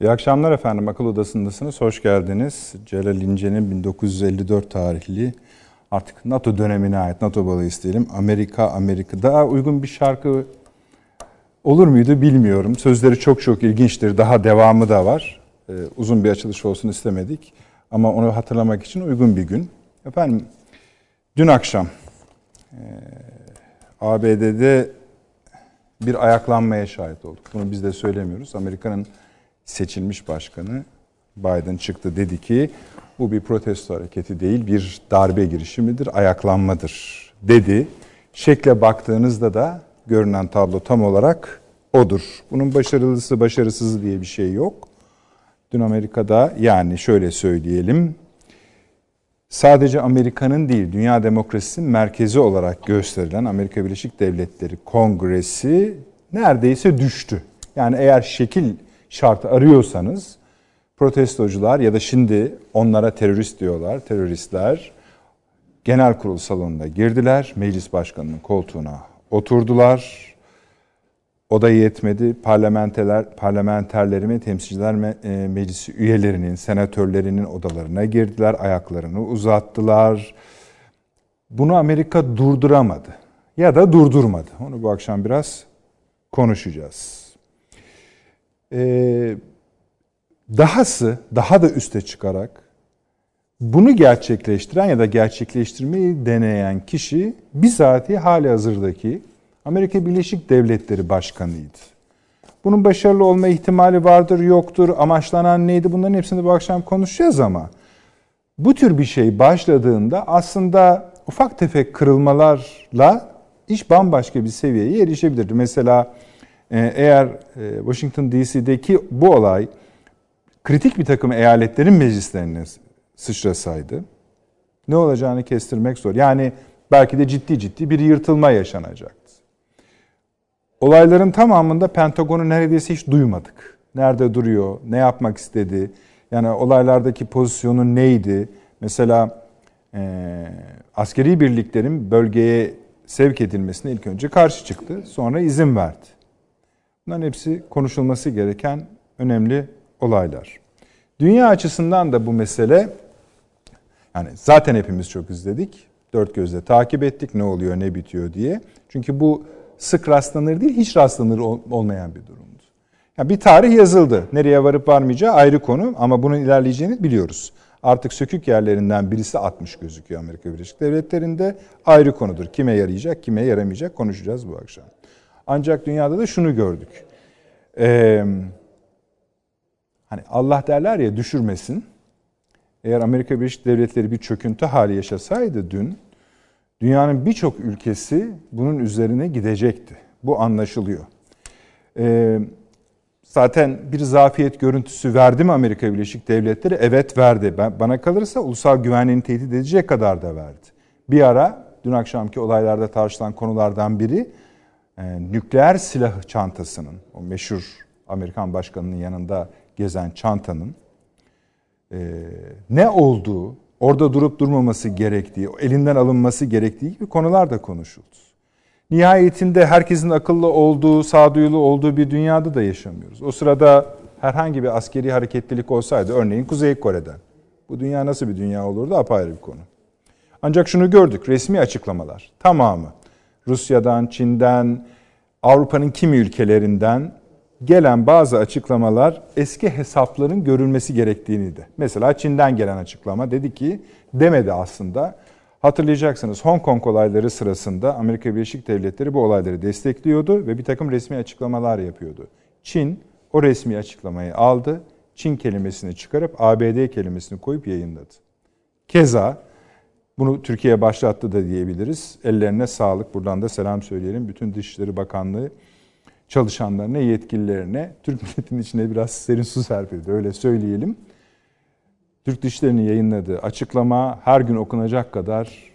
İyi akşamlar efendim. Akıl Odası'ndasınız. Hoş geldiniz. Celal İnce'nin 1954 tarihli artık NATO dönemine ait NATO balığı isteyelim. Amerika, Amerika. Daha uygun bir şarkı olur muydu bilmiyorum. Sözleri çok çok ilginçtir. Daha devamı da var. Ee, uzun bir açılış olsun istemedik. Ama onu hatırlamak için uygun bir gün. Efendim, dün akşam e, ABD'de bir ayaklanmaya şahit olduk. Bunu biz de söylemiyoruz. Amerika'nın seçilmiş başkanı Biden çıktı dedi ki bu bir protesto hareketi değil bir darbe girişimidir, ayaklanmadır dedi. Şekle baktığınızda da görünen tablo tam olarak odur. Bunun başarılısı başarısızı diye bir şey yok. Dün Amerika'da yani şöyle söyleyelim sadece Amerika'nın değil dünya demokrasisinin merkezi olarak gösterilen Amerika Birleşik Devletleri Kongresi neredeyse düştü. Yani eğer şekil şartı arıyorsanız protestocular ya da şimdi onlara terörist diyorlar, teröristler genel kurul salonuna girdiler. Meclis başkanının koltuğuna oturdular. O da yetmedi. Parlamenterler, parlamenterlerimi temsilciler e, meclisi üyelerinin, senatörlerinin odalarına girdiler. Ayaklarını uzattılar. Bunu Amerika durduramadı. Ya da durdurmadı. Onu bu akşam biraz konuşacağız. Ee, dahası daha da üste çıkarak bunu gerçekleştiren ya da gerçekleştirmeyi deneyen kişi bizatihi hali hazırdaki Amerika Birleşik Devletleri Başkanı'ydı. Bunun başarılı olma ihtimali vardır, yoktur, amaçlanan neydi bunların hepsini bu akşam konuşacağız ama bu tür bir şey başladığında aslında ufak tefek kırılmalarla iş bambaşka bir seviyeye erişebilirdi. Mesela eğer e, Washington DC'deki bu olay kritik bir takım eyaletlerin meclislerine sıçrasaydı ne olacağını kestirmek zor. Yani belki de ciddi ciddi bir yırtılma yaşanacaktı. Olayların tamamında Pentagon'u neredeyse hiç duymadık. Nerede duruyor, ne yapmak istedi, yani olaylardaki pozisyonu neydi? Mesela e, askeri birliklerin bölgeye sevk edilmesine ilk önce karşı çıktı, sonra izin verdi. Bunların hepsi konuşulması gereken önemli olaylar. Dünya açısından da bu mesele yani zaten hepimiz çok izledik. Dört gözle takip ettik ne oluyor ne bitiyor diye. Çünkü bu sık rastlanır değil hiç rastlanır olmayan bir durumdu. Yani bir tarih yazıldı. Nereye varıp varmayacağı ayrı konu ama bunun ilerleyeceğini biliyoruz. Artık sökük yerlerinden birisi atmış gözüküyor Amerika Birleşik Devletleri'nde. Ayrı konudur. Kime yarayacak, kime yaramayacak konuşacağız bu akşam. Ancak dünyada da şunu gördük. Ee, hani Allah derler ya düşürmesin. Eğer Amerika Birleşik Devletleri bir çöküntü hali yaşasaydı dün, dünyanın birçok ülkesi bunun üzerine gidecekti. Bu anlaşılıyor. Ee, zaten bir zafiyet görüntüsü verdi mi Amerika Birleşik Devletleri? Evet verdi. Ben, bana kalırsa ulusal güvenliğini tehdit edecek kadar da verdi. Bir ara dün akşamki olaylarda tartışılan konulardan biri e, nükleer silah çantasının, o meşhur Amerikan başkanının yanında gezen çantanın e, ne olduğu, orada durup durmaması gerektiği, elinden alınması gerektiği gibi konular da konuşuldu. Nihayetinde herkesin akıllı olduğu, sağduyulu olduğu bir dünyada da yaşamıyoruz. O sırada herhangi bir askeri hareketlilik olsaydı, örneğin Kuzey Kore'den, bu dünya nasıl bir dünya olurdu apayrı bir konu. Ancak şunu gördük, resmi açıklamalar tamamı Rusya'dan, Çin'den, Avrupa'nın kimi ülkelerinden gelen bazı açıklamalar eski hesapların görülmesi gerektiğini de. Mesela Çin'den gelen açıklama dedi ki demedi aslında. Hatırlayacaksınız Hong Kong olayları sırasında Amerika Birleşik Devletleri bu olayları destekliyordu ve bir takım resmi açıklamalar yapıyordu. Çin o resmi açıklamayı aldı. Çin kelimesini çıkarıp ABD kelimesini koyup yayınladı. Keza bunu Türkiye başlattı da diyebiliriz. Ellerine sağlık. Buradan da selam söyleyelim. Bütün Dışişleri Bakanlığı çalışanlarına, yetkililerine Türk milletinin içine biraz serin su serpildi. Öyle söyleyelim. Türk Dışişleri'nin yayınladığı açıklama her gün okunacak kadar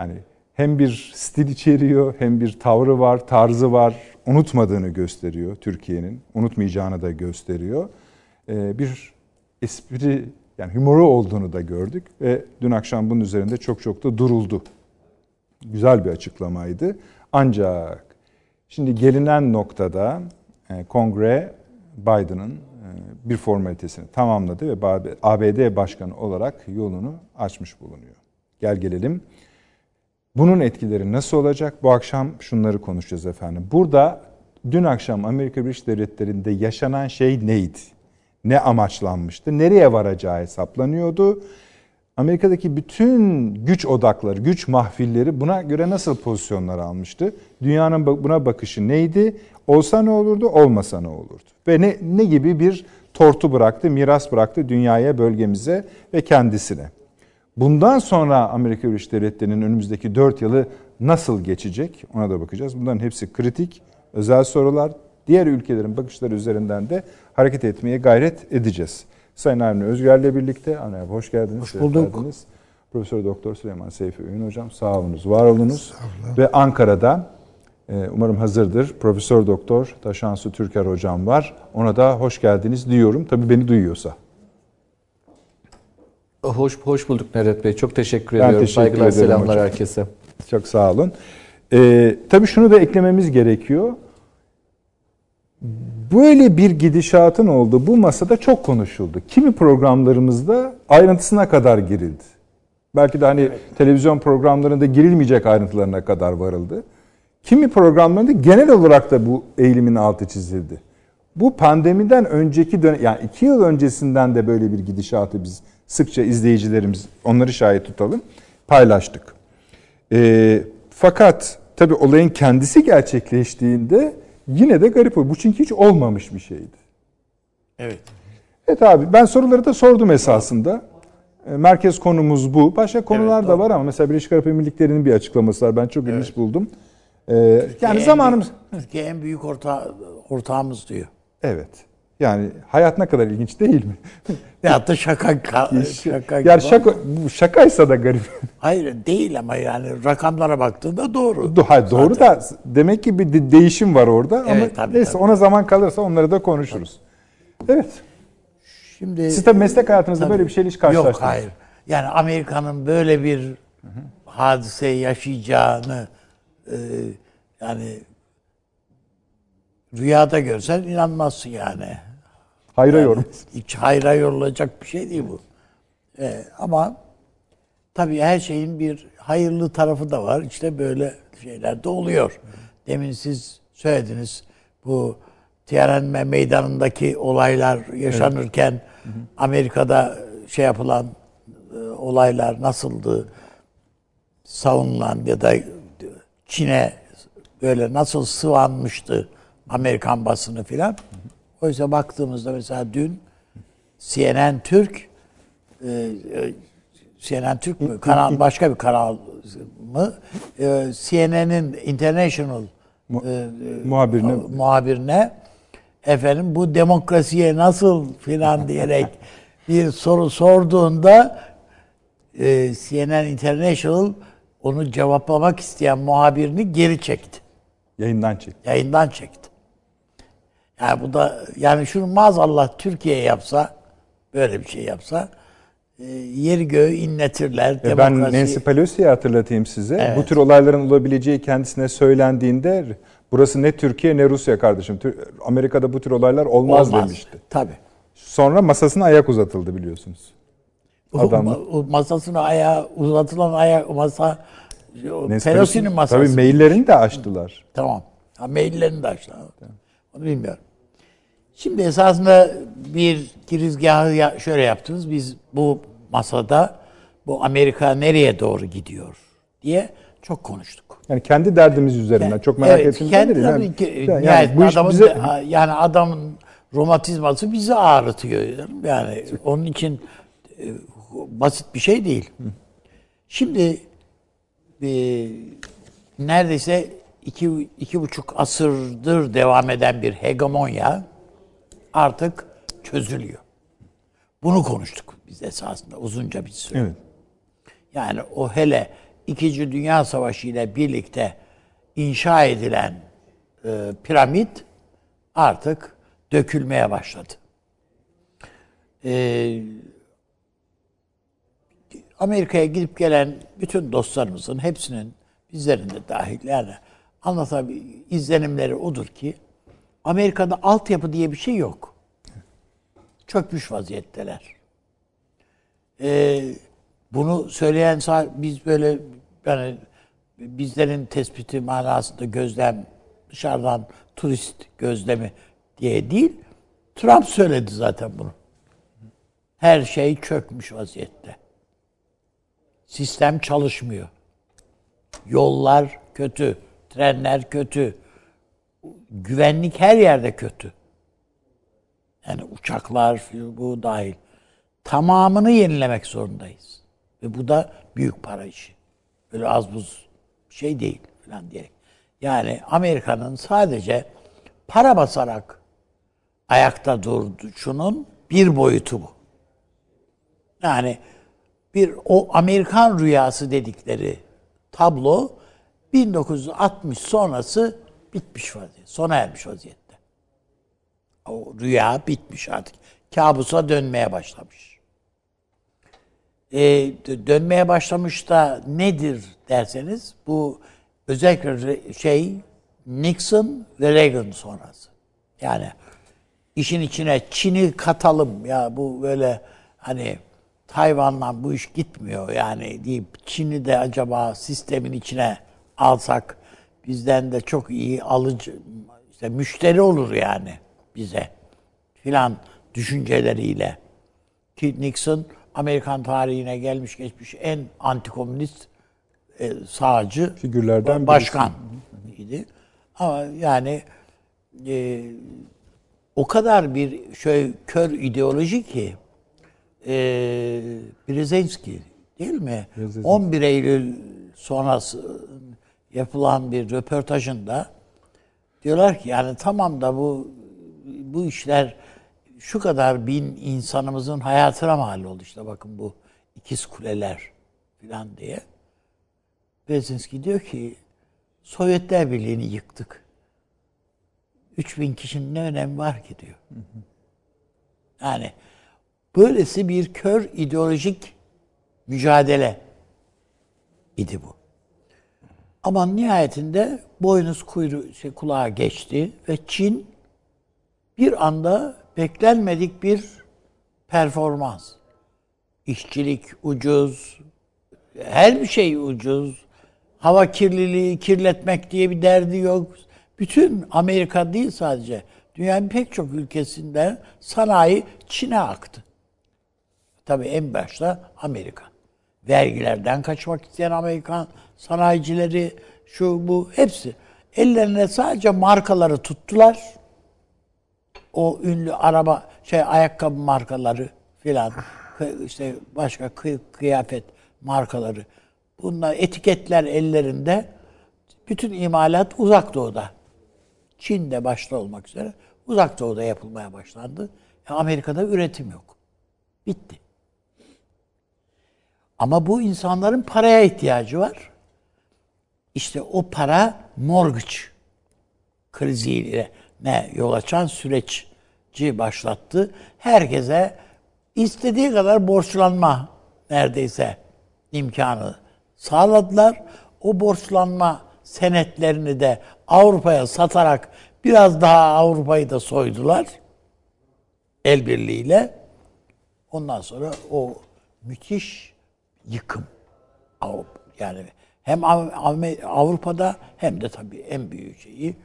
yani hem bir stil içeriyor hem bir tavrı var, tarzı var. Unutmadığını gösteriyor Türkiye'nin. Unutmayacağını da gösteriyor. Ee, bir espri yani humoru olduğunu da gördük ve dün akşam bunun üzerinde çok çok da duruldu. Güzel bir açıklamaydı. Ancak şimdi gelinen noktada e, kongre Biden'ın e, bir formalitesini tamamladı ve ABD başkanı olarak yolunu açmış bulunuyor. Gel gelelim. Bunun etkileri nasıl olacak? Bu akşam şunları konuşacağız efendim. Burada dün akşam Amerika Birleşik Devletleri'nde yaşanan şey neydi? Ne amaçlanmıştı? Nereye varacağı hesaplanıyordu? Amerika'daki bütün güç odakları, güç mahfilleri buna göre nasıl pozisyonlar almıştı? Dünyanın buna bakışı neydi? Olsa ne olurdu, olmasa ne olurdu? Ve ne, ne gibi bir tortu bıraktı, miras bıraktı dünyaya, bölgemize ve kendisine? Bundan sonra Amerika Birleşik Devletleri'nin önümüzdeki 4 yılı nasıl geçecek ona da bakacağız. Bunların hepsi kritik, özel sorular. Diğer ülkelerin bakışları üzerinden de hareket etmeye gayret edeceğiz. Sayın Avni Özgür'le birlikte. Avni abi hoş geldiniz. Hoş bulduk. Geldiniz. Profesör Doktor Süleyman Seyfi Öğün hocam sağ olunuz, var olunuz. Ve Ankara'da e, umarım hazırdır. Profesör Doktor Taşansu Türker hocam var. Ona da hoş geldiniz diyorum. Tabii beni duyuyorsa. Hoş hoş bulduk Nedet Bey. Çok teşekkür ben ediyorum. Teşekkür Saygılar, selamlar hocam. herkese. Çok sağ olun. Ee, tabii şunu da eklememiz gerekiyor. Böyle bir gidişatın olduğu bu masada çok konuşuldu. Kimi programlarımızda ayrıntısına kadar girildi. Belki de hani evet. televizyon programlarında girilmeyecek ayrıntılarına kadar varıldı. Kimi programlarında genel olarak da bu eğilimin altı çizildi. Bu pandemiden önceki dönem, yani iki yıl öncesinden de böyle bir gidişatı biz sıkça izleyicilerimiz, onları şahit tutalım, paylaştık. E, fakat tabii olayın kendisi gerçekleştiğinde yine de garip oluyor. Bu çünkü hiç olmamış bir şeydi. Evet. Evet abi ben soruları da sordum esasında. E, merkez konumuz bu. Başka konular evet, da var ama mesela Birleşik Arap Emirlikleri'nin bir açıklaması var. Ben çok ilginç evet. buldum. Ee, yani zamanımız... Türkiye en büyük orta, ortağımız diyor. Evet. Yani hayat ne kadar ilginç değil mi? Ya da şaka şaka. Ya şaka bu şakaysa da garip. Hayır değil ama yani rakamlara baktığında doğru. Do hayır, doğru da demek ki bir de değişim var orada evet, ama tabii, neyse tabii. ona zaman kalırsa onları da konuşuruz. Tabii. Evet. Şimdi siz tabii meslek hayatınızda tabii, böyle bir şeyle hiç karşılaştınız. Yok hayır. Yani Amerika'nın böyle bir hı hı. hadise yaşayacağını e, yani rüyada görsen inanmazsın yani. Hayra yani, yorum. Hiç hayra yorulacak bir şey değil bu. Ee, ama tabii her şeyin bir hayırlı tarafı da var. İşte böyle şeyler de oluyor. Demin siz söylediniz bu Tiananmen meydanındaki olaylar yaşanırken evet. Amerika'da şey yapılan e, olaylar nasıldı? Savunulan ya da Çin'e böyle nasıl sıvanmıştı Amerikan basını filan. Oysa baktığımızda mesela dün CNN Türk e, e CNN Türk mü? Kanal başka bir kanal mı? E, CNN'in International e, muhabirine muhabirine efendim bu demokrasiye nasıl filan diyerek bir soru sorduğunda e, CNN International onu cevaplamak isteyen muhabirini geri çekti. Yayından çekti. Yayından çekti. Yani bu da yani şunu maazallah Türkiye yapsa böyle bir şey yapsa e, yeri göğü inletirler. E ben Nancy Pelosi'yi hatırlatayım size. Evet. Bu tür olayların olabileceği kendisine söylendiğinde burası ne Türkiye ne Rusya kardeşim. Amerika'da bu tür olaylar olmaz, olmaz. demişti. Tabii. Sonra masasına ayak uzatıldı biliyorsunuz. Adamla. Masasına ayağı uzatılan ayak masa Pelosi'nin masası. Tabii maillerini de açtılar. Tamam. Ha, maillerini de açtılar. Tamam. Onu bilmiyorum. Şimdi esasında bir girizgahı şöyle yaptınız. Biz bu masada bu Amerika nereye doğru gidiyor diye çok konuştuk. Yani kendi derdimiz üzerinden yani, çok merak evet, ettiğimiz kendi, yani, ki, yani, yani, bu adamın, bize... yani adamın romatizması bizi ağrıtıyor. Yani onun için e, basit bir şey değil. Şimdi e, neredeyse iki, iki buçuk asırdır devam eden bir hegemonya artık çözülüyor. Bunu konuştuk biz esasında uzunca bir süre. Evet. Yani o hele İkinci Dünya Savaşı ile birlikte inşa edilen e, piramit artık dökülmeye başladı. E, Amerika'ya gidip gelen bütün dostlarımızın hepsinin bizlerin de dahil yani anlatabil izlenimleri odur ki Amerika'da altyapı diye bir şey yok. çökmüş vaziyetteler. Ee, bunu söyleyen biz böyle yani bizlerin tespiti manasında gözlem dışarıdan turist gözlemi diye değil. Trump söyledi zaten bunu. Her şey çökmüş vaziyette. Sistem çalışmıyor. Yollar kötü, trenler kötü. Güvenlik her yerde kötü. Yani uçaklar bu dahil. Tamamını yenilemek zorundayız. Ve bu da büyük para işi. Böyle az buz şey değil falan diyerek. Yani Amerika'nın sadece para basarak ayakta duruşunun bir boyutu bu. Yani bir o Amerikan rüyası dedikleri tablo 1960 sonrası bitmiş vaziyette. Sona ermiş vaziyette. O rüya bitmiş artık. Kabusa dönmeye başlamış. Dö- dönmeye başlamış da nedir derseniz bu özellikle şey Nixon ve Reagan sonrası. Yani işin içine Çin'i katalım ya bu böyle hani Tayvan'la bu iş gitmiyor yani deyip Çin'i de acaba sistemin içine alsak bizden de çok iyi alıcı işte müşteri olur yani bize filan düşünceleriyle. Ki Nixon Amerikan tarihine gelmiş geçmiş en antikomünist e, sağcı Figürlerden başkan idi. Ama yani e, o kadar bir şöyle kör ideoloji ki e, Brzezinski değil mi? Brzezinski. 11 Eylül sonrası yapılan bir röportajında diyorlar ki yani tamam da bu bu işler şu kadar bin insanımızın hayatına mal oldu işte bakın bu ikiz kuleler filan diye. Brzezinski diyor ki Sovyetler Birliği'ni yıktık. 3000 kişinin ne önemi var ki diyor. Yani böylesi bir kör ideolojik mücadele idi bu. Ama nihayetinde boynuz kuyruğu şey, kulağa geçti ve Çin bir anda beklenmedik bir performans. İşçilik ucuz, her bir şey ucuz. Hava kirliliği, kirletmek diye bir derdi yok. Bütün Amerika değil sadece. Dünyanın pek çok ülkesinde sanayi Çin'e aktı. Tabii en başta Amerika. Vergilerden kaçmak isteyen Amerikan sanayicileri, şu bu hepsi. Ellerine sadece markaları tuttular. O ünlü araba, şey ayakkabı markaları filan, işte başka kıy- kıyafet markaları. Bunlar etiketler ellerinde. Bütün imalat uzak doğuda. Çin'de başta olmak üzere uzak doğuda yapılmaya başlandı. E, Amerika'da üretim yok. Bitti. Ama bu insanların paraya ihtiyacı var. İşte o para mortgage kriziyle ne yol açan süreçci başlattı. Herkese istediği kadar borçlanma neredeyse imkanı sağladılar. O borçlanma senetlerini de Avrupa'ya satarak biraz daha Avrupa'yı da soydular. El birliğiyle. Ondan sonra o müthiş yıkım Avrupa yani hem Av- Av- Avrupa'da hem de tabii en büyük şeyi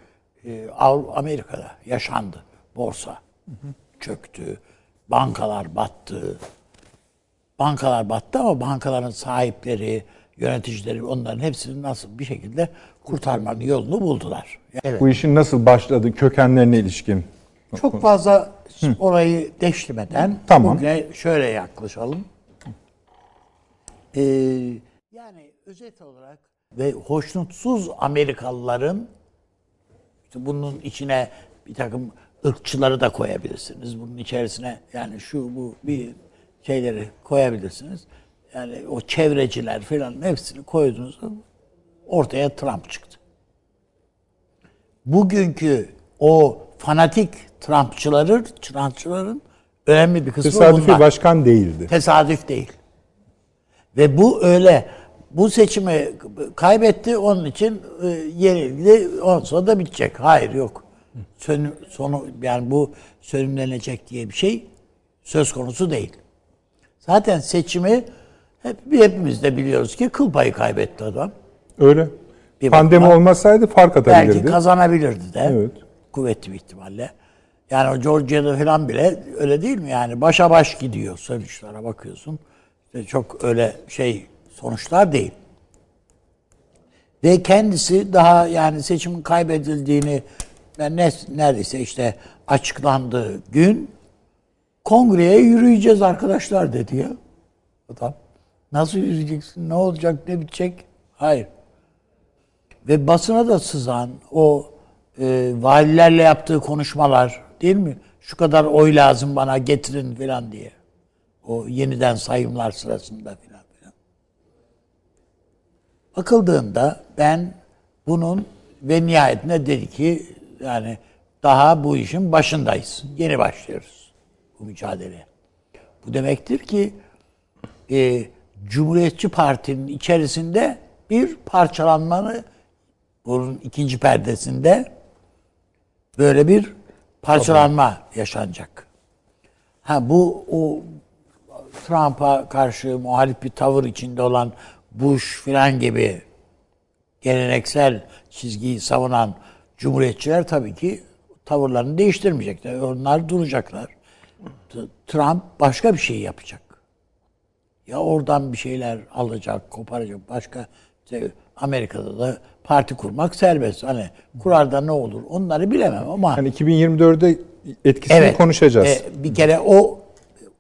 e, Amerika'da yaşandı. Borsa çöktü, bankalar battı. Bankalar battı ama bankaların sahipleri, yöneticileri onların hepsini nasıl bir şekilde kurtarmanın yolunu buldular. Yani Bu işin nasıl başladı kökenlerine ilişkin. çok fazla orayı deşlemeden Tamam. bugüne şöyle yaklaşalım. Ee, yani özet olarak ve hoşnutsuz Amerikalıların işte bunun içine bir takım ırkçıları da koyabilirsiniz. Bunun içerisine yani şu bu bir şeyleri koyabilirsiniz. Yani o çevreciler falan hepsini koyduğunuzda ortaya Trump çıktı. Bugünkü o fanatik Trumpçıların, Trumpçıların önemli bir kısmı Tesadüfi bunlar. başkan değildi. Tesadüf değil. Ve bu öyle. Bu seçimi kaybetti onun için e, yenildi. Ondan sonra da bitecek. Hayır yok. Sönüm, sonu yani bu sönümlenecek diye bir şey söz konusu değil. Zaten seçimi hep hepimiz de biliyoruz ki kıl payı kaybetti adam. Öyle. Bir Pandemi bakıma olmasaydı fark atabilirdi. Belki kazanabilirdi de. Evet. Kuvvetli bir ihtimalle. Yani o Georgia'da falan bile öyle değil mi? Yani başa baş gidiyor sonuçlara bakıyorsun. İşte çok öyle şey sonuçlar değil. Ve kendisi daha yani seçimin kaybedildiğini ne, neredeyse işte açıklandığı gün kongreye yürüyeceğiz arkadaşlar dedi ya. Adam nasıl yürüyeceksin? Ne olacak? Ne bitecek? Hayır. Ve basına da sızan o e, valilerle yaptığı konuşmalar değil mi? Şu kadar oy lazım bana getirin falan diye. O yeniden sayımlar sırasında filan filan. Bakıldığında ben bunun ve nihayetinde dedi ki yani daha bu işin başındayız. Yeni başlıyoruz bu mücadeleye. Bu demektir ki e, Cumhuriyetçi Parti'nin içerisinde bir parçalanmanı bunun ikinci perdesinde böyle bir parçalanma yaşanacak. Ha bu o Trump'a karşı muhalif bir tavır içinde olan Bush filan gibi geleneksel çizgiyi savunan cumhuriyetçiler tabii ki tavırlarını değiştirmeyecekler. Onlar duracaklar. Trump başka bir şey yapacak. Ya oradan bir şeyler alacak, koparacak. Başka işte Amerika'da da parti kurmak serbest. Hani kurar da ne olur onları bilemem ama Yani 2024'de etkisini konuşacağız. e, bir kere o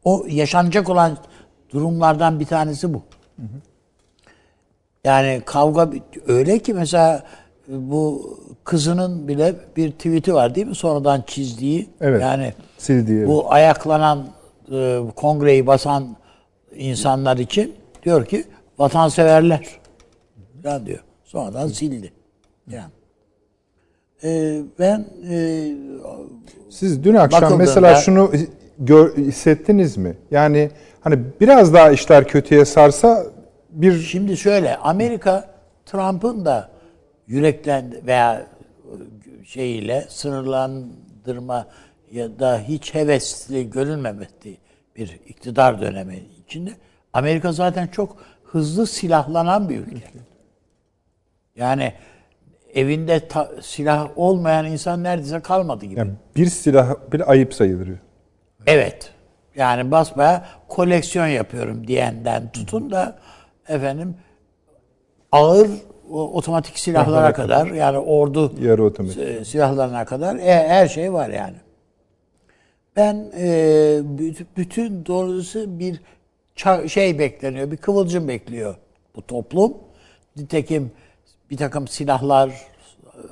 o yaşanacak olan durumlardan bir tanesi bu. Yani kavga öyle ki mesela bu kızının bile bir tweet'i var değil mi? Sonradan çizdiği. Evet. Yani Sildiği. bu ayaklanan e, kongreyi basan insanlar için diyor ki vatanseverler falan diyor. Sonradan sildi. Yani. E, ben e, Siz dün akşam mesela şunu gör, hissettiniz mi? Yani hani biraz daha işler kötüye sarsa bir Şimdi şöyle Amerika Trump'ın da yüreklendi veya şeyiyle sınırlandırma ya da hiç hevesli görülmemesi bir iktidar dönemi içinde Amerika zaten çok hızlı silahlanan bir ülke. Yani evinde ta- silah olmayan insan neredeyse kalmadı gibi. yani bir silah bir ayıp sayılır. Evet. Yani basbaya koleksiyon yapıyorum diyenden tutun da efendim ağır otomatik silahlara kadar yani ordu Yarı otomatik. silahlarına kadar e, her şey var yani. Ben e, büt- bütün doğrusu bir şey bekleniyor, bir kıvılcım bekliyor bu toplum. Nitekim bir takım silahlar,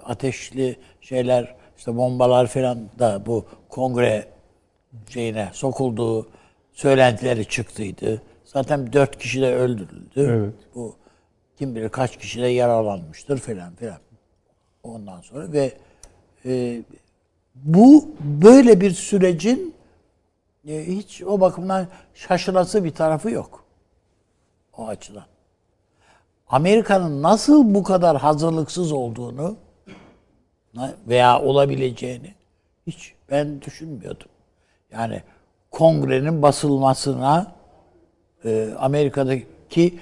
ateşli şeyler, işte bombalar falan da bu kongre şeyine sokulduğu söylentileri çıktıydı. Zaten dört kişi de öldürüldü. Evet. Bu kim bilir kaç kişi de yaralanmıştır falan filan. Ondan sonra ve e, bu böyle bir sürecin e, hiç o bakımdan şaşılası bir tarafı yok. O açıdan. Amerika'nın nasıl bu kadar hazırlıksız olduğunu veya olabileceğini hiç ben düşünmüyordum. Yani kongrenin basılmasına e, Amerika'daki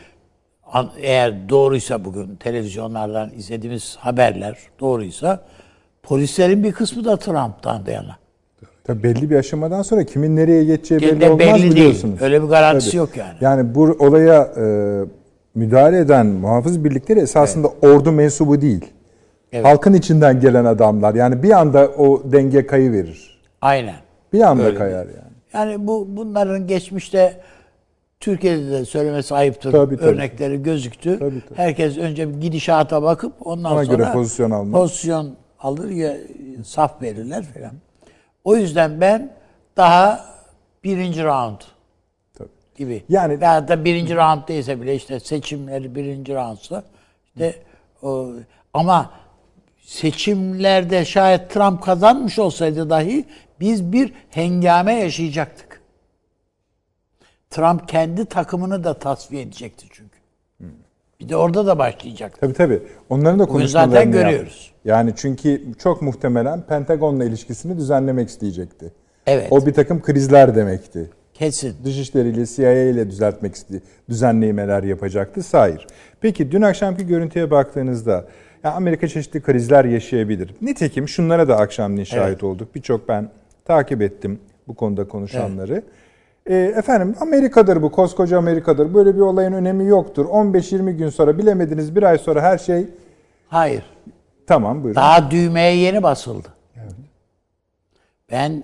eğer doğruysa bugün televizyonlardan izlediğimiz haberler doğruysa polislerin bir kısmı da Trump'tan da yana. Tabii belli bir aşamadan sonra kimin nereye geçeceği Belli, belli olmaz belli değil. biliyorsunuz. Öyle bir garantisi Tabii. yok yani. Yani bu olaya e, müdahale eden muhafız birlikleri esasında ordu mensubu değil. Evet. Halkın içinden gelen adamlar. Yani bir anda o denge kayı verir. Aynen. Bir anda Öyle. kayar yani. Yani bu bunların geçmişte Türkiye'de de söylemesi ayıptır. Tabii, tabii. Örnekleri gözüktü. Tabii, tabii. Herkes önce bir gidişata bakıp ondan Ona sonra göre pozisyon almak. pozisyon alır ya saf verirler falan. O yüzden ben daha birinci round Tabii. gibi. Yani- veya da birinci round değilse bile işte seçimleri birinci roundsa işte o, ama seçimlerde şayet Trump kazanmış olsaydı dahi biz bir hengame yaşayacaktık. Trump kendi takımını da tasfiye edecekti çünkü. Bir de orada da başlayacaktı. Tabii tabii. Onların da konuşmalarını zaten görüyoruz. Yani çünkü çok muhtemelen Pentagon'la ilişkisini düzenlemek isteyecekti. Evet. O bir takım krizler demekti. Kesin. Dışişleri ile CIA ile düzeltmek istedi, düzenlemeler yapacaktı. Hayır. Peki dün akşamki görüntüye baktığınızda ya Amerika çeşitli krizler yaşayabilir. Nitekim şunlara da akşamleyin şahit olduk. Birçok ben takip ettim bu konuda konuşanları. E, efendim Amerika'dır bu, koskoca Amerika'dır. Böyle bir olayın önemi yoktur. 15-20 gün sonra bilemediniz bir ay sonra her şey Hayır. tamam buyurun. Daha düğmeye yeni basıldı. Ben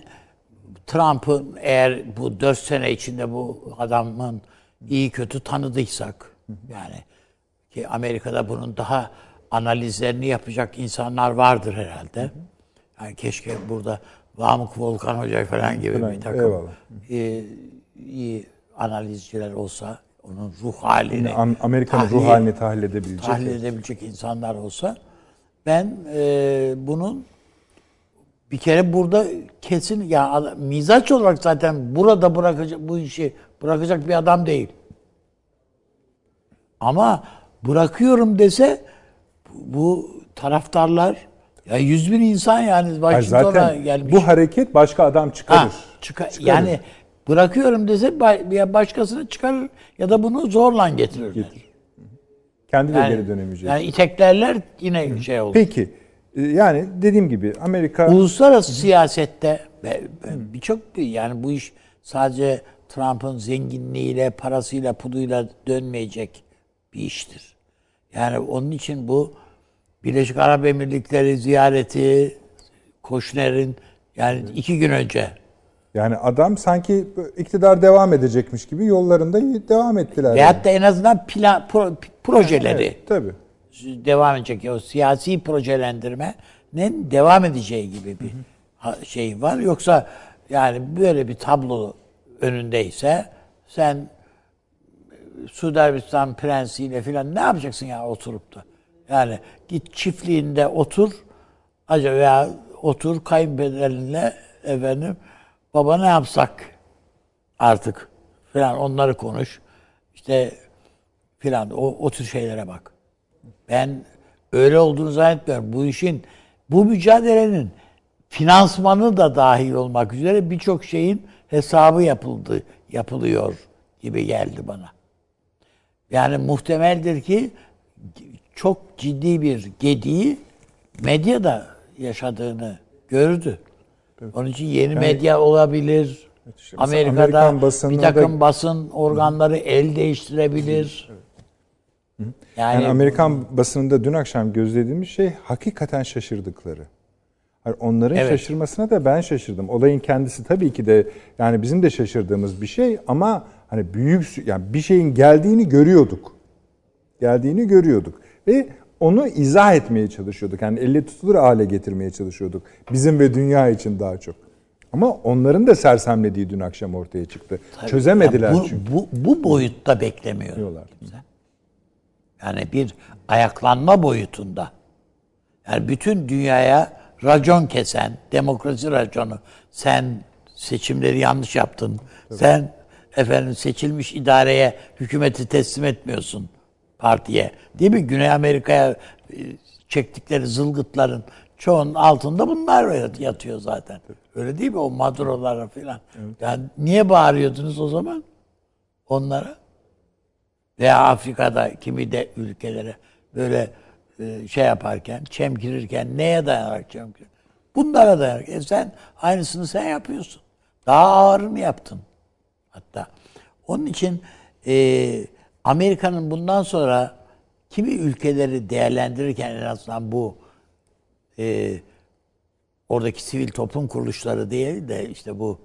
Trump'ın eğer bu dört sene içinde bu adamın iyi kötü tanıdıysak yani ki Amerika'da bunun daha analizlerini yapacak insanlar vardır herhalde. Yani keşke burada Vamık Volkan Hoca falan gibi Falan, bir takım eyvallah. e, iyi analizciler olsa onun ruh halini Am- Amerika'nın ruh halini tahlil edebilecek. tahlil edebilecek insanlar olsa ben e, bunun bir kere burada kesin ya adam- mizaç olarak zaten burada bırakacak bu işi bırakacak bir adam değil. Ama bırakıyorum dese bu taraftarlar ya yüz bin insan yani Washington'a zaten gelmiş. bu hareket başka adam çıkarır. Ha, çıka- Çıkarır. yani bırakıyorum dese ya başkasını çıkarır ya da bunu zorla getirirler. Kendi de Yani, geri dönemeyecek. yani iteklerler yine şey olur. Peki e, yani dediğim gibi Amerika Uluslararası siyasette ve- ve birçok yani bu iş sadece Trump'ın zenginliğiyle, parasıyla, puluyla dönmeyecek bir iştir. Yani onun için bu Birleşik Arap Emirlikleri ziyareti Koşner'in yani iki gün önce yani adam sanki iktidar devam edecekmiş gibi yollarında devam ettiler. veyahut da en azından plan, pro- projeleri Evet, tabii. devam edecek. O siyasi projelendirmenin devam edeceği gibi bir ha- şey var. Yoksa yani böyle bir tablo önündeyse sen Suudi Arabistan prensiyle filan ne yapacaksın ya oturup da? Yani git çiftliğinde otur acaba ya otur kayınpederinle efendim baba ne yapsak artık filan onları konuş. İşte filan o, o tür şeylere bak. Ben öyle olduğunu zannetmiyorum. Bu işin, bu mücadelenin finansmanı da dahil olmak üzere birçok şeyin hesabı yapıldı, yapılıyor gibi geldi bana. Yani muhtemeldir ki çok ciddi bir gediği medyada yaşadığını gördü. Onun için yeni medya olabilir. mesela Amerika'da Amerikan bir da- takım basın organları el değiştirebilir. Yani, Yani Amerikan basınında dün akşam gözlediğimiz şey hakikaten şaşırdıkları. Onların Evet. şaşırmasına da ben şaşırdım. Olayın kendisi tabii ki de yani bizim de şaşırdığımız bir şey ama hani büyük yani bir şeyin geldiğini görüyorduk. Geldiğini görüyorduk ve onu izah etmeye çalışıyorduk. Yani elle tutulur hale getirmeye çalışıyorduk. Bizim ve dünya için daha çok. Ama onların da sersemlediği dün akşam ortaya çıktı. Çözemediler bu, çünkü. Bu, bu boyutta beklemiyor. Diyorlar. kimse. Yani bir ayaklanma boyutunda. Yani bütün dünyaya racon kesen, demokrasi raconu. Sen seçimleri yanlış yaptın. Sen efendim seçilmiş idareye hükümeti teslim etmiyorsun partiye. Değil mi? Güney Amerika'ya e, çektikleri zılgıtların çoğunun altında bunlar yatıyor zaten. Öyle değil mi? O Maduro'lara falan. Yani niye bağırıyordunuz o zaman onlara? Veya Afrika'da kimi de ülkelere böyle e, şey yaparken, çemkirirken neye dayanarak çemkirir? Bunlara dayanarak. E sen aynısını sen yapıyorsun. Daha ağırını yaptın hatta. Onun için e, Amerika'nın bundan sonra kimi ülkeleri değerlendirirken en azından bu e, oradaki sivil toplum kuruluşları değil de işte bu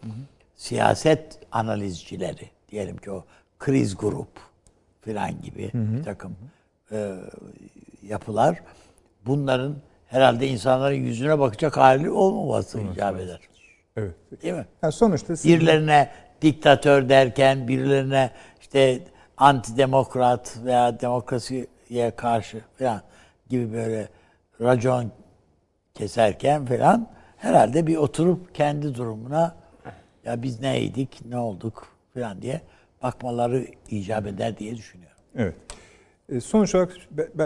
siyaset analizcileri diyelim ki o kriz grup filan gibi bir takım e, yapılar bunların herhalde insanların yüzüne bakacak hali olmaması icap eder. Evet. Değil mi? Yani sonuçta siz- Birilerine diktatör derken birilerine işte antidemokrat veya demokrasiye karşı falan gibi böyle racon keserken falan herhalde bir oturup kendi durumuna ya biz neydik, ne olduk falan diye bakmaları icap eder diye düşünüyorum. Evet. E, Sonuç olarak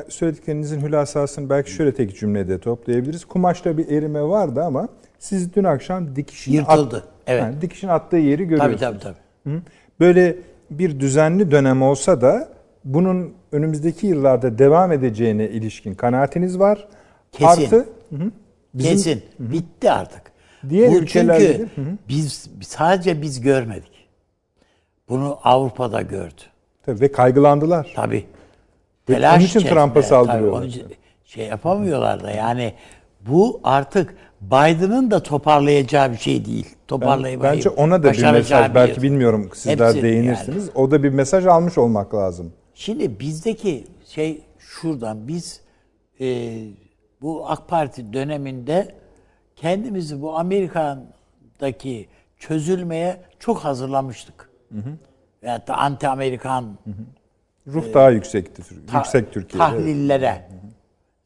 söylediklerinizin hülasasını belki şöyle tek cümlede toplayabiliriz. Kumaşta bir erime vardı ama siz dün akşam dikişin Yırtıldı, evet. Yani dikişin attığı yeri görüyorsunuz. tabii, tabii. Böyle bir düzenli dönem olsa da bunun önümüzdeki yıllarda devam edeceğine ilişkin kanaatiniz var. Kesin. Artı hı hı, bizim- Kesin. Bitti artık. Diğer Bu ülkelerde çünkü hı hı. biz sadece biz görmedik. Bunu Avrupa'da gördü. Tabii ve kaygılandılar. Tabii. Ve Telaş onun için. Trump'a Tabii, saldırıyorlar. onun için şey yapamıyorlar da yani bu artık Biden'ın da toparlayacağı bir şey değil. Ben- Toparlayamayı bence ona da bir mesaj belki bir- bilmiyorum sizler Hepsi değinirsiniz. O da bir mesaj almış olmak lazım. Şimdi bizdeki şey şuradan biz e, bu AK Parti döneminde kendimizi bu Amerika'daki çözülmeye çok hazırlamıştık. Veyahut da anti Amerikan Ruh daha yüksekti. ta- yüksek Türkiye'de. tahlillere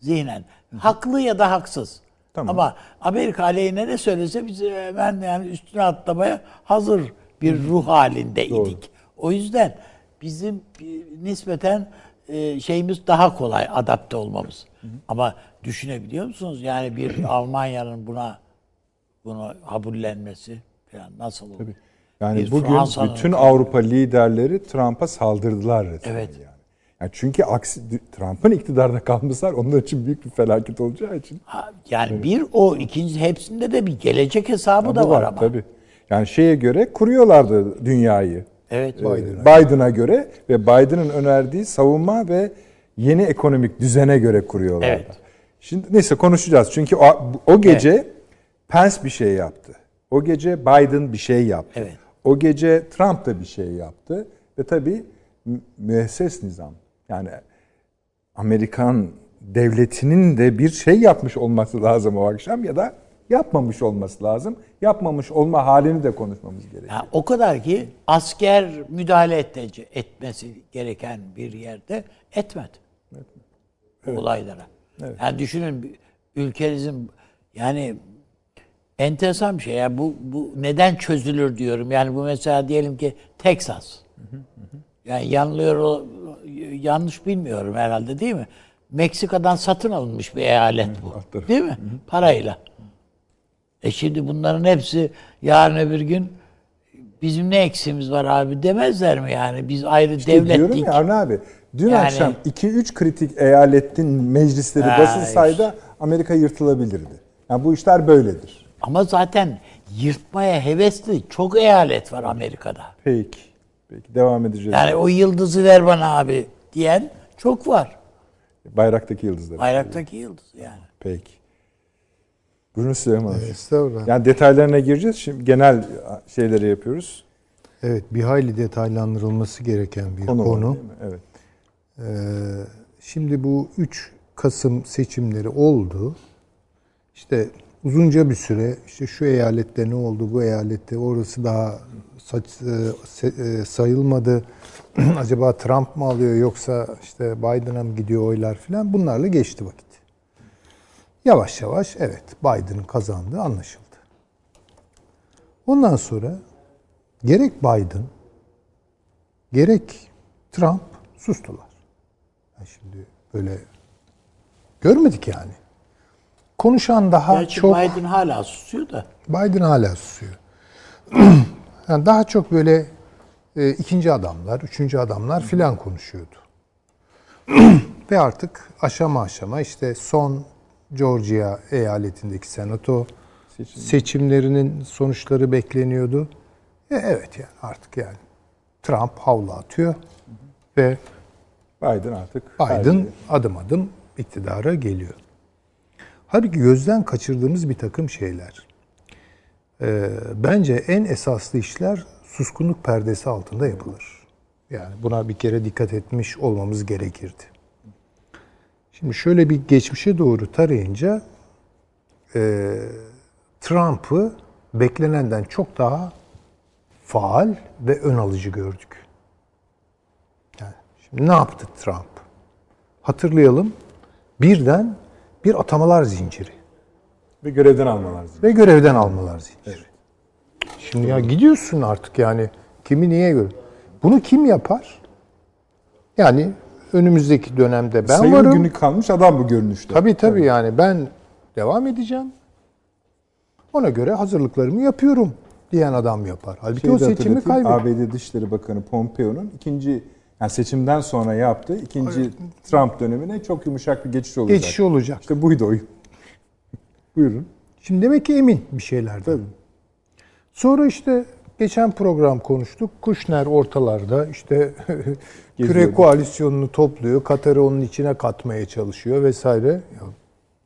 zihnen. Haklı ya da haksız. Tamam. Ama Amerika aleyhine ne söylese biz hemen yani üstüne atlamaya hazır bir ruh halindeydik. O yüzden bizim nispeten e, şeyimiz daha kolay adapte olmamız. Ama düşünebiliyor musunuz? Yani bir Almanya'nın buna bunu kabullenmesi falan nasıl olur? Yani Bir bugün bütün Avrupa liderleri Trump'a saldırdılar resmen Evet. yani. Yani. Çünkü aksi Trump'ın iktidarda kalması onlar için büyük bir felaket olacağı için. Ha, Yani bir o, ikinci hepsinde de bir gelecek hesabı da Bu var ama. Tabii. Yani şeye göre kuruyorlardı dünyayı. Evet. Ee, Biden'a göre ve Biden'ın önerdiği savunma ve yeni ekonomik düzene göre kuruyorlardı. Evet. Şimdi neyse konuşacağız. Çünkü o, o gece Pence bir şey yaptı. O gece Biden bir şey yaptı. Evet. O gece Trump da bir şey yaptı. Ve tabii mü- müesses nizam. Yani Amerikan devletinin de bir şey yapmış olması lazım o akşam ya da yapmamış olması lazım. Yapmamış olma halini de konuşmamız gerekiyor. Ya o kadar ki asker müdahale etmesi gereken bir yerde etmedi. Bu Olaylara. Yani düşünün ülkenizin yani enteresan bir şey. Yani bu, bu neden çözülür diyorum. Yani bu mesela diyelim ki Texas. Yani yanılıyor o- yanlış bilmiyorum herhalde değil mi? Meksika'dan satın alınmış bir eyalet bu. Değil mi? Parayla. E şimdi bunların hepsi yarın öbür gün bizim ne eksiğimiz var abi demezler mi yani? Biz ayrı İşte diyorum devlettik. ya Arne abi dün Yani- akşam 2-3 kritik eyaletin meclisleri Ha, basılsaydı Amerika yırtılabilirdi. Yani bu işler böyledir. Ama zaten yırtmaya hevesli çok eyalet var Amerika'da. Peki. Peki devam edeceğiz. Yani o yıldızı ver bana abi diyen çok var. Bayraktaki yıldızları. Bayraktaki yıldız yani. Peki. Buyurun Süleyman Hocam. Estağfurullah. Yani detaylarına gireceğiz. Şimdi genel şeyleri yapıyoruz. Evet, bir hayli detaylandırılması gereken bir Konu, konu. var değil mi? Evet. Ee, şimdi bu 3 Kasım seçimleri oldu. İşte uzunca bir süre işte şu eyalette ne oldu, bu eyalette orası daha saç, e, e, sayılmadı. Acaba Trump mı alıyor yoksa işte Biden'a mı gidiyor oylar filan bunlarla geçti vakit. Yavaş yavaş evet Biden'ın kazandığı anlaşıldı. Ondan sonra gerek Biden gerek Trump sustular. Yani şimdi böyle görmedik yani. Konuşan daha Gerçi çok Biden hala susuyor da. Biden hala susuyor. yani daha çok böyle e, ikinci adamlar, üçüncü adamlar filan konuşuyordu. Ve artık aşama aşama işte son Georgia eyaletindeki senato seçimlerinin sonuçları bekleniyordu. E, evet yani artık yani Trump havlu atıyor ve Biden artık. Biden adım adım iktidara geliyor. Halbuki gözden kaçırdığımız bir takım şeyler. Ee, bence en esaslı işler suskunluk perdesi altında yapılır. Yani buna bir kere dikkat etmiş olmamız gerekirdi. Şimdi şöyle bir geçmişe doğru tarayınca e, Trump'ı beklenenden çok daha faal ve ön alıcı gördük. Yani şimdi ne yaptı Trump? Hatırlayalım. Birden bir atamalar zinciri Ve görevden almalar. lazım. ve görevden almalar zinciri. Şimdi ya gidiyorsun artık yani kimi niye göre? Bunu kim yapar? Yani önümüzdeki dönemde ben Sayılı varım. günü kalmış adam bu görünüşte. Tabii tabii yani ben devam edeceğim. Ona göre hazırlıklarımı yapıyorum. diyen adam yapar. Halbuki Şeyi o seçimi kaybetti. ABD Dışişleri Bakanı Pompeo'nun ikinci yani seçimden sonra yaptığı ikinci Trump dönemine çok yumuşak bir geçiş olacak. Geçiş olacak. İşte buydu oyun. Buyurun. Şimdi demek ki emin bir şeylerden. Tabii. Sonra işte geçen program konuştuk. Kuşner ortalarda işte küre koalisyonunu topluyor. Katar'ı onun içine katmaya çalışıyor vesaire. Ya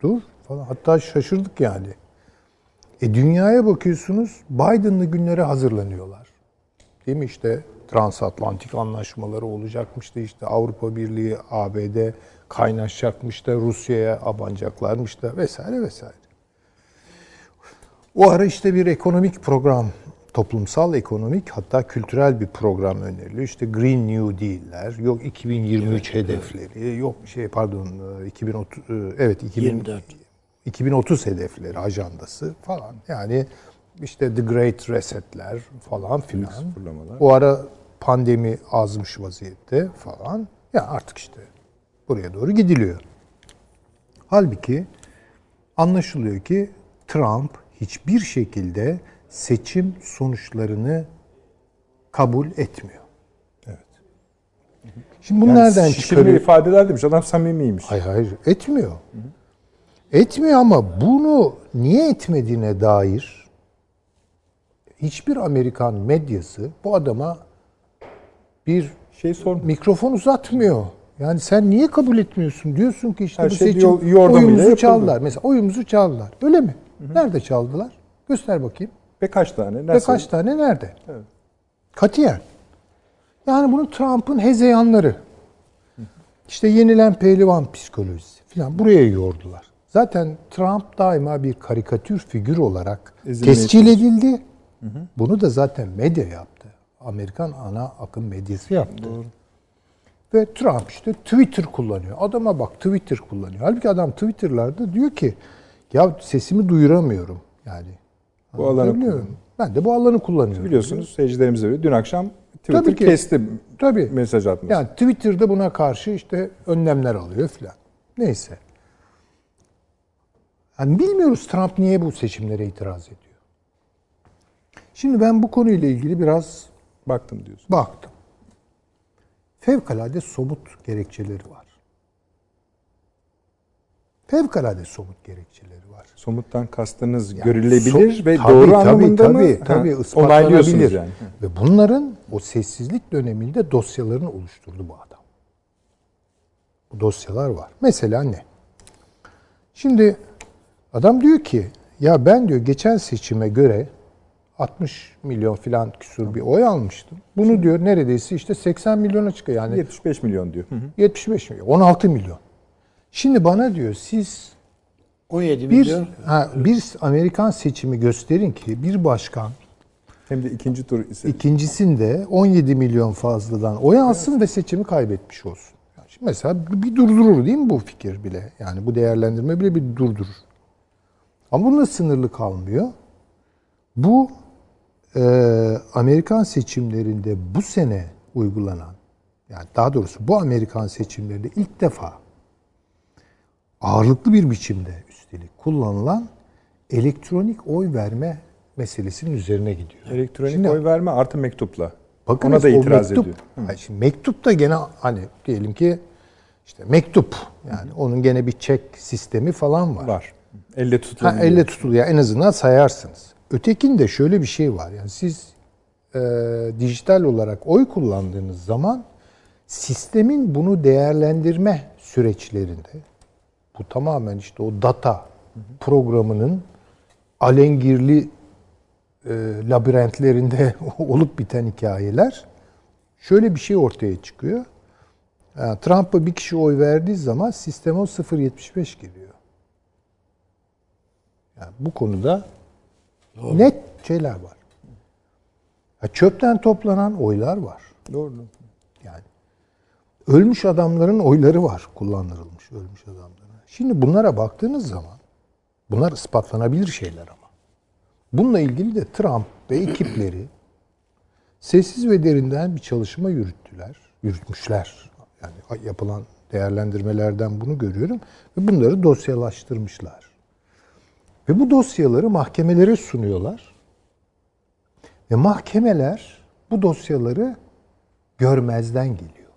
dur falan. Hatta şaşırdık yani. E dünyaya bakıyorsunuz Biden'lı günlere hazırlanıyorlar. Değil mi işte transatlantik anlaşmaları olacakmıştı işte Avrupa Birliği, ABD kaynaşacakmış da Rusya'ya abanacaklarmış da vesaire vesaire. O ara işte bir ekonomik program, toplumsal ekonomik hatta kültürel bir program öneriliyor. İşte Green New Deal'ler, yok 2023 hedefleri, yok şey pardon 2030 evet 2000, 24. 2030 hedefleri ajandası falan. Yani işte The Great Reset'ler falan filan. O ara pandemi azmış vaziyette falan. Ya artık işte buraya doğru gidiliyor. Halbuki anlaşılıyor ki Trump hiçbir şekilde seçim sonuçlarını kabul etmiyor. Evet. Şimdi bunu Yani nereden çıkarıyor? ifadeler demiş. Adam samimiymiş. Hayır hayır etmiyor. Etmiyor ama bunu niye etmediğine dair hiçbir Amerikan medyası bu adama bir Şey sormuyor. mikrofon uzatmıyor. Yani sen niye kabul etmiyorsun? Diyorsun ki işte Her bu şey seçim yordamıyla oyumuzu yapıldı. çaldılar. Mesela oyumuzu çaldılar. Öyle mi? Nerede çaldılar? Göster bakayım. Ve kaç tane? Ve Nasıl? kaç tane nerede? Evet. Katiyen. Yani bunu Trump'ın hezeyanları. İşte yenilen pehlivan psikolojisi falan buraya yordular. Zaten Trump daima bir karikatür figür olarak Ezilmeye tescil edildi. Bunu da zaten medya yaptı. Amerikan ana akım medyası yaptı. Ve Trump işte Twitter kullanıyor. Adama bak Twitter kullanıyor. Halbuki adam Twitter'larda diyor ki ya sesimi duyuramıyorum. Yani Bu alanı Anlatabiliyorum. Ben de bu alanı kullanıyorum. Biliyorsunuz seyircilerimize öyle. Dün akşam Twitter Tabii ki. kesti Tabii. mesaj atması. Yani Twitter'da buna karşı işte önlemler alıyor filan. Neyse. Yani bilmiyoruz Trump niye bu seçimlere itiraz ediyor. Şimdi ben bu konuyla ilgili biraz Baktım diyorsun. baktım. Fevkalade somut gerekçeleri var. Fevkalade somut gerekçeleri. Somuttan kastınız Yani görülebilir so- ve tabii, doğru tabii, anlamında tabii, mı? Tabii, Ha, onaylıyorsunuz yani. Ve bunların o sessizlik döneminde dosyalarını oluşturdu bu adam. Bu dosyalar var. Mesela ne? Şimdi adam diyor ki ya ben diyor geçen seçime göre 60 milyon filan küsur bir oy almıştım. Bunu diyor neredeyse işte 80 milyona çıkıyor. Yani 75 milyon diyor. Hı hı. 75 milyon, 16 milyon. Şimdi bana diyor siz 17 bir milyon. ha, bir Amerikan seçimi gösterin ki bir başkan Hem de ikinci tur ise ikincisinde 17 milyon fazladan oy alsın ve seçimi kaybetmiş olsun. Yani şimdi mesela bir durdurur değil mi bu fikir bile? Yani bu değerlendirme bile bir durdurur. Ama bununla sınırlı kalmıyor. Bu e, Amerikan seçimlerinde bu sene uygulanan, yani daha doğrusu bu Amerikan seçimlerinde ilk defa ağırlıklı bir biçimde üstelik kullanılan elektronik oy verme meselesinin üzerine gidiyor. elektronik Şimdi- oy verme artı mektupla. Bakınız Ona da itiraz mektup, ediyor. Hayır, şimdi mektup da gene hani diyelim ki işte mektup yani onun gene bir çek sistemi falan var. Var. Elle tutulan. Ha, elle tutuluyor en azından sayarsınız. Ötekinde şöyle bir şey var. Yani siz e, dijital olarak oy kullandığınız zaman sistemin bunu değerlendirme süreçlerinde bu tamamen işte o data programının alengirli e, labirentlerinde olup biten hikayeler şöyle bir şey ortaya çıkıyor. Yani Trump'a bir kişi oy verdiği zaman sistem o 0.75 giriyor. Yani bu konuda net şeyler var. Ya çöpten toplanan oylar var. Doğru. Yani ölmüş adamların oyları var kullandırılmış ölmüş adamlara. Şimdi bunlara baktığınız zaman bunlar ispatlanabilir şeyler ama. Bununla ilgili de Trump ve ekipleri sessiz ve derinden bir çalışma yürüttüler. Yürütmüşler. Yani yapılan değerlendirmelerden bunu görüyorum. Ve bunları dosyalaştırmışlar. Ve bu dosyaları mahkemelere sunuyorlar. Ve mahkemeler bu dosyaları görmezden geliyor.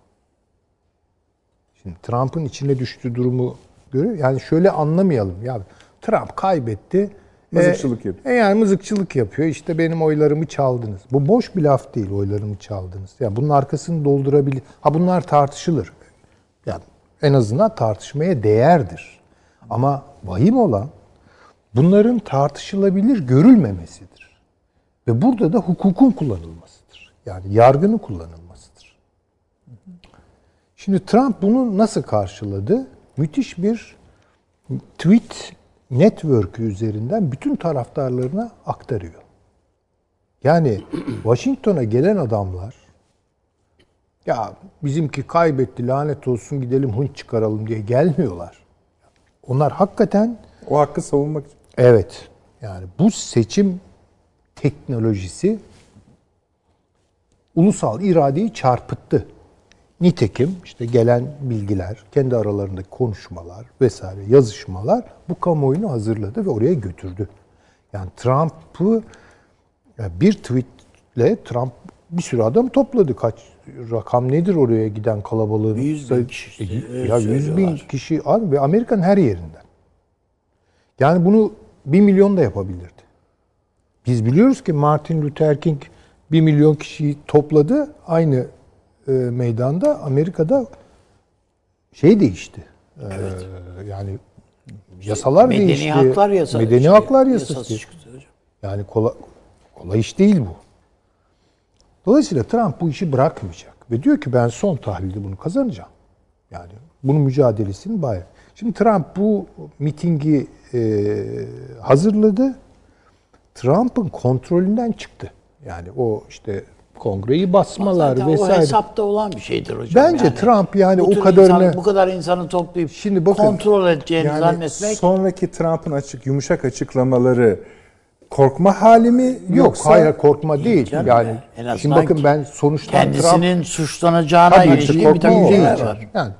Şimdi Trump'ın içine düştüğü durumu görüyor. Yani şöyle anlamayalım. Ya Trump kaybetti. Mızıkçılık E, yapıyor. e yani mızıkçılık yapıyor. İşte benim oylarımı çaldınız. Bu boş bir laf değil oylarımı çaldınız. Yani bunun arkasını doldurabilir. Ha bunlar tartışılır. Yani en azından tartışmaya değerdir. Ama vahim olan bunların tartışılabilir görülmemesidir. Ve burada da hukukun kullanılmasıdır. Yani yargının kullanılmasıdır. Şimdi Trump bunu nasıl karşıladı? Müthiş bir tweet network üzerinden bütün taraftarlarına aktarıyor. Yani Washington'a gelen adamlar ya bizimki kaybetti lanet olsun gidelim hınç çıkaralım diye gelmiyorlar. Onlar hakikaten O hakkı savunmak için. Evet. Yani bu seçim teknolojisi ulusal iradeyi çarpıttı. Nitekim işte gelen bilgiler, kendi aralarındaki konuşmalar vesaire yazışmalar bu kamuoyunu hazırladı ve oraya götürdü. Yani Trump'ı bir tweetle Trump bir sürü adam topladı. Kaç rakam nedir oraya giden kalabalığın? Yüz bin kişi işte, E, öyle ya yüz bin söylüyorlar. kişi abi ve Amerika'nın her yerinden. Yani bunu bir milyon da yapabilirdi. Biz biliyoruz ki Martin Luther King bir milyon kişiyi topladı. Aynı e, meydanda Amerika'da şey değişti. E, yani yasalar Medeni değişti. haklar yasası. Medeni şey, haklar yasası. çıktı hocam. Yani kolay, kolay iş değil bu. Dolayısıyla Trump bu işi bırakmayacak. Ve diyor ki ben son tahlilde bunu kazanacağım. Yani bunun mücadelesini bayağı. Şimdi Trump bu mitingi e, hazırladı. Trump'ın kontrolünden çıktı. Yani o işte kongreyi basmalar Zaten o vesaire. hesapta olan bir şeydir hocam. Bence Trump yani o kadarını- insan- bu kadar insanı toplayıp Şimdi bakın, kontrol edeceğini Yani zannetmek sonraki Trump'ın açık yumuşak açıklamaları korkma hali mi Yok yoksa hayır korkma değil. canım yani ya, en şimdi bakın ben sonuçta Trump kendisinin suçlanacağına Tabii ilişkin ki bir takım şeyler var. Yani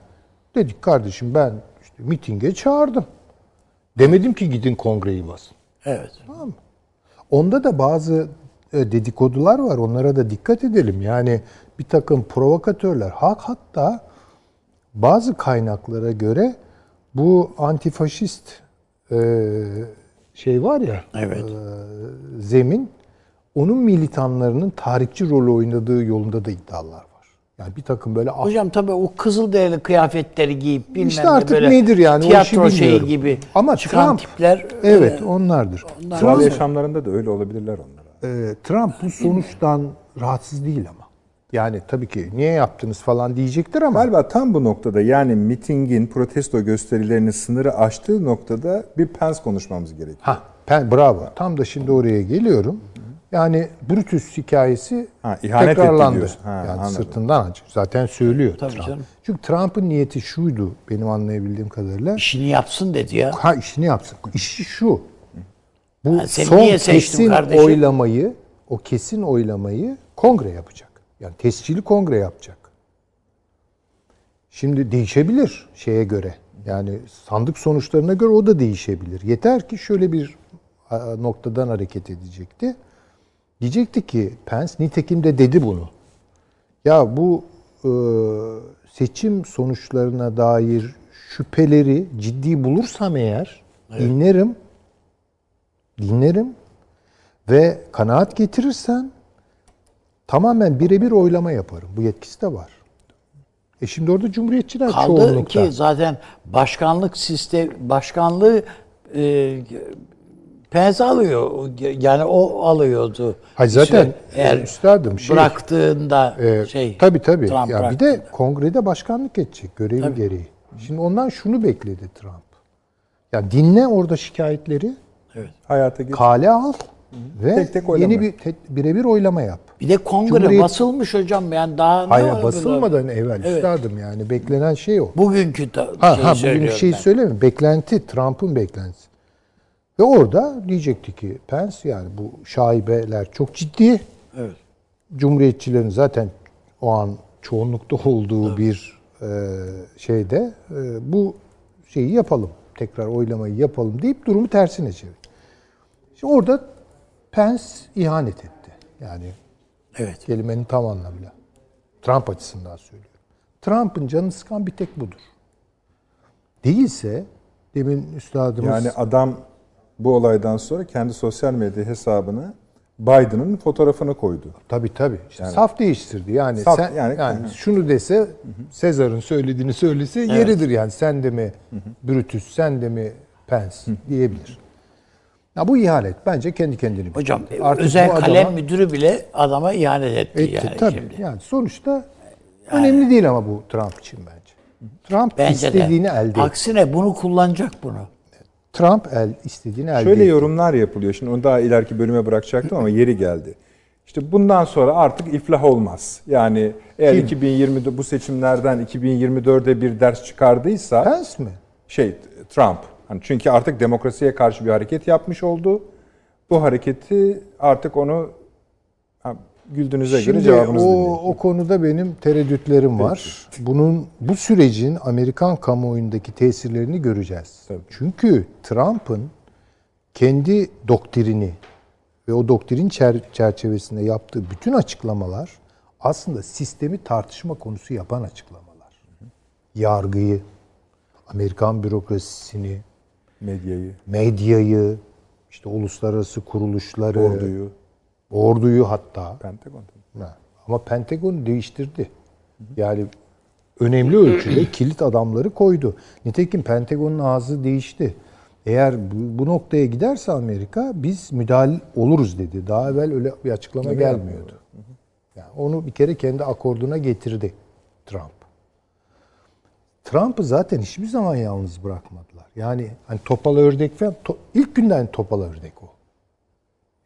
dedik kardeşim ben işte mitinge çağırdım. Demedim ki gidin kongreyi basın. Evet. Onda da bazı dedikodular var. Onlara da dikkat edelim. Yani bir takım provokatörler hak hatta bazı kaynaklara göre bu antifaşist e, şey var ya Evet. e, zemin onun militanlarının tarihçi rolü oynadığı yolunda da iddialar var. Yani bir takım böyle ah- Hocam tabii o kızıl derili kıyafetleri giyip bilmem İşte ne artık böyle nedir yani, o tiyatro işi şeyi gibi Ama çıkan Trump- tipler evet e, onlardır. onlar var. yaşamlarında da öyle olabilirler onlara. Ee, Trump bu sonuçtan rahatsız değil ama. Yani tabii ki niye yaptınız falan diyecektir ama Galiba tam bu noktada yani mitingin, protesto gösterilerinin sınırı aştığı noktada bir Pence konuşmamız gerekiyor. ha ben bravo. Tam da şimdi oraya geliyorum. Yani Brutus hikayesi Ha, ihanet etti tekrarlandı. Ha, yani anladım. sırtından aç. Zaten söylüyor Tabii Trump. canım. Çünkü Trump'ın niyeti şuydu benim anlayabildiğim kadarıyla. işini yapsın dedi ya. Ha işini yapsın. İşi şu. Bu Ha, son niye kesin kardeşim? oylamayı, o kesin oylamayı kongre yapacak. Yani tescilli kongre yapacak. Şimdi değişebilir şeye göre. Yani sandık sonuçlarına göre o da değişebilir. Yeter ki şöyle bir noktadan hareket edecekti. Diyecekti ki Pence nitekim de dedi bunu. Ya bu e, seçim sonuçlarına dair şüpheleri ciddi bulursam eğer dinlerim. Dinlerim ve kanaat getirirsen tamamen birebir oylama yaparım. Bu yetkisi de var. E şimdi orada cumhuriyetçiler Kaldı çoğunlukta. ki zaten başkanlık sistem başkanlığı e, Pence alıyor. Yani o alıyordu. Hayır zaten İşte eğer üstadım şey, bıraktığında e, şey tabii tabii. Trump ya bir de kongrede başkanlık edecek görevi gereği. Şimdi ondan şunu bekledi Trump. Ya dinle orada şikayetleri, Hayata geç. kale al ve Tek tek oylama. yeni bir birebir oylama yap. bir de kongre Cumhuriyet- basılmış hocam yani daha ne Hayır basılmadan evvel Evet. üstadım yani beklenen şey o. Bugünkü da Ha, şeyi ha bugün söylüyorum şey söyleme. Beklenti, Trump'ın beklentisi. Ve orada diyecekti ki Pence yani bu şaibeler çok ciddi. Evet. Cumhuriyetçilerin zaten o an çoğunlukta olduğu bir e, şeyde e, bu şeyi yapalım. Tekrar oylamayı yapalım deyip durumu tersine çevir. Şimdi orada Pence ihanet etti. Yani Evet. kelimenin tam anlamıyla. Trump açısından söylüyorum. Trump'ın canını sıkan bir tek budur. Değilse demin üstadımız Yani adam bu olaydan sonra kendi sosyal medya hesabına Biden'ın fotoğrafını koydu. tabii tabii işte saf değiştirdi. Yani Saf- sen yani- yani, şunu dese Sezar'ın söylediğini söylese yeridir yani. Sen de mi Brutus, sen de mi Pence diyebilir. Ya bu ihanet bence kendi kendini. bitirdi. Hocam Artık özel adama- kalem müdürü bile adama ihanet etti, Etti yani tabii. şimdi. Yani sonuçta önemli değil ama bu Trump için bence. Trump Bence istediğini de. elde etti. Aksine bunu kullanacak bunu. Trump el istediğini elde Şöyle etti. yorumlar yapılıyor. Şimdi onu daha ileriki bölüme bırakacaktım ama yeri geldi. İşte bundan sonra artık iflah olmaz. Yani eğer Kim? 2020'de bu seçimlerden 2024'de bir ders çıkardıysa Pence mi? şey Trump. Hani çünkü artık demokrasiye karşı bir hareket yapmış oldu. Bu hareketi artık onu güldüğünüze göre Şimdi cevabınızı o, dinleyin. o konuda benim tereddütlerim var. Bunun bu sürecin Amerikan kamuoyundaki tesirlerini göreceğiz. Tabii. Çünkü Trump'ın kendi doktrini ve o doktrin çer- çerçevesinde yaptığı bütün açıklamalar aslında sistemi tartışma konusu yapan açıklamalar. Yargıyı, Amerikan bürokrasisini, Medyayı, medyayı, işte uluslararası kuruluşları, orduyu, orduyu hatta Pentagon. Ha, Ama Pentagon değiştirdi. Yani önemli ölçüde kilit adamları koydu. Nitekim Pentagon'un ağzı değişti. Eğer bu, bu noktaya giderse Amerika biz müdahil oluruz dedi. Daha evvel öyle bir açıklama Öyle gelmiyordu. Yani onu bir kere kendi akorduna getirdi Trump. Trump'ı zaten hiçbir zaman yalnız bırakmadılar. Yani hani topal ördek falan to- ilk günden topal ördek o.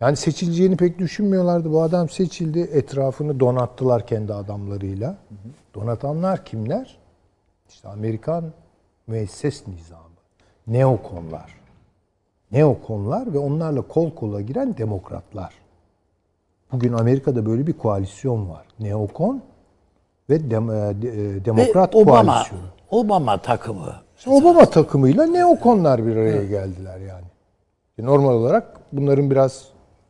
Yani seçileceğini pek düşünmüyorlardı. Bu adam seçildi. Etrafını donattılar kendi adamlarıyla. Donatanlar kimler? İşte Amerikan müesses nizamı. Neokonlar. Neokonlar ve onlarla kol kola giren demokratlar. Bugün Amerika'da böyle bir koalisyon var. Neokon ve dem- e, e, demokrat Ve Obama, koalisyonu. Obama takımı. İşte Obama takımıyla neokonlar bir araya geldiler yani. E, Normal olarak bunların biraz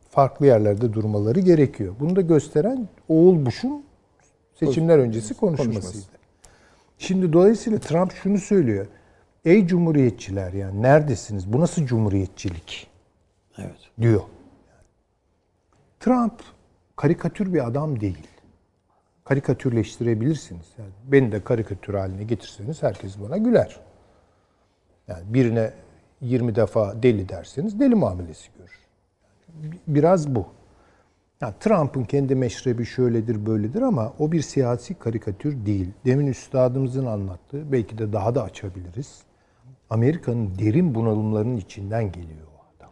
farklı yerlerde durmaları gerekiyor. Bunu da gösteren Oğul Bush'un seçimler öncesi konuşmasıydı. Şimdi dolayısıyla Trump şunu söylüyor. Ey cumhuriyetçiler yani neredesiniz? Bu nasıl cumhuriyetçilik? Evet. diyor. Trump karikatür bir adam değil. Karikatürleştirebilirsiniz. Yani beni de karikatür haline getirseniz herkes bana güler. Yani birine 20 defa deli derseniz deli muamelesi görür. Biraz bu. Yani Trump'ın kendi meşrebi şöyledir böyledir ama o bir siyasi karikatür değil. Demin üstadımızın anlattığı belki de daha da açabiliriz. Amerika'nın derin bunalımlarının içinden geliyor o adam.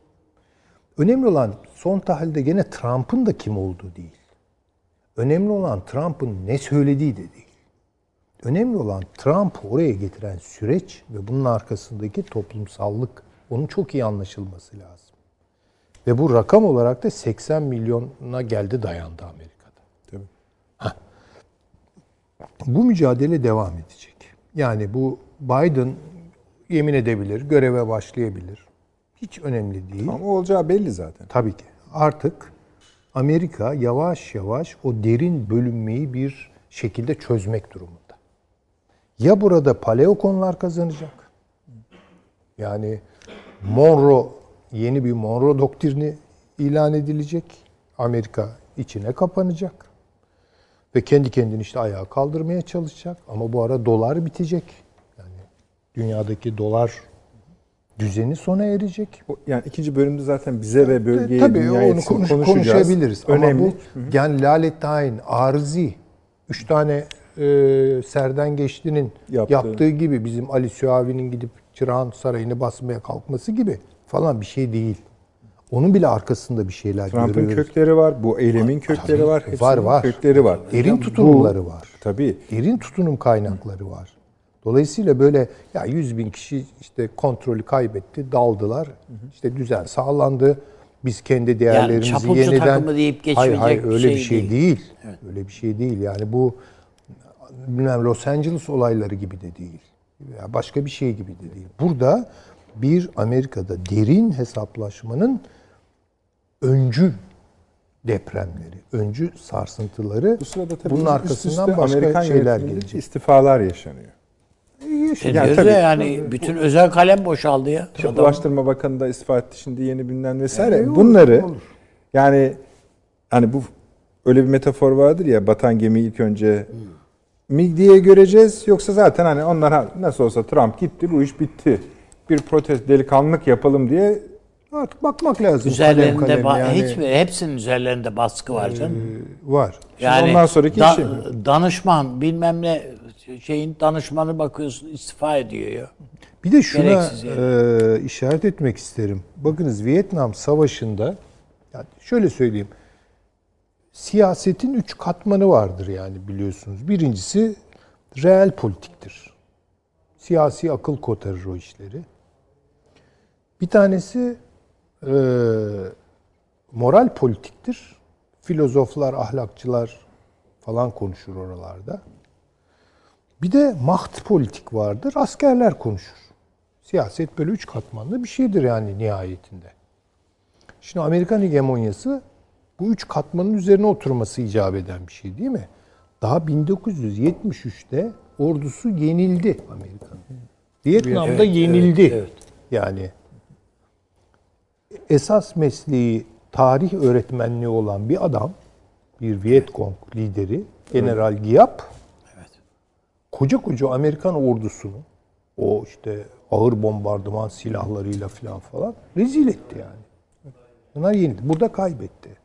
Önemli olan son tahlilde gene Trump'ın da kim olduğu değil. Önemli olan Trump'ın ne söylediği de değil. Önemli olan Trump'ı oraya getiren süreç ve bunun arkasındaki toplumsallık. Onun çok iyi anlaşılması lazım. Ve bu rakam olarak da 80 milyona geldi dayandı Amerika'da. Tabii. Bu mücadele devam edecek. Yani bu Biden yemin edebilir, göreve başlayabilir. Hiç önemli değil. Ama olacağı belli zaten. Tabii ki. Artık Amerika yavaş yavaş o derin bölünmeyi bir şekilde çözmek durumunda. Ya burada paleokonlar kazanacak. Yani Monroe yeni bir Monroe doktrini ilan edilecek. Amerika içine kapanacak. Ve kendi kendini işte ayağa kaldırmaya çalışacak. Ama bu ara dolar bitecek. Yani dünyadaki dolar düzeni sona erecek. Yani ikinci bölümde zaten bize ve bölgeye, Tabii dünyaya onu konuş, konuşacağız. konuşabiliriz. Önemli. Ama bu yani Tayin, Arzi, üç tane e, Serden Geçti'nin Yaptığı. yaptığı. gibi bizim Ali Süavi'nin gidip Çırağan Sarayı'nı basmaya kalkması gibi falan bir şey değil. Onun bile arkasında bir şeyler Trump'ın görüyoruz. kökleri var, bu eylemin kökleri var, Var, var. kökleri var. Derin Bu- tutumları var. Tabii. Derin tutunum kaynakları var. Dolayısıyla böyle ya 100 bin kişi işte kontrolü kaybetti, daldılar. İşte düzen sağlandı. Biz kendi değerlerimizi çapulcu yeniden... takımı deyip Hayır, geçmeyecek hayır bir öyle şey bir şey değil. değil. Öyle bir şey değil. Yani bu bilmem Los Angeles olayları gibi de değil. Ya başka bir şey gibi de değil. Burada bir Amerika'da derin hesaplaşmanın öncü depremleri, öncü sarsıntıları Bu sırada tabii bunun arkasından başka Amerikan şeyler gelecek. istifalar yaşanıyor. Ediyoruz Yani ya tabii- yani bütün özel kalem boşaldı ya. Adam- Ulaştırma Bakanı da istifa etti şimdi yeni bilinen vesaire. Yani olur, Bunları olur. yani hani bu öyle bir metafor vardır ya batan gemiyi ilk önce mi diye göreceğiz yoksa zaten hani onlar ha- nasıl olsa Trump gitti bu iş bitti. Bir protest delikanlılık yapalım diye Artık bakmak lazım. Üzerlerinde kalem kalem yani, hiçbir hepsinin üzerlerinde baskı var canım. e, var. yani ondan sonraki da- işi. danışman bilmem ne şeyin danışmanı bakıyorsun istifa ediyor ya. Bir de şuna yani. e, işaret etmek isterim. Bakınız Vietnam Savaşı'nda yani şöyle söyleyeyim. Siyasetin üç katmanı vardır yani biliyorsunuz. Birincisi reel politiktir. Siyasi akıl kotarır o işleri. Bir tanesi e, moral politiktir. Filozoflar, ahlakçılar falan konuşur oralarda. Bir de maht politik vardır. Askerler konuşur. Siyaset böyle üç katmanlı bir şeydir yani nihayetinde. Şimdi Amerikan hegemonyası bu üç katmanın üzerine oturması icap eden bir şey değil mi? Daha 1973'te ordusu yenildi Amerika'nın. Vietnam'da Evet, yenildi. evet, evet. Yani esas mesleği tarih öğretmenliği olan bir adam, bir Vietcong lideri, General Giap, koca koca Amerikan ordusunu o işte ağır bombardıman silahlarıyla falan falan rezil etti yani. Bunlar yenildi. Burada kaybetti.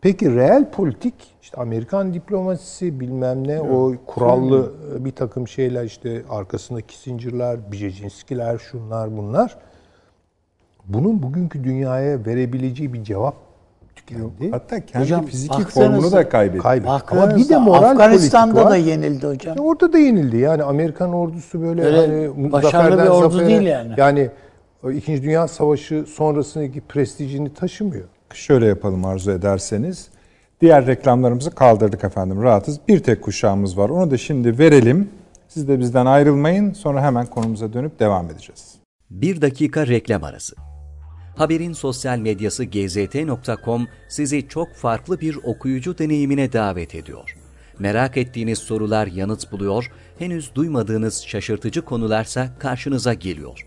Peki reel politik işte Amerikan diplomasisi bilmem ne o kurallı e, bir takım şeyler işte arkasında Kissinger'lar, Brzezinski'ler şunlar bunlar. Bunun bugünkü dünyaya verebileceği bir cevap tükendi. hatta kendi Hocam, fiziki formunu da kaybetti. Kaybetti. Ama bir de moral Afganistan'da var. da yenildi hocam. Ya Orada da yenildi. Yani Amerikan ordusu böyle Öyle hani başarılı bir ordu zafere- değil yani. Yani o İkinci Dünya Savaşı sonrasındaki prestijini taşımıyor. Şöyle yapalım arzu ederseniz. Diğer reklamlarımızı kaldırdık efendim. Rahatız. Bir tek kuşağımız var. Onu da şimdi verelim. Siz de bizden ayrılmayın. Sonra hemen konumuza dönüp devam edeceğiz. Bir dakika reklam arası. Haberin sosyal medyası gzt.com sizi çok farklı bir okuyucu deneyimine davet ediyor. Merak ettiğiniz sorular yanıt buluyor, henüz duymadığınız şaşırtıcı konularsa karşınıza geliyor.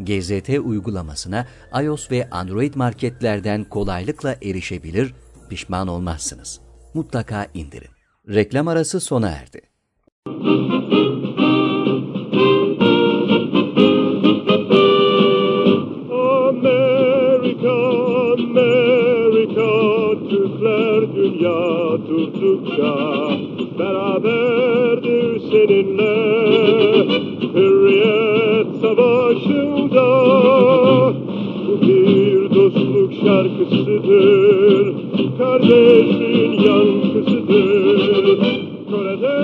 GZT uygulamasına iOS ve Android marketlerden kolaylıkla erişebilir, pişman olmazsınız. Mutlaka indirin. Reklam arası sona erdi. Amerika, Amerika, Türkler dünya durdukça beraberdir seninle hürriyet savaşında. Bir dostluk şarkısıdır, kardeşin yankısıdır. Kore'de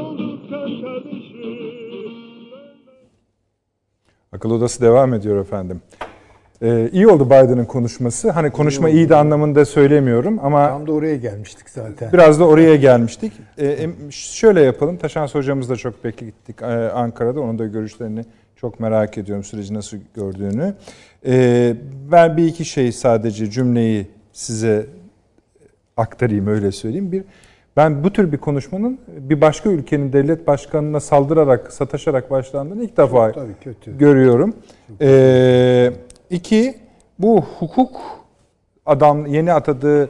olduk kan kardeşim. Akıl Odası devam ediyor efendim. Ee, iyi oldu Biden'ın konuşması. Hani konuşma iyi de anlamında söylemiyorum ama Tam da oraya gelmiştik zaten. biraz da oraya gelmiştik. Ee, şöyle yapalım. Taşans hocamız da çok beklettik e, Ankara'da. Onun da görüşlerini çok merak ediyorum. Süreci nasıl gördüğünü. Ee, ben bir iki şey sadece cümleyi size aktarayım öyle söyleyeyim. Bir ben bu tür bir konuşmanın bir başka ülkenin devlet başkanına saldırarak, sataşarak başlandığını ilk defa Tabii kötü. görüyorum. Ee, iki, bu hukuk adam yeni atadığı e,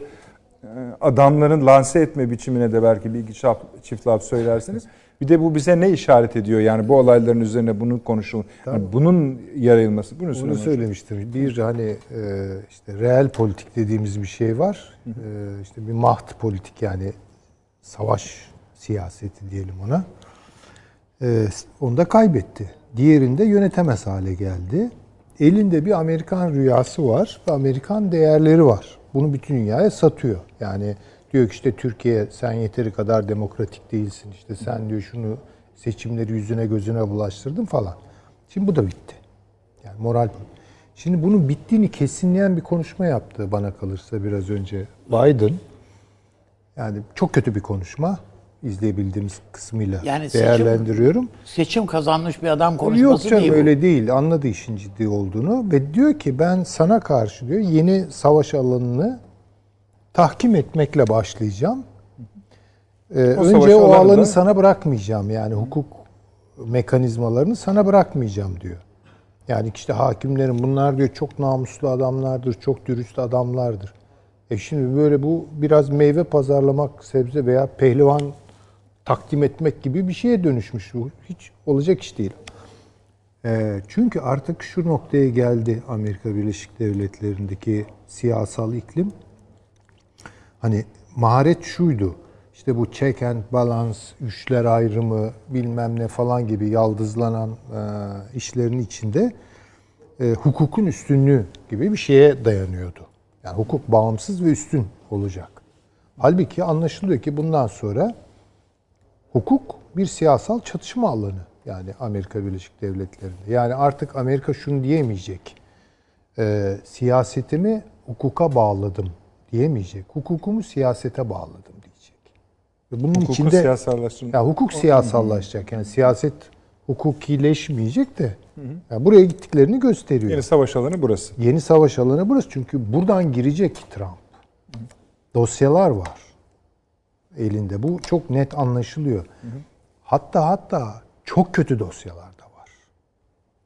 adamların lanse etme biçimine de belki bir iki çift laf söylerseniz. Bir de bu bize ne işaret ediyor? Yani bu olayların üzerine bunun konuşul, yani bunun yayılması. Bunu Bunu söylemek söylemiştim. Bir hani e, işte reel politik dediğimiz bir şey var. E, işte bir maht politik yani savaş siyaseti diyelim ona. E, onu da kaybetti. Diğerinde yönetemez hale geldi. Elinde bir Amerikan rüyası var ve Amerikan değerleri var. Bunu bütün dünyaya satıyor. Yani Diyor ki işte Türkiye sen yeteri kadar demokratik değilsin. İşte sen diyor şunu seçimleri yüzüne gözüne bulaştırdın falan. Şimdi bu da bitti. Yani moral. Şimdi bunun bittiğini kesinleyen bir konuşma yaptı bana kalırsa biraz önce Biden. Yani çok kötü bir konuşma izleyebildiğimiz kısmıyla Yani seçim- değerlendiriyorum. Seçim kazanmış bir adam Yok konuşması canım değil bu. öyle değil. Anladı işin ciddi olduğunu ve diyor ki ben sana karşı diyor yeni savaş alanını tahkim etmekle başlayacağım. Ee, önce o alanı da- sana bırakmayacağım. Yani hukuk mekanizmalarını sana bırakmayacağım diyor. Yani işte hakimlerin bunlar diyor çok namuslu adamlardır, çok dürüst adamlardır. E şimdi böyle bu biraz meyve pazarlamak, sebze veya pehlivan takdim etmek gibi bir şeye dönüşmüş. Bu hiç olacak iş değil. Ee, çünkü artık şu noktaya geldi Amerika Birleşik Devletleri'ndeki siyasal iklim. Hani maharet şuydu. İşte bu check and balance, üçler ayrımı, bilmem ne falan gibi yaldızlanan e, işlerin içinde e, hukukun üstünlüğü gibi bir şeye dayanıyordu. Yani hukuk bağımsız ve üstün olacak. Halbuki anlaşılıyor ki bundan sonra hukuk bir siyasal çatışma alanı. Yani Amerika Birleşik Devletleri'nde. Yani artık Amerika şunu diyemeyecek. E, siyasetimi hukuka bağladım diyemeyecek. Hukukumu siyasete bağladım diyecek. Ve bunun Hukuku içinde siyasallaştırma. ya hukuk siyasallaşacak. Yani siyaset hukukileşmeyecek de yani buraya gittiklerini gösteriyor. Yeni savaş alanı burası. Yeni savaş alanı burası. Çünkü buradan girecek Trump. Dosyalar var elinde. Bu çok net anlaşılıyor. Hatta hatta çok kötü dosyalar da var.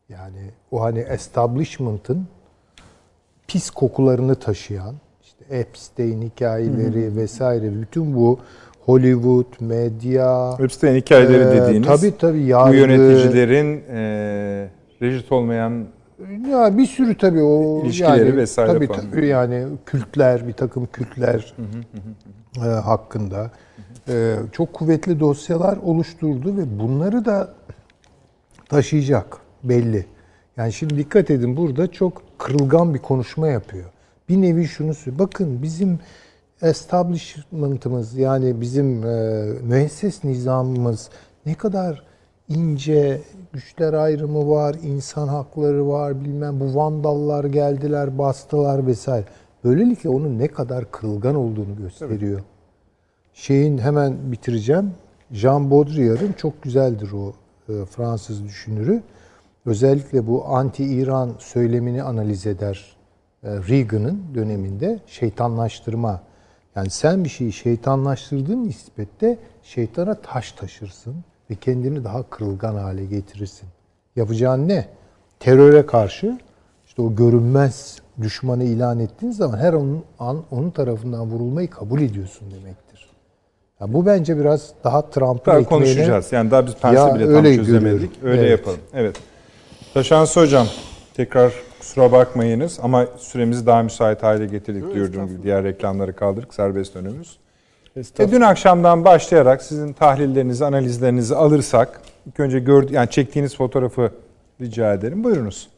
Yani o hani establishment'ın pis kokularını taşıyan Epstein hikayeleri vesaire bütün bu Hollywood, medya, Epstein hikayeleri Ee, dediğiniz tabii, tabii, bu yargı- yöneticilerin e, rejit olmayan Ya bir sürü tabii o İlişkileri yani, vesaire tabii, falan. tabii yani kültler bir takım kültler e, hakkında e, çok kuvvetli dosyalar oluşturdu ve bunları da taşıyacak belli. Yani şimdi dikkat edin burada çok kırılgan bir konuşma yapıyor. Bir nevi şunu söylüyor. Bakın bizim establishment'ımız yani bizim e, müesses nizamımız ne kadar ince güçler ayrımı var, insan hakları var, bilmem bu vandallar geldiler, bastılar vesaire. Böylelikle onun ne kadar kırılgan olduğunu gösteriyor. Şeyin hemen bitireceğim. Jean Baudrillard'ın çok güzeldir o e, Fransız düşünürü. Özellikle bu anti-İran söylemini analiz eder. E, Reagan'ın döneminde şeytanlaştırma. Yani sen bir şeyi şeytanlaştırdığın nispette şeytana taş taşırsın ve kendini daha kırılgan hale getirirsin. Yapacağın ne? Teröre karşı işte o görünmez düşmanı ilan ettiğin zaman her onun an onun tarafından vurulmayı kabul ediyorsun demektir. Ya bu bence biraz daha Trump'ın ekmeğine- konuşacağız. Yani daha biz pense Ya bile tam öyle çözemedik. görüyorum. Öyle Evet. yapalım. Evet. Taşansı Hocam tekrar kusura bakmayınız ama süremizi daha müsait hale getirdik diyordum gibi. Diğer reklamları kaldırdık. Serbest dönümüz. E, dün akşamdan başlayarak sizin tahlillerinizi, analizlerinizi alırsak ilk önce gördü yani çektiğiniz fotoğrafı rica ederim. Buyurunuz.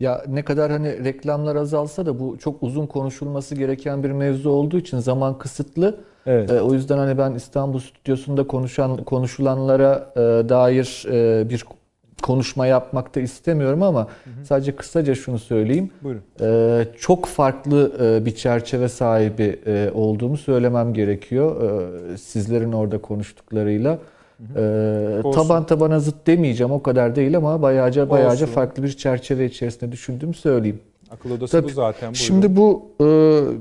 Ya ne kadar hani reklamlar azalsa da bu çok uzun konuşulması gereken bir mevzu olduğu için zaman kısıtlı. Evet. Ee, o yüzden hani ben İstanbul stüdyosunda konuşan konuşulanlara e, dair e, bir konuşma yapmak da istemiyorum ama sadece kısaca şunu söyleyeyim. Buyurun. Ee, çok farklı e, bir çerçeve sahibi e, olduğumu söylemem gerekiyor. Ee, sizlerin orada konuştuklarıyla. Ee, Olsun. taban tabana zıt demeyeceğim o kadar değil ama bayağıca bayağıca Olsun. farklı bir çerçeve içerisinde düşündüğümü söyleyeyim. Akıl odası bu Tabii. zaten. Buyurun. Şimdi bu e,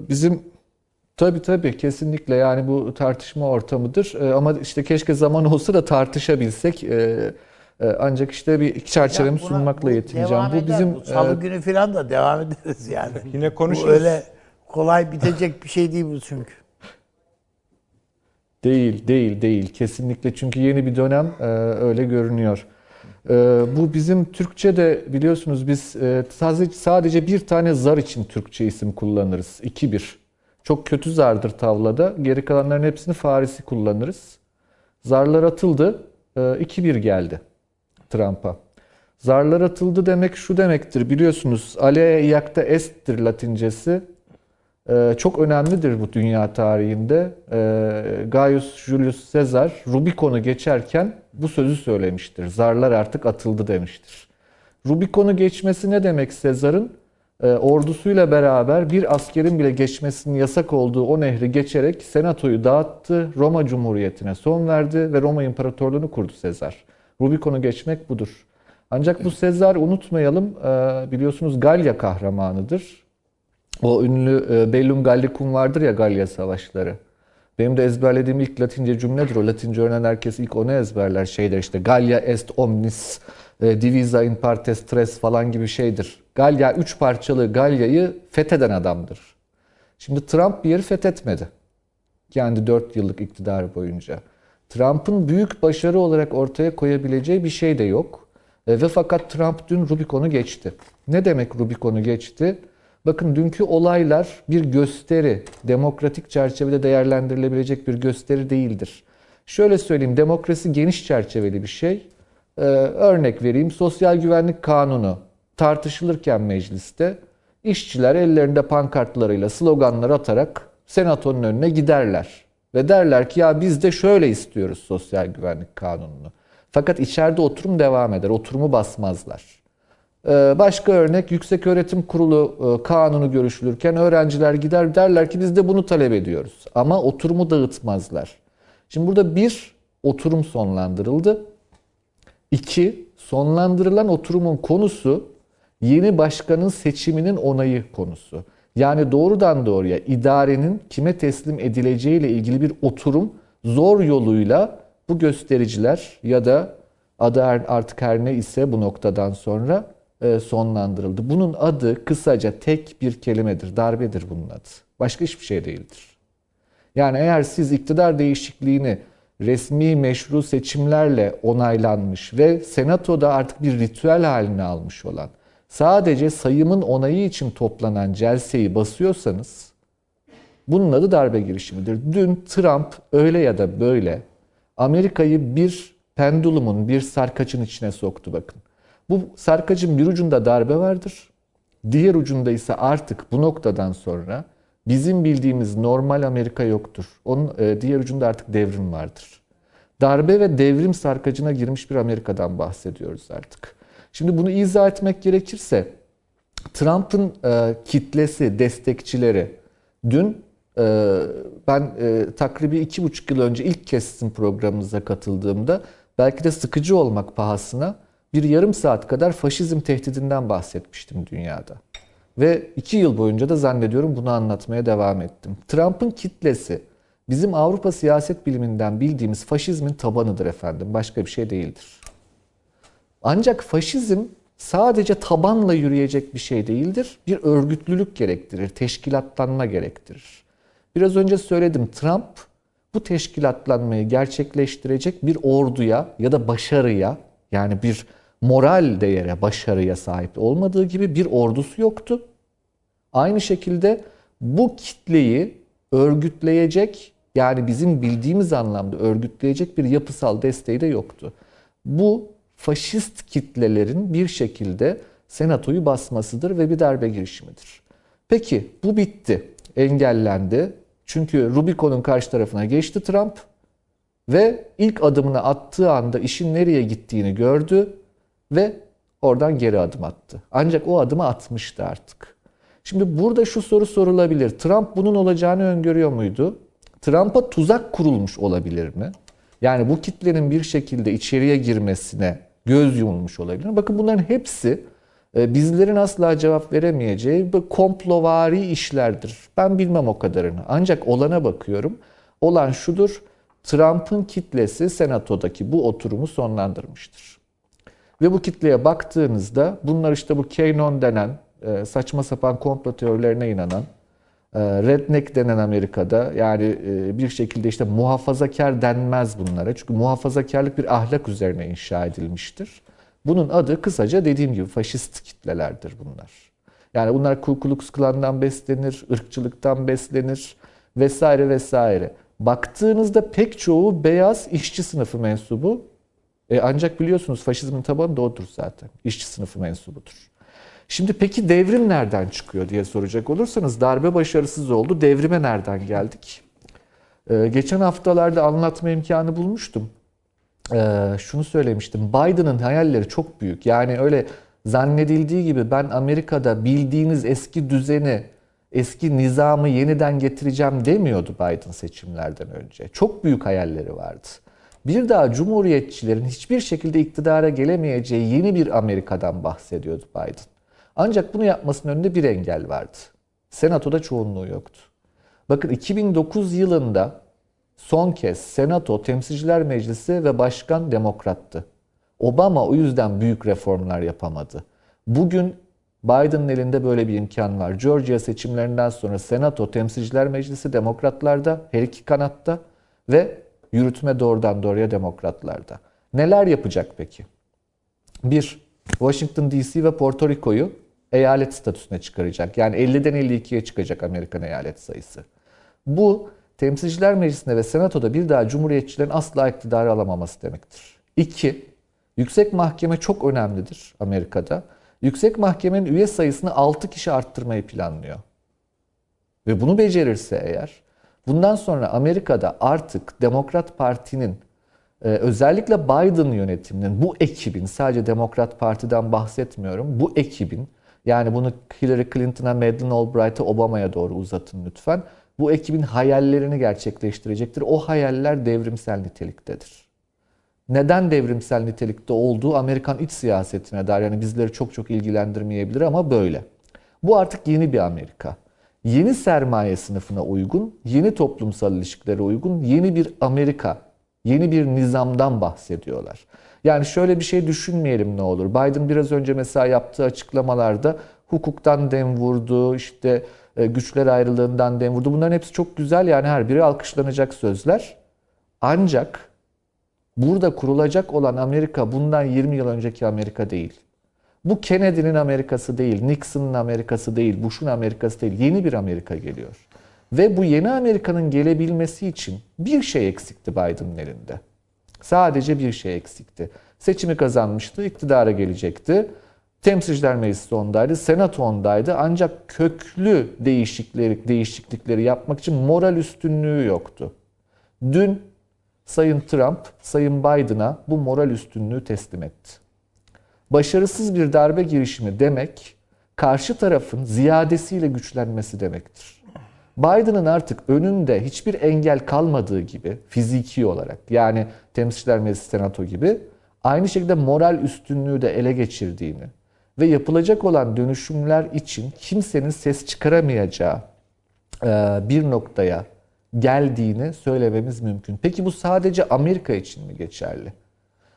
bizim tabii tabii kesinlikle yani bu tartışma ortamıdır. E, ama işte keşke zaman olsa da tartışabilsek. E, e, ancak işte bir çerçevemi Ya buna- sunmakla bu yetineceğim. Bu eder. bizim Bu Salı e, günü falan da devam ederiz yani. Yine Bu konuşuruz. öyle kolay bitecek bir şey değil bu çünkü. Değil, değil, değil. Kesinlikle çünkü yeni bir dönem e, öyle görünüyor. E, bu bizim Türkçe'de biliyorsunuz biz e, sadece, bir tane zar için Türkçe isim kullanırız. 2-1. Çok kötü zardır tavlada. Geri kalanların hepsini Farisi kullanırız. Zarlar atıldı. E, 2-1 geldi Trump'a. Zarlar atıldı demek şu demektir biliyorsunuz. Ale yakta est'tir latincesi. e, çok önemlidir bu dünya tarihinde. E, Gaius Julius Caesar Rubikon'u geçerken bu sözü söylemiştir. Zarlar artık atıldı demiştir. Rubikon'u geçmesi ne demek Sezar'ın? E, ordusuyla beraber bir askerin bile geçmesinin yasak olduğu o nehri geçerek senatoyu dağıttı, Roma Cumhuriyeti'ne son verdi ve Roma İmparatorluğunu kurdu Sezar. Rubikon'u geçmek budur. Ancak bu Sezar unutmayalım e, biliyorsunuz Galya kahramanıdır. O ünlü e, Bellum Gallicum vardır ya Galya savaşları. Benim de ezberlediğim ilk Latince cümledir o. Latince öğrenen herkes ilk onu ezberler. Şeydir işte Gallia est omnis e, divisa in partes tres falan gibi şeydir. Galya üç parçalı Galya'yı fetheden adamdır. Şimdi Trump bir yeri fethetmedi. Kendi 4 yıllık iktidarı boyunca. Trump'ın büyük başarı olarak ortaya koyabileceği bir şey de yok. E, ve fakat Trump dün Rubicon'u geçti. Ne demek Rubicon'u geçti? Bakın dünkü olaylar bir gösteri, demokratik çerçevede değerlendirilebilecek bir gösteri değildir. Şöyle söyleyeyim, demokrasi geniş çerçeveli bir şey. Ee, örnek vereyim, sosyal güvenlik kanunu tartışılırken mecliste işçiler ellerinde pankartlarıyla sloganlar atarak senatonun önüne giderler. Ve derler ki ya biz de şöyle istiyoruz sosyal güvenlik kanununu. Fakat içeride oturum devam eder, oturumu basmazlar. Ee, Başka örnek Yüksek Öğretim Kurulu e, kanunu görüşülürken öğrenciler gider derler ki biz de bunu talep ediyoruz. Ama oturumu dağıtmazlar. Şimdi burada bir oturum sonlandırıldı. İki sonlandırılan oturumun konusu yeni başkanın seçiminin onayı konusu. Yani doğrudan doğruya idarenin kime teslim edileceği ile ilgili bir oturum zor yoluyla bu göstericiler ya da adı artık her ne ise bu noktadan sonra e, sonlandırıldı. Bunun adı kısaca tek bir kelimedir. Darbedir bunun adı. Başka hiçbir şey değildir. Yani eğer siz iktidar değişikliğini resmi meşru seçimlerle onaylanmış ve senatoda artık bir ritüel haline almış olan sadece sayımın onayı için toplanan celseyi basıyorsanız bunun adı darbe girişimidir. Dün Trump öyle ya da böyle Amerika'yı bir pendulumun, bir sarkaçın içine soktu bakın. Bu sarkacın bir ucunda darbe vardır. Diğer ucunda ise artık bu noktadan sonra bizim bildiğimiz normal Amerika yoktur. Onun e, diğer ucunda artık devrim vardır. Darbe ve devrim sarkacına girmiş bir Amerika'dan bahsediyoruz artık. Şimdi bunu izah etmek gerekirse Trump'ın e, kitlesi, destekçileri dün e, ben e, takribi iki buçuk yıl önce ilk kez sizin programınıza katıldığımda belki de sıkıcı olmak pahasına bir yarım saat kadar faşizm tehdidinden bahsetmiştim dünyada. Ve iki yıl boyunca da zannediyorum bunu anlatmaya devam ettim. Trump'ın kitlesi bizim Avrupa siyaset biliminden bildiğimiz faşizmin tabanıdır efendim. Başka bir şey değildir. Ancak faşizm sadece tabanla yürüyecek bir şey değildir. Bir örgütlülük gerektirir, teşkilatlanma gerektirir. Biraz önce söyledim Trump bu teşkilatlanmayı gerçekleştirecek bir orduya ya da başarıya yani bir moral değere, başarıya sahip olmadığı gibi bir ordusu yoktu. Aynı şekilde bu kitleyi örgütleyecek yani bizim bildiğimiz anlamda örgütleyecek bir yapısal desteği de yoktu. Bu faşist kitlelerin bir şekilde senatoyu basmasıdır ve bir darbe girişimidir. Peki bu bitti, engellendi. Çünkü Rubicon'un karşı tarafına geçti Trump ve ilk adımını attığı anda işin nereye gittiğini gördü ve oradan geri adım attı. Ancak o adımı atmıştı artık. Şimdi burada şu soru sorulabilir. Trump bunun olacağını öngörüyor muydu? Trump'a tuzak kurulmuş olabilir mi? Yani bu kitlenin bir şekilde içeriye girmesine göz yumulmuş olabilir? Bakın bunların hepsi e, bizlerin asla cevap veremeyeceği komplovari işlerdir. Ben bilmem o kadarını. Ancak olana bakıyorum. Olan şudur. Trump'ın kitlesi senatodaki bu oturumu sonlandırmıştır. Ve bu kitleye baktığınızda bunlar işte bu QAnon denen e, saçma sapan komplo teorilerine inanan, redneck denen Amerika'da yani e, bir şekilde işte muhafazakar denmez bunlara. Çünkü muhafazakarlık bir ahlak üzerine inşa edilmiştir. Bunun adı kısaca dediğim gibi faşist kitlelerdir bunlar. Yani bunlar Ku Klux Klan'dan beslenir, ırkçılıktan beslenir vesaire vesaire. Baktığınızda pek çoğu beyaz işçi sınıfı mensubu. E ancak biliyorsunuz faşizmin tabanı da odur zaten. İşçi sınıfı mensubudur. Şimdi peki devrim nereden çıkıyor diye soracak olursanız darbe başarısız oldu. Devrime nereden geldik? Ee, geçen haftalarda anlatma imkanı bulmuştum. Ee, şunu söylemiştim. Biden'ın hayalleri çok büyük. Yani öyle zannedildiği gibi ben Amerika'da bildiğiniz eski düzeni, eski nizamı yeniden getireceğim demiyordu Biden seçimlerden önce. Çok büyük hayalleri vardı. Bir daha cumhuriyetçilerin hiçbir şekilde iktidara gelemeyeceği yeni bir Amerika'dan bahsediyordu Biden. Ancak bunu yapmasının önünde bir engel vardı. Senatoda çoğunluğu yoktu. Bakın 2009 yılında son kez Senato, Temsilciler Meclisi ve Başkan demokrattı. Obama o yüzden büyük reformlar yapamadı. Bugün Biden'ın elinde böyle bir imkan var. Georgia seçimlerinden sonra Senato, Temsilciler Meclisi demokratlarda, her iki kanatta ve yürütme doğrudan doğruya demokratlarda. Neler yapacak peki? Bir, Washington DC ve Porto Rico'yu eyalet statüsüne çıkaracak. Yani 50'den 52'ye çıkacak Amerikan eyalet sayısı. Bu Temsilciler Meclisi'nde ve Senato'da bir daha Cumhuriyetçilerin asla iktidarı alamaması demektir. İki, Yüksek Mahkeme çok önemlidir Amerika'da. Yüksek Mahkemenin üye sayısını 6 kişi arttırmayı planlıyor. Ve bunu becerirse eğer, bundan sonra Amerika'da artık Demokrat Parti'nin ee, özellikle Biden yönetiminin bu ekibin sadece Demokrat Parti'den bahsetmiyorum. Bu ekibin yani bunu Hillary Clinton'a, Madeleine Albright'a, Obama'ya doğru uzatın lütfen. Bu ekibin hayallerini gerçekleştirecektir. O hayaller devrimsel niteliktedir. Neden devrimsel nitelikte olduğu Amerikan iç siyasetine dair yani bizleri çok çok ilgilendirmeyebilir ama böyle. Bu artık yeni bir Amerika. Yeni sermaye sınıfına uygun, yeni toplumsal ilişkilere uygun yeni bir Amerika Yeni bir nizamdan bahsediyorlar. Yani şöyle bir şey düşünmeyelim ne olur. Biden biraz önce mesela yaptığı açıklamalarda hukuktan dem vurdu, işte e, güçler ayrılığından dem vurdu. Bunların hepsi çok güzel yani her biri alkışlanacak sözler. Ancak burada kurulacak olan Amerika bundan 20 yıl önceki Amerika değil. Bu Kennedy'nin Amerikası değil, Nixon'ın Amerikası değil, Bush'un Amerikası değil. Yeni bir Amerika geliyor. Ve bu yeni Amerika'nın gelebilmesi için bir şey eksikti Biden'ın elinde. Sadece bir şey eksikti. Seçimi kazanmıştı, iktidara gelecekti. Temsilciler Meclisi ondaydı, Senato ondaydı. Ancak köklü değişiklikleri, değişiklikleri yapmak için moral üstünlüğü yoktu. Dün Sayın Trump, Sayın Biden'a bu moral üstünlüğü teslim etti. Başarısız bir darbe girişimi demek, karşı tarafın ziyadesiyle güçlenmesi demektir. Biden'ın artık önünde hiçbir engel kalmadığı gibi fiziki olarak yani Temsilciler Meclisi Senato gibi aynı şekilde moral üstünlüğü de ele geçirdiğini ve yapılacak olan dönüşümler için kimsenin ses çıkaramayacağı bir noktaya geldiğini söylememiz mümkün. Peki bu sadece Amerika için mi geçerli?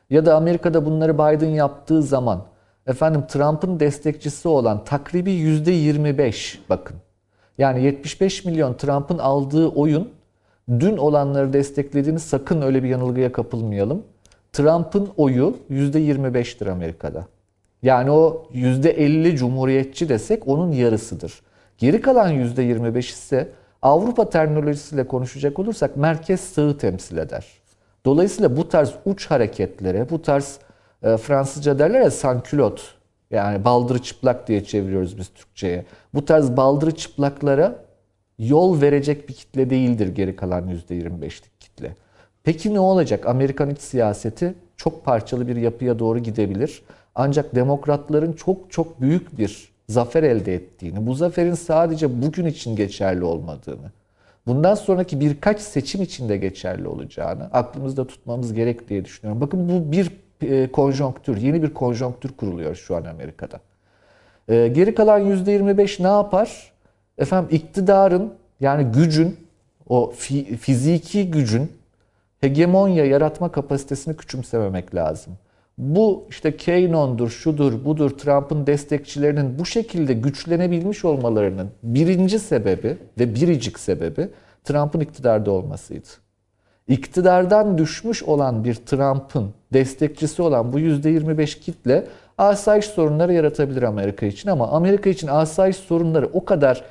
Ya da Amerika'da bunları Biden yaptığı zaman efendim Trump'ın destekçisi olan takribi %25 bakın yani 75 milyon Trump'ın aldığı oyun dün olanları desteklediğini sakın öyle bir yanılgıya kapılmayalım. Trump'ın oyu %25'tir Amerika'da. Yani o %50 cumhuriyetçi desek onun yarısıdır. Geri kalan %25 ise Avrupa terminolojisiyle konuşacak olursak merkez sağı temsil eder. Dolayısıyla bu tarz uç hareketlere, bu tarz e, Fransızca derler ya sankülot yani baldırı çıplak diye çeviriyoruz biz Türkçe'ye. Bu tarz baldırı çıplaklara yol verecek bir kitle değildir geri kalan %25'lik kitle. Peki ne olacak? Amerikan iç siyaseti çok parçalı bir yapıya doğru gidebilir. Ancak demokratların çok çok büyük bir zafer elde ettiğini, bu zaferin sadece bugün için geçerli olmadığını, bundan sonraki birkaç seçim için de geçerli olacağını aklımızda tutmamız gerek diye düşünüyorum. Bakın bu bir konjonktür, yeni bir konjonktür kuruluyor şu an Amerika'da. E, geri kalan %25 ne yapar? Efendim iktidarın yani gücün, o fi, fiziki gücün hegemonya yaratma kapasitesini küçümsememek lazım. Bu işte Keyno'ndur, şudur, budur, Trump'ın destekçilerinin bu şekilde güçlenebilmiş olmalarının birinci sebebi ve biricik sebebi Trump'ın iktidarda olmasıydı. İktidardan düşmüş olan bir Trump'ın destekçisi olan bu %25 kitle asayiş sorunları yaratabilir Amerika için ama Amerika için asayiş sorunları o kadar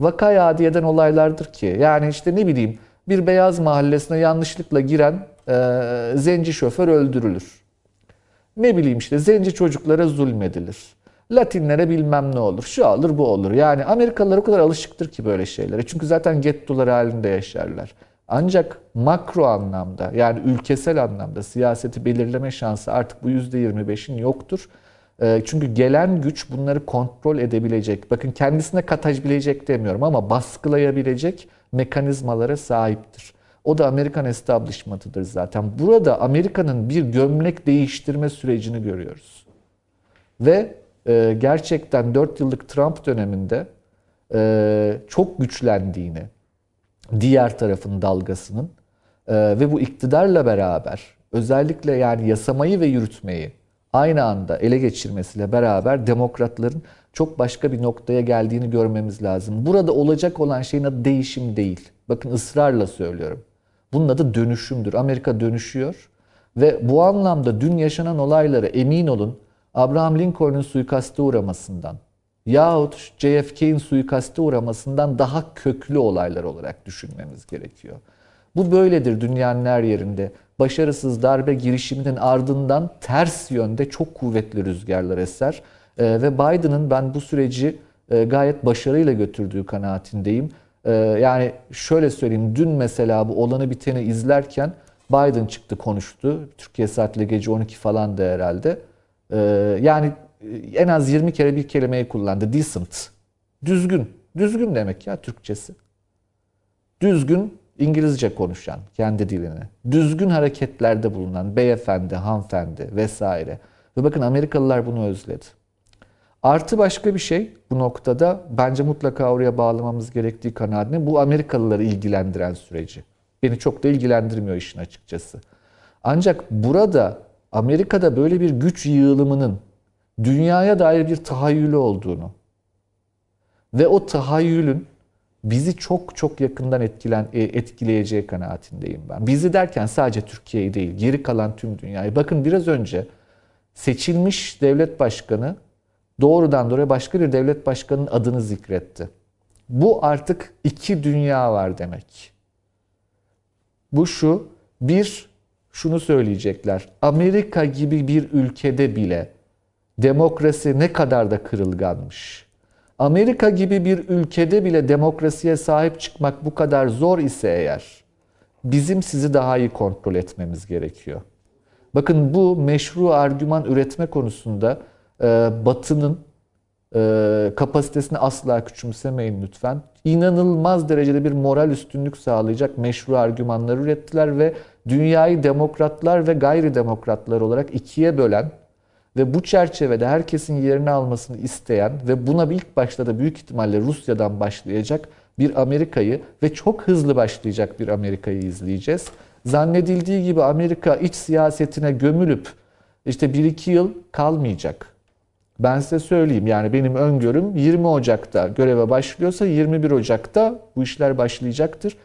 vakaya adi eden olaylardır ki. Yani işte ne bileyim bir beyaz mahallesine yanlışlıkla giren e, zenci şoför öldürülür. Ne bileyim işte zenci çocuklara zulmedilir. Latinlere bilmem ne olur, şu olur bu olur. Yani Amerikalılar o kadar alışıktır ki böyle şeylere. Çünkü zaten gettolar halinde yaşarlar. Ancak makro anlamda yani ülkesel anlamda siyaseti belirleme şansı artık bu %25'in yoktur. Ee, Çünkü gelen güç bunları kontrol edebilecek, bakın kendisine katabilecek demiyorum ama baskılayabilecek mekanizmalara sahiptir. O da Amerikan establishment'ıdır zaten. Burada Amerika'nın bir gömlek değiştirme sürecini görüyoruz. Ve e, gerçekten 4 yıllık Trump döneminde e, çok güçlendiğini, diğer tarafın dalgasının e, ve bu iktidarla beraber özellikle yani yasamayı ve yürütmeyi aynı anda ele geçirmesiyle beraber demokratların çok başka bir noktaya geldiğini görmemiz lazım. Burada olacak olan şeyin adı değişim değil. Bakın ısrarla söylüyorum. Bunun adı dönüşümdür. Amerika dönüşüyor ve bu anlamda dün yaşanan olaylara emin olun Abraham Lincoln'un suikaste uğramasından yahut JFK'in suikaste uğramasından daha köklü olaylar olarak düşünmemiz gerekiyor. Bu böyledir dünyanın her yerinde. Başarısız darbe girişiminin ardından ters yönde çok kuvvetli rüzgarlar eser. Ee, ve Biden'ın ben bu süreci e, gayet başarıyla götürdüğü kanaatindeyim. Ee, yani şöyle söyleyeyim, dün mesela bu olanı biteni izlerken Biden çıktı konuştu. Türkiye saatiyle gece 12 falan da herhalde. Ee, yani en az 20 kere bir kelimeyi kullandı. Decent. Düzgün. Düzgün demek ya Türkçesi. Düzgün İngilizce konuşan kendi dilini. Düzgün hareketlerde bulunan beyefendi, hanımefendi vesaire. Ve bakın Amerikalılar bunu özledi. Artı başka bir şey bu noktada bence mutlaka oraya bağlamamız gerektiği kanaatine bu Amerikalıları ilgilendiren süreci. Beni çok da ilgilendirmiyor işin açıkçası. Ancak burada Amerika'da böyle bir güç yığılımının dünyaya dair bir tahayyülü olduğunu ve o tahayyülün bizi çok çok yakından etkilen, e, etkileyeceği kanaatindeyim ben. Bizi derken sadece Türkiye'yi değil, geri kalan tüm dünyayı. Bakın biraz önce seçilmiş devlet başkanı doğrudan doğruya başka bir devlet başkanının adını zikretti. Bu artık iki dünya var demek. Bu şu, bir şunu söyleyecekler. Amerika gibi bir ülkede bile demokrasi ne kadar da kırılganmış. Amerika gibi bir ülkede bile demokrasiye sahip çıkmak bu kadar zor ise eğer bizim sizi daha iyi kontrol etmemiz gerekiyor. Bakın bu meşru argüman üretme konusunda e, Batı'nın e, kapasitesini asla küçümsemeyin lütfen. İnanılmaz derecede bir moral üstünlük sağlayacak meşru argümanlar ürettiler ve dünyayı demokratlar ve gayri demokratlar olarak ikiye bölen ve bu çerçevede herkesin yerini almasını isteyen ve buna ilk başta da büyük ihtimalle Rusya'dan başlayacak bir Amerika'yı ve çok hızlı başlayacak bir Amerika'yı izleyeceğiz. Zannedildiği gibi Amerika iç siyasetine gömülüp işte 1-2 yıl kalmayacak. Ben size söyleyeyim yani benim öngörüm 20 Ocak'ta göreve başlıyorsa 21 Ocak'ta bu işler başlayacaktır.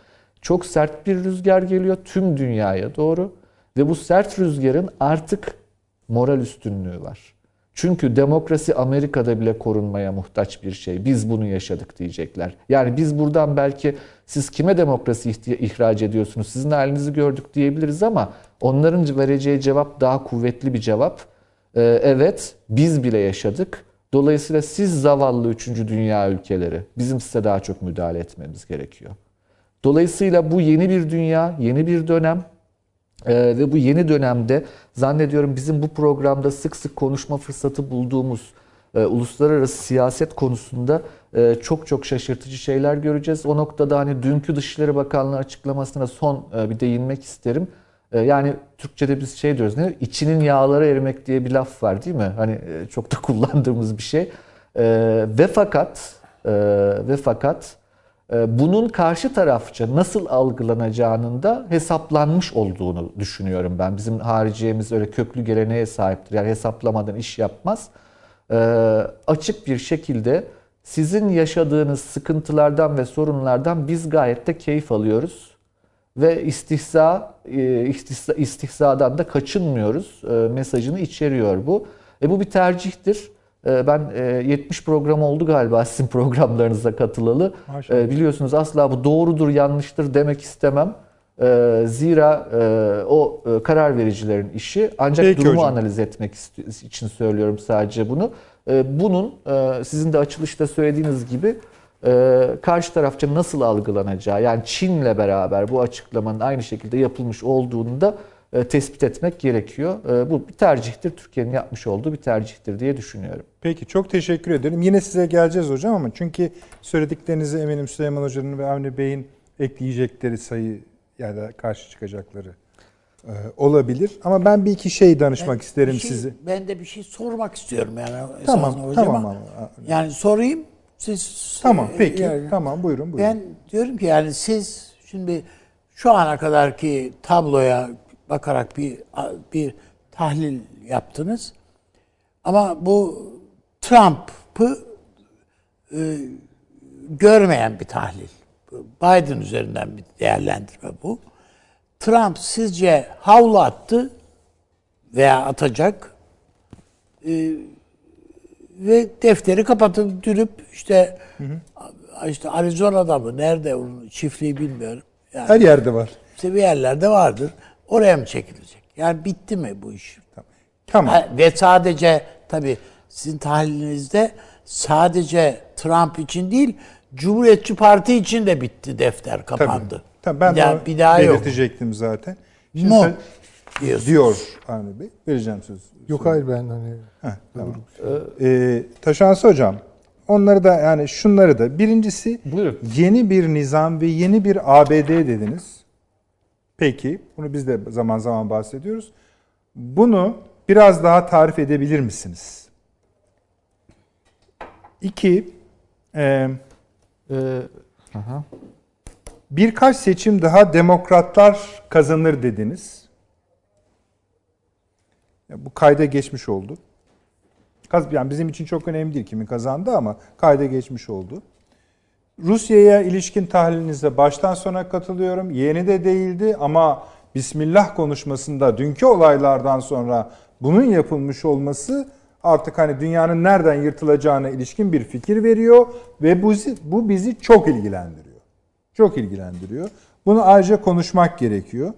Çok sert bir rüzgar geliyor tüm dünyaya doğru ve bu sert rüzgarın artık moral üstünlüğü var. Çünkü demokrasi Amerika'da bile korunmaya muhtaç bir şey. Biz bunu yaşadık diyecekler. Yani biz buradan belki siz kime demokrasi ihraç ediyorsunuz, sizin halinizi gördük diyebiliriz ama onların vereceği cevap daha kuvvetli bir cevap. Ee, evet biz bile yaşadık. Dolayısıyla siz zavallı 3. dünya ülkeleri bizim size daha çok müdahale etmemiz gerekiyor. Dolayısıyla bu yeni bir dünya, yeni bir dönem. Ee, ve bu yeni dönemde zannediyorum bizim bu programda sık sık konuşma fırsatı bulduğumuz e, uluslararası siyaset konusunda e, çok çok şaşırtıcı şeyler göreceğiz. O noktada hani dünkü Dışişleri Bakanlığı açıklamasına son e, bir değinmek isterim. E, yani Türkçe'de biz şey diyoruz ne? İçinin yağlara erimek diye bir laf var değil mi? Hani e, çok da kullandığımız bir şey. E, ve fakat e, ve fakat bunun karşı tarafça nasıl algılanacağının da hesaplanmış olduğunu düşünüyorum ben. Bizim hariciyemiz öyle köklü geleneğe sahiptir. Yani hesaplamadan iş yapmaz. E, açık bir şekilde sizin yaşadığınız sıkıntılardan ve sorunlardan biz gayet de keyif alıyoruz. Ve istihza, e, istihza istihzadan da kaçınmıyoruz mesajını içeriyor bu. E bu bir tercihtir. Ben 70 program oldu galiba sizin programlarınıza katılalı. Maşallah. Biliyorsunuz asla bu doğrudur, yanlıştır demek istemem. E, zira e, o e, karar vericilerin işi ancak Peki durumu hocam. analiz etmek için söylüyorum sadece bunu. E, bunun e, sizin de açılışta söylediğiniz gibi e, karşı tarafça nasıl algılanacağı yani Çin'le beraber bu açıklamanın aynı şekilde yapılmış olduğunu da e, tespit etmek gerekiyor. E, bu bir tercihtir. Türkiye'nin yapmış olduğu bir tercihtir diye düşünüyorum. Peki çok teşekkür ederim. Yine size geleceğiz hocam ama çünkü söylediklerinize eminim Süleyman Hoca'nın ve Avni Bey'in ekleyecekleri sayı ya da karşı çıkacakları e, olabilir. Ama ben bir iki şey danışmak Ben isterim şey- size. Ben de bir şey sormak istiyorum yani. Tamam, hocama. tamam ama. Yani sorayım. Siz Tamam e, peki. yani- Tamam buyurun buyurun. Ben diyorum ki yani siz şimdi şu ana kadarki tabloya bakarak bir bir tahlil yaptınız. Ama bu Trump'ı e, görmeyen bir tahlil. Biden üzerinden bir değerlendirme bu. Trump sizce havlu attı veya atacak e, ve defteri kapatıp dürüp işte işte Arizona'da mı nerede onun çiftliği bilmiyorum. Yani Her yerde var. işte bir yerlerde vardır. Oraya mı çekilecek? Yani bitti mi bu iş? Tamam. Ha, ve sadece tabii sizin tahlilinizde sadece Trump için değil Cumhuriyetçi Parti için de bitti defter Tabii. kapandı. Tabii ben bir daha, bir daha yok. belirtecektim zaten. Şimdi Mu? sen- Diyorsun. diyor Avni Bey. Vereceğim söz. Yok hayır ben hani Heh, tamam. Ee, Taşansı hocam onları da yani şunları da birincisi Buyurun. yeni bir nizam ve yeni bir ABD dediniz. Peki bunu biz de zaman zaman bahsediyoruz. Bunu biraz daha tarif edebilir misiniz? İki, e, E, aha. birkaç seçim daha demokratlar kazanır dediniz. Ya bu kayda geçmiş oldu. Kaz- Yani bizim için çok önemli değil kimin kazandı ama kayda geçmiş oldu. Rusya'ya ilişkin tahlilinize baştan sona katılıyorum. Yeni de değildi ama Bismillah konuşmasında dünkü olaylardan sonra bunun yapılmış olması artık hani dünyanın nereden yırtılacağına ilişkin bir fikir veriyor ve bu, bu bizi çok ilgilendiriyor. Çok ilgilendiriyor. Bunu ayrıca konuşmak gerekiyor.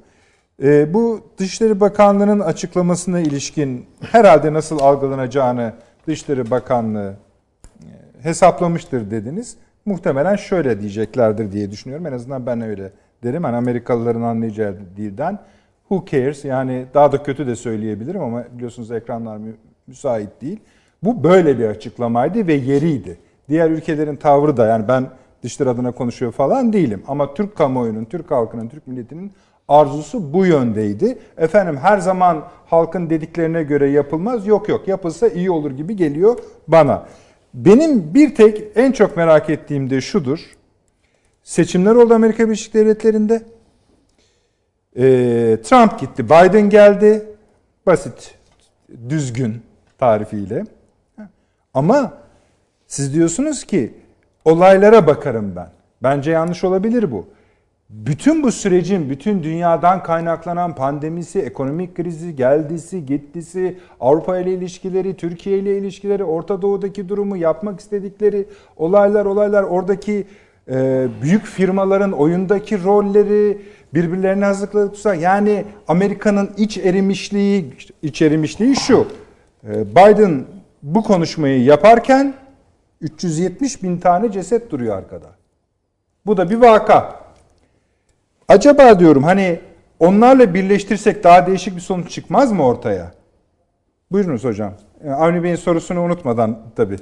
Ee, bu Dışişleri Bakanlığı'nın açıklamasına ilişkin herhalde nasıl algılanacağını Dışişleri Bakanlığı e, hesaplamıştır dediniz. Muhtemelen şöyle diyeceklerdir diye düşünüyorum. En azından ben öyle derim. Hani Amerikalıların anlayacağı dilden who cares yani daha da kötü de söyleyebilirim ama biliyorsunuz ekranlar mü- müsait değil. Bu böyle bir açıklamaydı ve yeriydi. Diğer ülkelerin tavrı da yani ben dışları adına konuşuyor falan değilim. Ama Türk kamuoyunun, Türk halkının, Türk milletinin arzusu bu yöndeydi. Efendim her zaman halkın dediklerine göre yapılmaz. Yok yok yapılsa iyi olur gibi geliyor bana. Benim bir tek en çok merak ettiğim de şudur. Seçimler oldu Amerika Birleşik Devletleri'nde. Ee, Trump gitti, Biden geldi. Basit, düzgün tarifiyle. Ama siz diyorsunuz ki olaylara bakarım ben. Bence yanlış olabilir bu. Bütün bu sürecin, bütün dünyadan kaynaklanan pandemisi, ekonomik krizi, geldisi, gittisi, Avrupa ile ilişkileri, Türkiye ile ilişkileri, Orta Doğu'daki durumu, yapmak istedikleri olaylar, olaylar, oradaki e, büyük firmaların oyundaki rolleri, birbirlerine hazırladıkları, yani Amerika'nın iç erimişliği, iç erimişliği şu. e, Biden bu konuşmayı yaparken 370 bin tane ceset duruyor arkada. Bu da bir vaka. Acaba diyorum hani onlarla birleştirsek daha değişik bir sonuç çıkmaz mı ortaya? Buyurunuz hocam. Ee, Avni Bey'in sorusunu unutmadan tabii.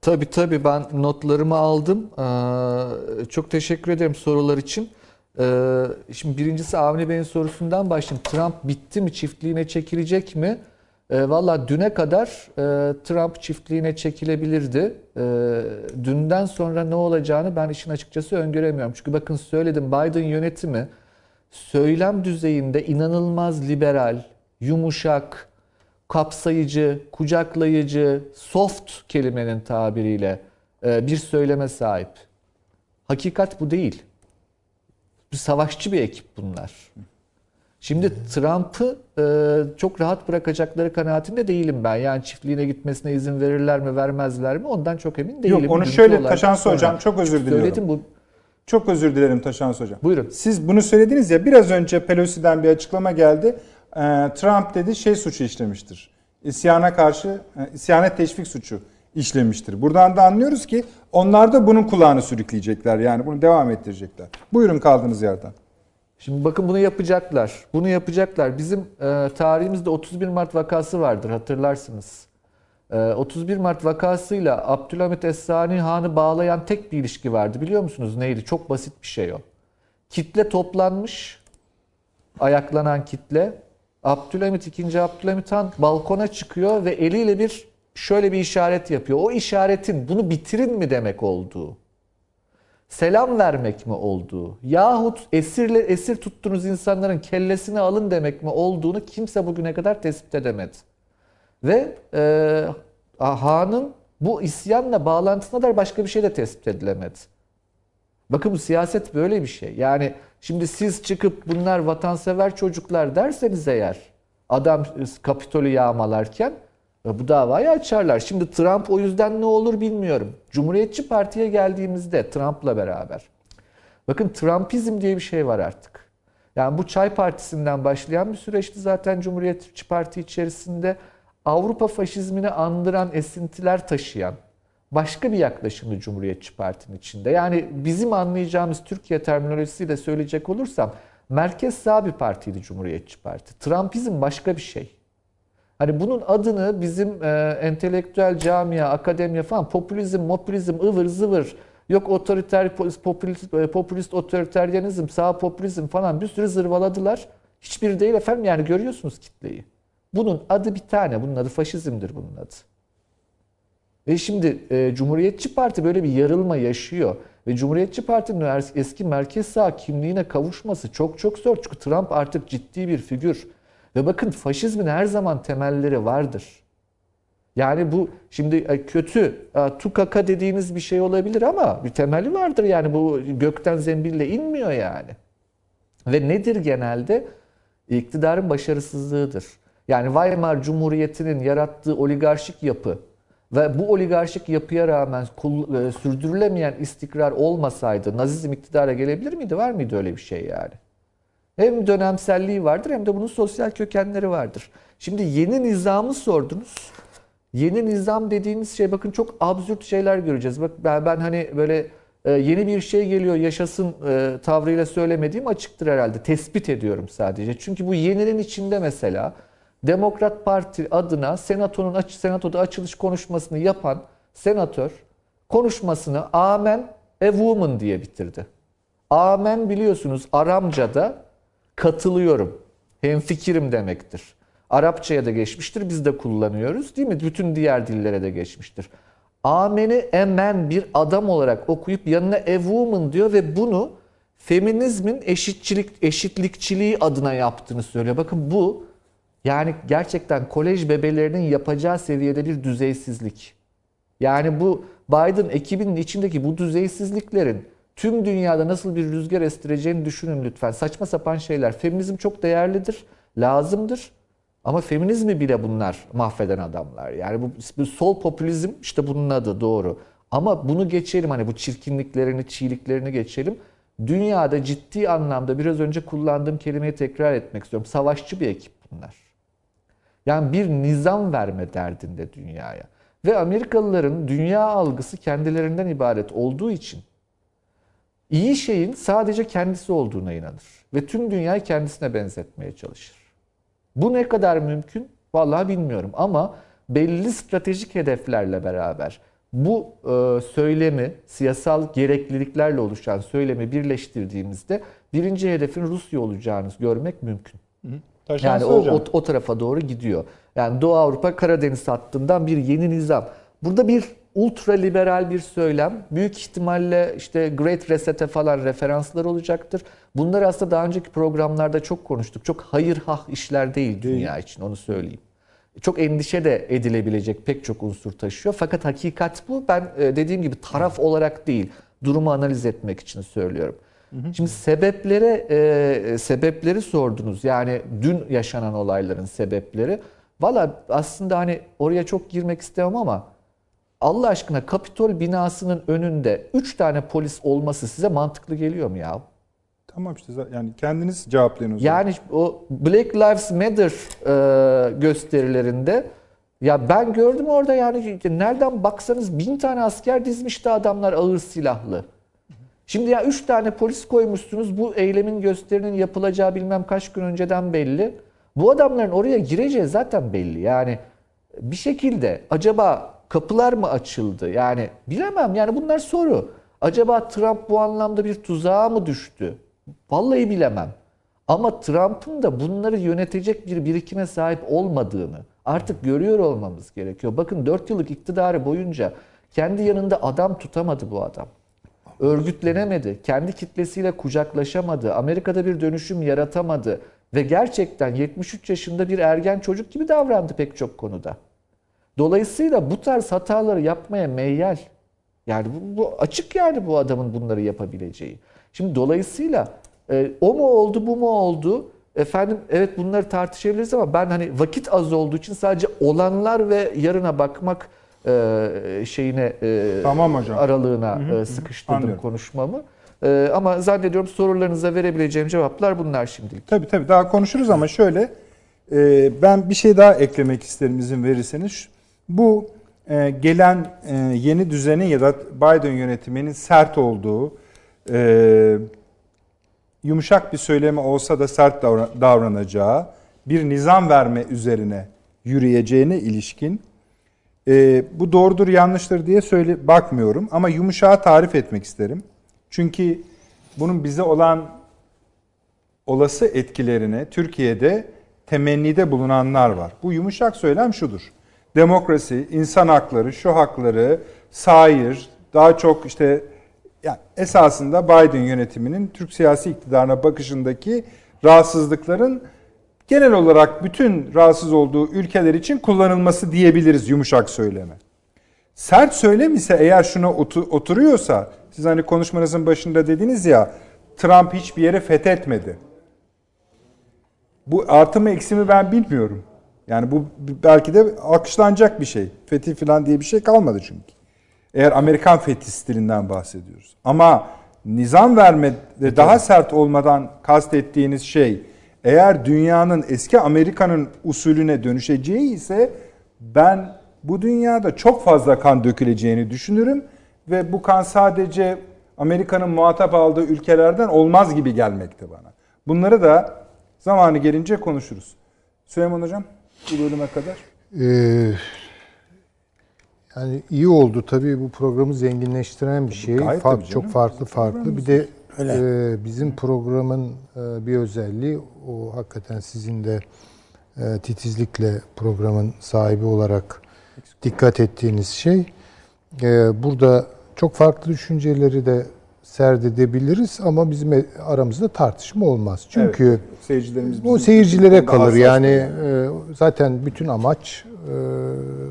Tabii tabii ben notlarımı aldım. Ee, çok teşekkür ederim sorular için. Ee, şimdi birincisi Avni Bey'in sorusundan başlayayım. Trump bitti mi çiftliğine çekilecek mi? Ee, Valla düne kadar e, Trump çiftliğine çekilebilirdi. Ee, dünden sonra ne olacağını ben işin açıkçası öngöremiyorum. Çünkü bakın söyledim Biden yönetimi söylem düzeyinde inanılmaz liberal, yumuşak, kapsayıcı, kucaklayıcı, soft kelimenin tabiriyle e, bir söyleme sahip. Hakikat bu değil. Bir savaşçı bir ekip bunlar. Şimdi Trump'ı e, çok rahat bırakacakları kanaatinde değilim ben. Yani çiftliğine gitmesine izin verirler mi vermezler mi ondan çok emin değilim. Yok onu Dünkü şöyle Taşansı hocam çok özür diliyorum. Söyledim bu Çok özür dilerim Taşans Hocam. Buyurun. Siz bunu söylediniz ya biraz önce Pelosi'den bir açıklama geldi. Ee, Trump dedi şey suçu işlemiştir. İsyana karşı, e, isyana teşvik suçu işlemiştir. Buradan da anlıyoruz ki onlar da bunun kulağını sürükleyecekler. Yani bunu devam ettirecekler. Buyurun kaldığınız yerden. Şimdi bakın bunu yapacaklar. Bunu yapacaklar. Bizim e, tarihimizde 31 Mart vakası vardır hatırlarsınız. E, 31 Mart vakasıyla Abdülhamit Es-Sani Han'ı bağlayan tek bir ilişki vardı. Biliyor musunuz neydi? Çok basit bir şey o. Kitle toplanmış. Ayaklanan kitle. Abdülhamit II. Abdülhamit Han balkona çıkıyor ve eliyle bir şöyle bir işaret yapıyor. O işaretin bunu bitirin mi demek olduğu selam vermek mi olduğu yahut esirle esir tuttuğunuz insanların kellesini alın demek mi olduğunu kimse bugüne kadar tespit edemedi. Ve e, Han'ın bu isyanla bağlantısına dair başka bir şey de tespit edilemedi. Bakın bu siyaset böyle bir şey. Yani şimdi siz çıkıp bunlar vatansever çocuklar derseniz eğer adam Kapitolü yağmalarken bu davayı açarlar. Şimdi Trump o yüzden ne olur bilmiyorum. Cumhuriyetçi Parti'ye geldiğimizde Trump'la beraber. Bakın Trumpizm diye bir şey var artık. Yani bu Çay Partisi'nden başlayan bir süreçti zaten Cumhuriyetçi Parti içerisinde Avrupa faşizmini andıran esintiler taşıyan başka bir yaklaşımı Cumhuriyetçi Parti'nin içinde. Yani bizim anlayacağımız Türkiye terminolojisiyle söyleyecek olursam merkez sağ bir partiydi Cumhuriyetçi Parti. Trumpizm başka bir şey. Hani bunun adını bizim e, entelektüel camia, akademiya falan popülizm, popülizm, ıvır zıvır, yok otoriter, popülist, e, popülist otoriteryenizm, sağ popülizm falan bir sürü zırvaladılar. Hiçbiri değil efendim yani görüyorsunuz kitleyi. Bunun adı bir tane, bunun adı faşizmdir bunun adı. Ve şimdi e, Cumhuriyetçi Parti böyle bir yarılma yaşıyor. Ve Cumhuriyetçi Parti'nin eski merkez sağ kimliğine kavuşması çok çok zor. Çünkü Trump artık ciddi bir figür. Ve bakın faşizmin her zaman temelleri vardır. Yani bu şimdi e, kötü e, tukaka dediğiniz bir şey olabilir ama bir temeli vardır yani bu gökten zembille inmiyor yani. Ve nedir genelde? İktidarın başarısızlığıdır. Yani Weimar Cumhuriyeti'nin yarattığı oligarşik yapı ve bu oligarşik yapıya rağmen e, sürdürülemeyen istikrar olmasaydı Nazizm iktidara gelebilir miydi? Var mıydı öyle bir şey yani? Hem dönemselliği vardır hem de bunun sosyal kökenleri vardır. Şimdi yeni nizamı sordunuz. Yeni nizam dediğiniz şey bakın çok absürt şeyler göreceğiz. Bak ben, ben hani böyle e, yeni bir şey geliyor yaşasın e, tavrıyla söylemediğim açıktır herhalde. Tespit ediyorum sadece. Çünkü bu yeninin içinde mesela Demokrat Parti adına senatonun aç, senatoda açılış konuşmasını yapan senatör konuşmasını Amen a woman diye bitirdi. Amen biliyorsunuz Aramca'da katılıyorum, hemfikirim demektir. Arapçaya da geçmiştir, biz de kullanıyoruz değil mi? Bütün diğer dillere de geçmiştir. Amen'i emen bir adam olarak okuyup yanına a woman diyor ve bunu feminizmin eşitçilik, eşitlikçiliği adına yaptığını söylüyor. Bakın bu yani gerçekten kolej bebelerinin yapacağı seviyede bir düzeysizlik. Yani bu Biden ekibinin içindeki bu düzeysizliklerin tüm dünyada nasıl bir rüzgar estireceğini düşünün lütfen. Saçma sapan şeyler. Feminizm çok değerlidir, lazımdır. Ama feminizmi bile bunlar mahveden adamlar. Yani bu, bu sol popülizm işte bunun adı doğru. Ama bunu geçelim hani bu çirkinliklerini, çiğliklerini geçelim. Dünyada ciddi anlamda biraz önce kullandığım kelimeyi tekrar etmek istiyorum. Savaşçı bir ekip bunlar. Yani bir nizam verme derdinde dünyaya. Ve Amerikalıların dünya algısı kendilerinden ibaret olduğu için iyi şeyin sadece kendisi olduğuna inanır. Ve tüm dünyayı kendisine benzetmeye çalışır. Bu ne kadar mümkün? Vallahi bilmiyorum ama belli stratejik hedeflerle beraber bu e, söylemi, siyasal gerekliliklerle oluşan söylemi birleştirdiğimizde birinci hedefin Rusya olacağını görmek mümkün. Yani o, o, o tarafa doğru gidiyor. Yani Doğu Avrupa Karadeniz hattından bir yeni nizam. Burada bir ultra liberal bir söylem. Büyük ihtimalle işte Great Reset'e falan referanslar olacaktır. Bunlar aslında daha önceki programlarda çok konuştuk. Çok hayır hah işler değil dünya için onu söyleyeyim. Çok endişe de edilebilecek pek çok unsur taşıyor. Fakat hakikat bu. Ben e, dediğim gibi taraf olarak değil, durumu analiz etmek için söylüyorum. Şimdi sebeplere e, sebepleri sordunuz. Yani dün yaşanan olayların sebepleri. Valla aslında hani oraya çok girmek istemem ama Allah aşkına Kapitol binasının önünde 3 tane polis olması size mantıklı geliyor mu ya? Tamam işte yani kendiniz cevaplayın o zaman. Yani o Black Lives Matter e, gösterilerinde ya ben gördüm orada yani nereden baksanız bin tane asker dizmişti adamlar ağır silahlı. Şimdi ya üç tane polis koymuşsunuz bu eylemin gösterinin yapılacağı bilmem kaç gün önceden belli. Bu adamların oraya gireceği zaten belli. Yani bir şekilde acaba kapılar mı açıldı? Yani bilemem yani bunlar soru. Acaba Trump bu anlamda bir tuzağa mı düştü? Vallahi bilemem. Ama Trump'ın da bunları yönetecek bir birikime sahip olmadığını artık görüyor olmamız gerekiyor. Bakın 4 yıllık iktidarı boyunca kendi yanında adam tutamadı bu adam. Örgütlenemedi, kendi kitlesiyle kucaklaşamadı, Amerika'da bir dönüşüm yaratamadı ve gerçekten 73 yaşında bir ergen çocuk gibi davrandı pek çok konuda. Dolayısıyla bu tarz hataları yapmaya meyyal. Yani bu, bu açık yani bu adamın bunları yapabileceği. Şimdi dolayısıyla e, o mu oldu bu mu oldu? Efendim evet bunları tartışabiliriz ama ben hani vakit az olduğu için sadece olanlar ve yarına bakmak e, şeyine e, Tamam hocam. aralığına e, sıkıştırdım Anlıyorum. konuşmamı. E, ama zannediyorum sorularınıza verebileceğim cevaplar bunlar şimdilik. Tabii tabii daha konuşuruz ama şöyle e, ben bir şey daha eklemek isterim izin verirseniz. Bu e, gelen e, yeni düzenin ya da Biden yönetiminin sert olduğu, e, yumuşak bir söylemi olsa da sert davra- davranacağı bir nizam verme üzerine yürüyeceğine ilişkin e, bu doğrudur yanlıştır diye söyle bakmıyorum ama yumuşağı tarif etmek isterim. Çünkü bunun bize olan olası etkilerine Türkiye'de temennide bulunanlar var. Bu yumuşak söylem şudur. Demokrasi, insan hakları, şu hakları, sair, daha çok işte yani esasında Biden yönetiminin Türk siyasi iktidarına bakışındaki rahatsızlıkların genel olarak bütün rahatsız olduğu ülkeler için kullanılması diyebiliriz yumuşak söyleme. Sert söylem ise eğer şuna otu- oturuyorsa, siz hani konuşmanızın başında dediniz ya, Trump hiçbir yere fethetmedi. Bu artı mı eksi mi ben bilmiyorum. Yani bu belki de alkışlanacak bir şey. Fetih falan diye bir şey kalmadı çünkü. Eğer Amerikan fethi stilinden bahsediyoruz. Ama nizam vermede daha sert olmadan kastettiğiniz şey eğer dünyanın eski Amerika'nın usulüne dönüşeceği ise ben bu dünyada çok fazla kan döküleceğini düşünürüm ve bu kan sadece Amerika'nın muhatap aldığı ülkelerden olmaz gibi gelmekte bana. Bunları da zamanı gelince konuşuruz. Süleyman Hocam bu bölüme kadar. Ee, yani iyi oldu tabii bu programı zenginleştiren bir şey. Gayet Fark- çok farklı farklı. Bir de Öyle. e, bizim programın e, bir özelliği o hakikaten sizin de e, titizlikle programın sahibi olarak dikkat ettiğiniz şey. E, burada çok farklı düşünceleri de serdedebiliriz ama bizim e- aramızda tartışma olmaz. Çünkü Evet, seyircilerimiz o seyircilere kalır. Yani e, zaten bütün amaç e,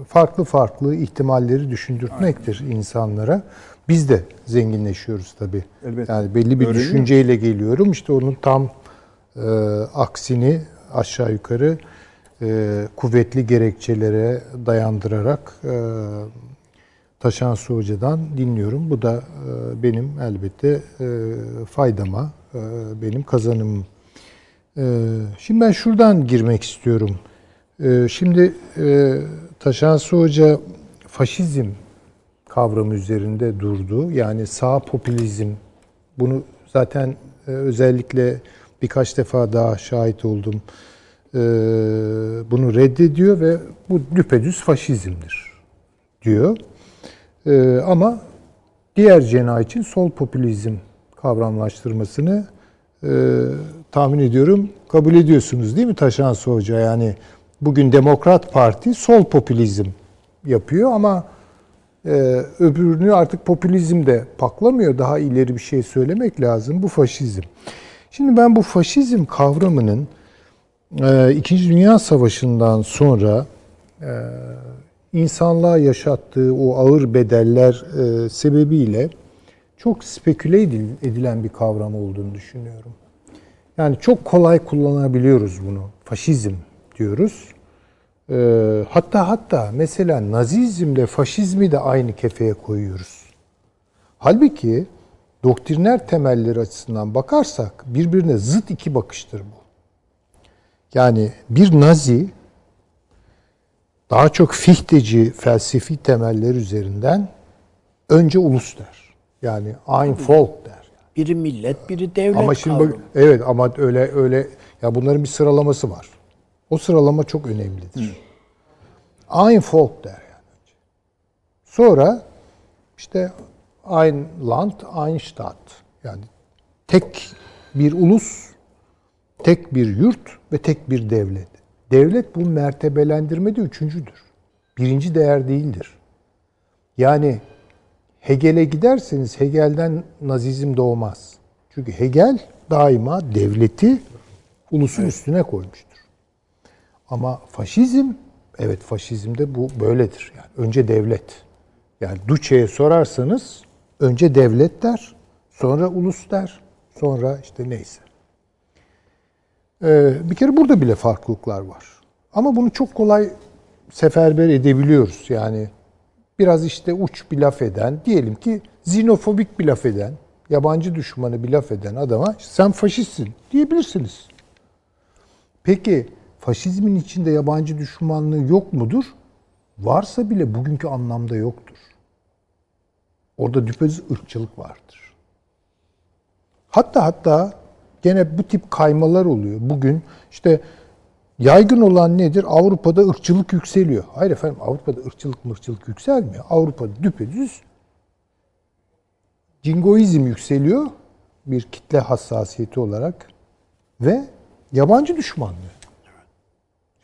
farklı farklı ihtimalleri düşündürtmektir insanlara. Biz de zenginleşiyoruz tabii. Elbette. Yani belli bir Öğreniyor düşünceyle geliyorum. İşte onun tam e, aksini aşağı yukarı e, kuvvetli gerekçelere dayandırarak e, Taşan Su Hoca'dan dinliyorum. Bu da e, benim elbette e, faydama, e, benim kazanımım. Şimdi ben şuradan girmek istiyorum. Şimdi Taşan Su Hoca faşizm kavramı üzerinde durdu. Yani sağ popülizm. Bunu zaten özellikle birkaç defa daha şahit oldum. Bunu reddediyor ve bu düpedüz faşizmdir diyor. Ee, ama diğer cenah için sol popülizm kavramlaştırmasını e, tahmin ediyorum kabul ediyorsunuz değil mi Taşansı Hoca? Yani bugün Demokrat Parti sol popülizm yapıyor ama e, öbürünü artık popülizm de paklamıyor. Daha ileri bir şey söylemek lazım. Bu faşizm. Şimdi ben bu faşizm kavramının e, İkinci Dünya Savaşı'ndan sonra e, insanlığa yaşattığı o ağır bedeller e, sebebiyle çok speküle edil- edilen bir kavram olduğunu düşünüyorum. Yani çok kolay kullanabiliyoruz bunu. Faşizm diyoruz. Ee, hatta hatta mesela Nazizmle faşizmi de aynı kefeye koyuyoruz. Halbuki doktriner temelleri açısından bakarsak birbirine zıt iki bakıştır bu. Yani bir Nazi daha çok Fichteci felsefi temeller üzerinden önce ulus der. Yani Ein Volk der. Biri millet, biri devlet Ama şimdi bak, evet ama öyle öyle ya bunların bir sıralaması var. O sıralama çok önemlidir. Ein Volk der yani. Sonra işte Ein Land, Ein Staat. Yani tek bir ulus, tek bir yurt ve tek bir devlet. Devlet bu mertebelendirmede üçüncüdür. Birinci değer değildir. Yani Hegel'e giderseniz Hegel'den Nazizm doğmaz. Çünkü Hegel daima devleti ulusun üstüne koymuştur. Ama faşizm, evet faşizmde bu böyledir. Yani önce devlet. Yani Duce'ye sorarsanız önce devlet der, sonra ulus der, sonra işte neyse. Ee, bir kere burada bile farklılıklar var. Ama bunu çok kolay seferber edebiliyoruz. Yani biraz işte uç bir laf eden, diyelim ki xenofobik bir laf eden, yabancı düşmanı bir laf eden adama sen faşistsin diyebilirsiniz. Peki faşizmin içinde yabancı düşmanlığı yok mudur? Varsa bile bugünkü anlamda yoktur. Orada düpedüz ırkçılık vardır. Hatta hatta gene bu tip kaymalar oluyor. Bugün işte yaygın olan nedir? Avrupa'da ırkçılık yükseliyor. Hayır efendim Avrupa'da ırkçılık mırkçılık yükselmiyor. Avrupa'da düpedüz Cingoizm yükseliyor bir kitle hassasiyeti olarak ve yabancı düşmanlığı.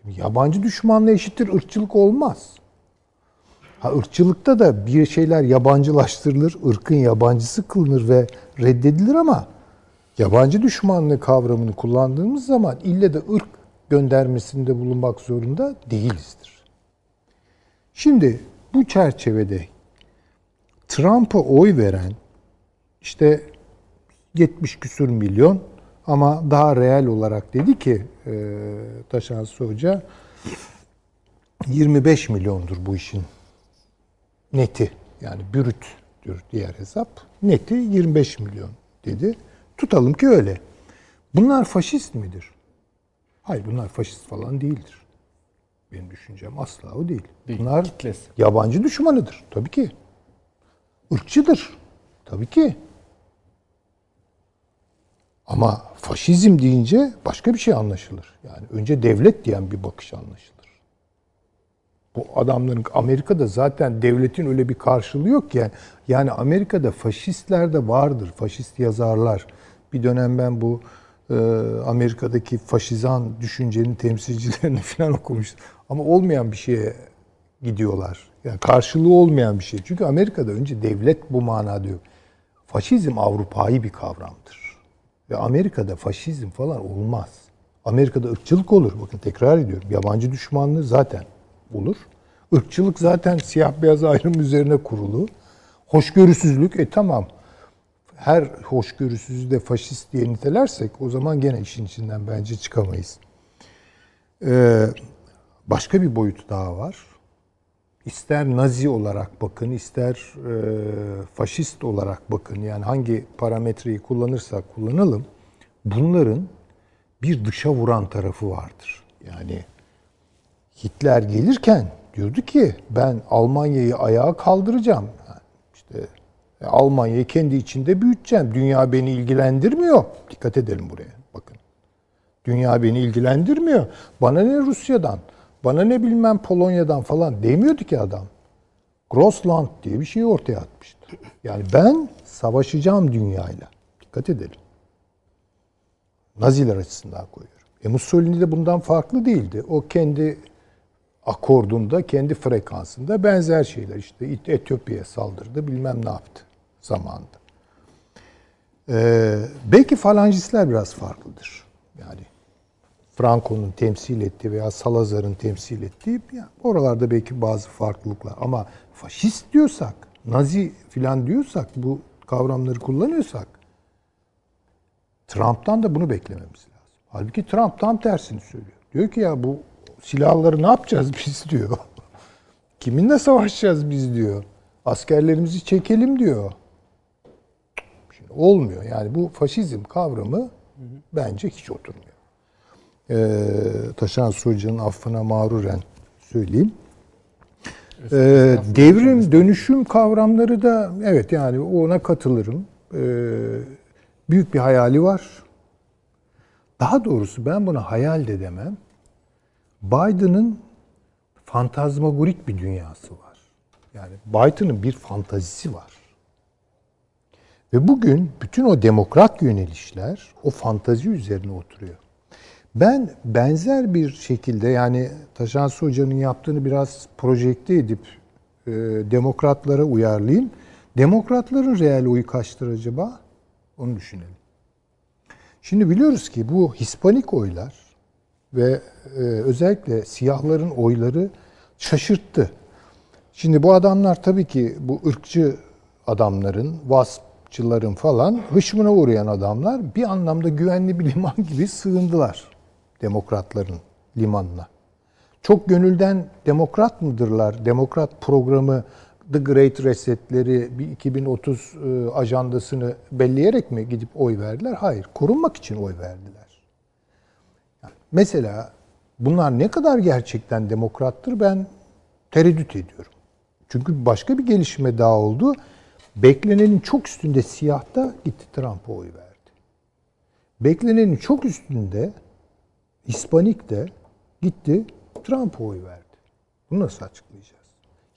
Şimdi yabancı düşmanlığı eşittir ırkçılık olmaz. Ha ırkçılıkta da bir şeyler yabancılaştırılır, ırkın yabancısı kılınır ve reddedilir ama yabancı düşmanlığı kavramını kullandığımız zaman ille de ırk göndermesinde bulunmak zorunda değilizdir. Şimdi bu çerçevede Trump'a oy veren işte 70 küsur milyon ama daha reel olarak dedi ki e, Taşansı Hoca 25 milyondur bu işin neti. Yani bürüttür diğer hesap. Neti 25 milyon dedi. Tutalım ki öyle. Bunlar faşist midir? Hayır bunlar faşist falan değildir. Benim düşüncem asla o değil. Değil, Bunlar kitlesi. yabancı düşmanıdır. Tabii ki. Irkçıdır. Tabii ki. Ama faşizm deyince başka bir şey anlaşılır. Yani önce devlet diyen bir bakış anlaşılır. Bu adamların Amerika'da zaten devletin öyle bir karşılığı yok ki. Yani, yani Amerika'da faşistler de vardır. Faşist yazarlar. Bir dönem ben bu e, Amerika'daki faşizan düşüncenin temsilcilerini falan okumuştum. Ama olmayan bir şeye gidiyorlar. Yani karşılığı olmayan bir şey. Çünkü Amerika'da önce devlet bu manada yok. Faşizm Avrupa'yı bir kavramdır. Ve Amerika'da faşizm falan olmaz. Amerika'da ırkçılık olur. Bakın tekrar ediyorum. Yabancı düşmanlığı zaten olur. Irkçılık zaten siyah beyaz ayrım üzerine kurulu. Hoşgörüsüzlük, e tamam. Her hoşgörüsüzü de faşist diye nitelersek o zaman gene işin içinden bence çıkamayız. Ee, başka bir boyutu daha var. İster Nazi olarak bakın, ister e, faşist olarak bakın. Yani hangi parametreyi kullanırsak kullanalım. Bunların bir dışa vuran tarafı vardır. Yani Hitler gelirken diyordu ki ben Almanya'yı ayağa kaldıracağım. Yani işte e, Almanya'yı kendi içinde büyüteceğim. Dünya beni ilgilendirmiyor. Dikkat edelim buraya. Bakın. Dünya beni ilgilendirmiyor. Bana ne Rusya'dan, bana ne bilmem Polonya'dan falan demiyordu ki adam. Grossland diye bir şey ortaya atmıştı. Yani ben savaşacağım dünyayla. Dikkat edelim. Naziler açısından koyuyorum. E Mussolini de bundan farklı değildi. O kendi akordunda, kendi frekansında benzer şeyler. işte Etiyopya'ya saldırdı, bilmem ne yaptı zamanında. Ee, belki falancistler biraz farklıdır. Yani Franco'nun temsil ettiği veya Salazar'ın temsil ettiği yani oralarda belki bazı farklılıklar. Ama faşist diyorsak, Nazi filan diyorsak, bu kavramları kullanıyorsak Trump'tan da bunu beklememiz lazım. Halbuki Trump tam tersini söylüyor. Diyor ki ya bu silahları ne yapacağız biz diyor. Kiminle savaşacağız biz diyor. Askerlerimizi çekelim diyor. Olmuyor. Yani bu faşizm kavramı bence hiç oturmuyor. Ee, Taşan Hoca'nın affına mağruren söyleyeyim. Ee, devrim, dönüşüm kavramları da evet yani ona katılırım. Ee, büyük bir hayali var. Daha doğrusu ben buna hayal de demem. Biden'ın fantazmagorik bir dünyası var. Yani Biden'ın bir fantazisi var. Ve bugün bütün o demokrat yönelişler o fantazi üzerine oturuyor. Ben benzer bir şekilde yani Taşansı Hoca'nın yaptığını biraz projekte edip e, demokratlara uyarlayayım. Demokratların reel oyu kaçtır acaba? Onu düşünelim. Şimdi biliyoruz ki bu Hispanik oylar ve e, özellikle siyahların oyları şaşırttı. Şimdi bu adamlar tabii ki bu ırkçı adamların, vaspçıların falan hışmına uğrayan adamlar bir anlamda güvenli bir liman gibi sığındılar demokratların limanına. Çok gönülden demokrat mıdırlar? Demokrat programı The Great Reset'leri bir 2030 e, ajandasını belleyerek mi gidip oy verdiler? Hayır. Korunmak için oy verdiler. Mesela bunlar ne kadar gerçekten demokrattır ben tereddüt ediyorum. Çünkü başka bir gelişme daha oldu. Beklenenin çok üstünde siyahta gitti Trump'a oy verdi. Beklenenin çok üstünde Hispanik de gitti Trump'a oy verdi. Bunu nasıl açıklayacağız?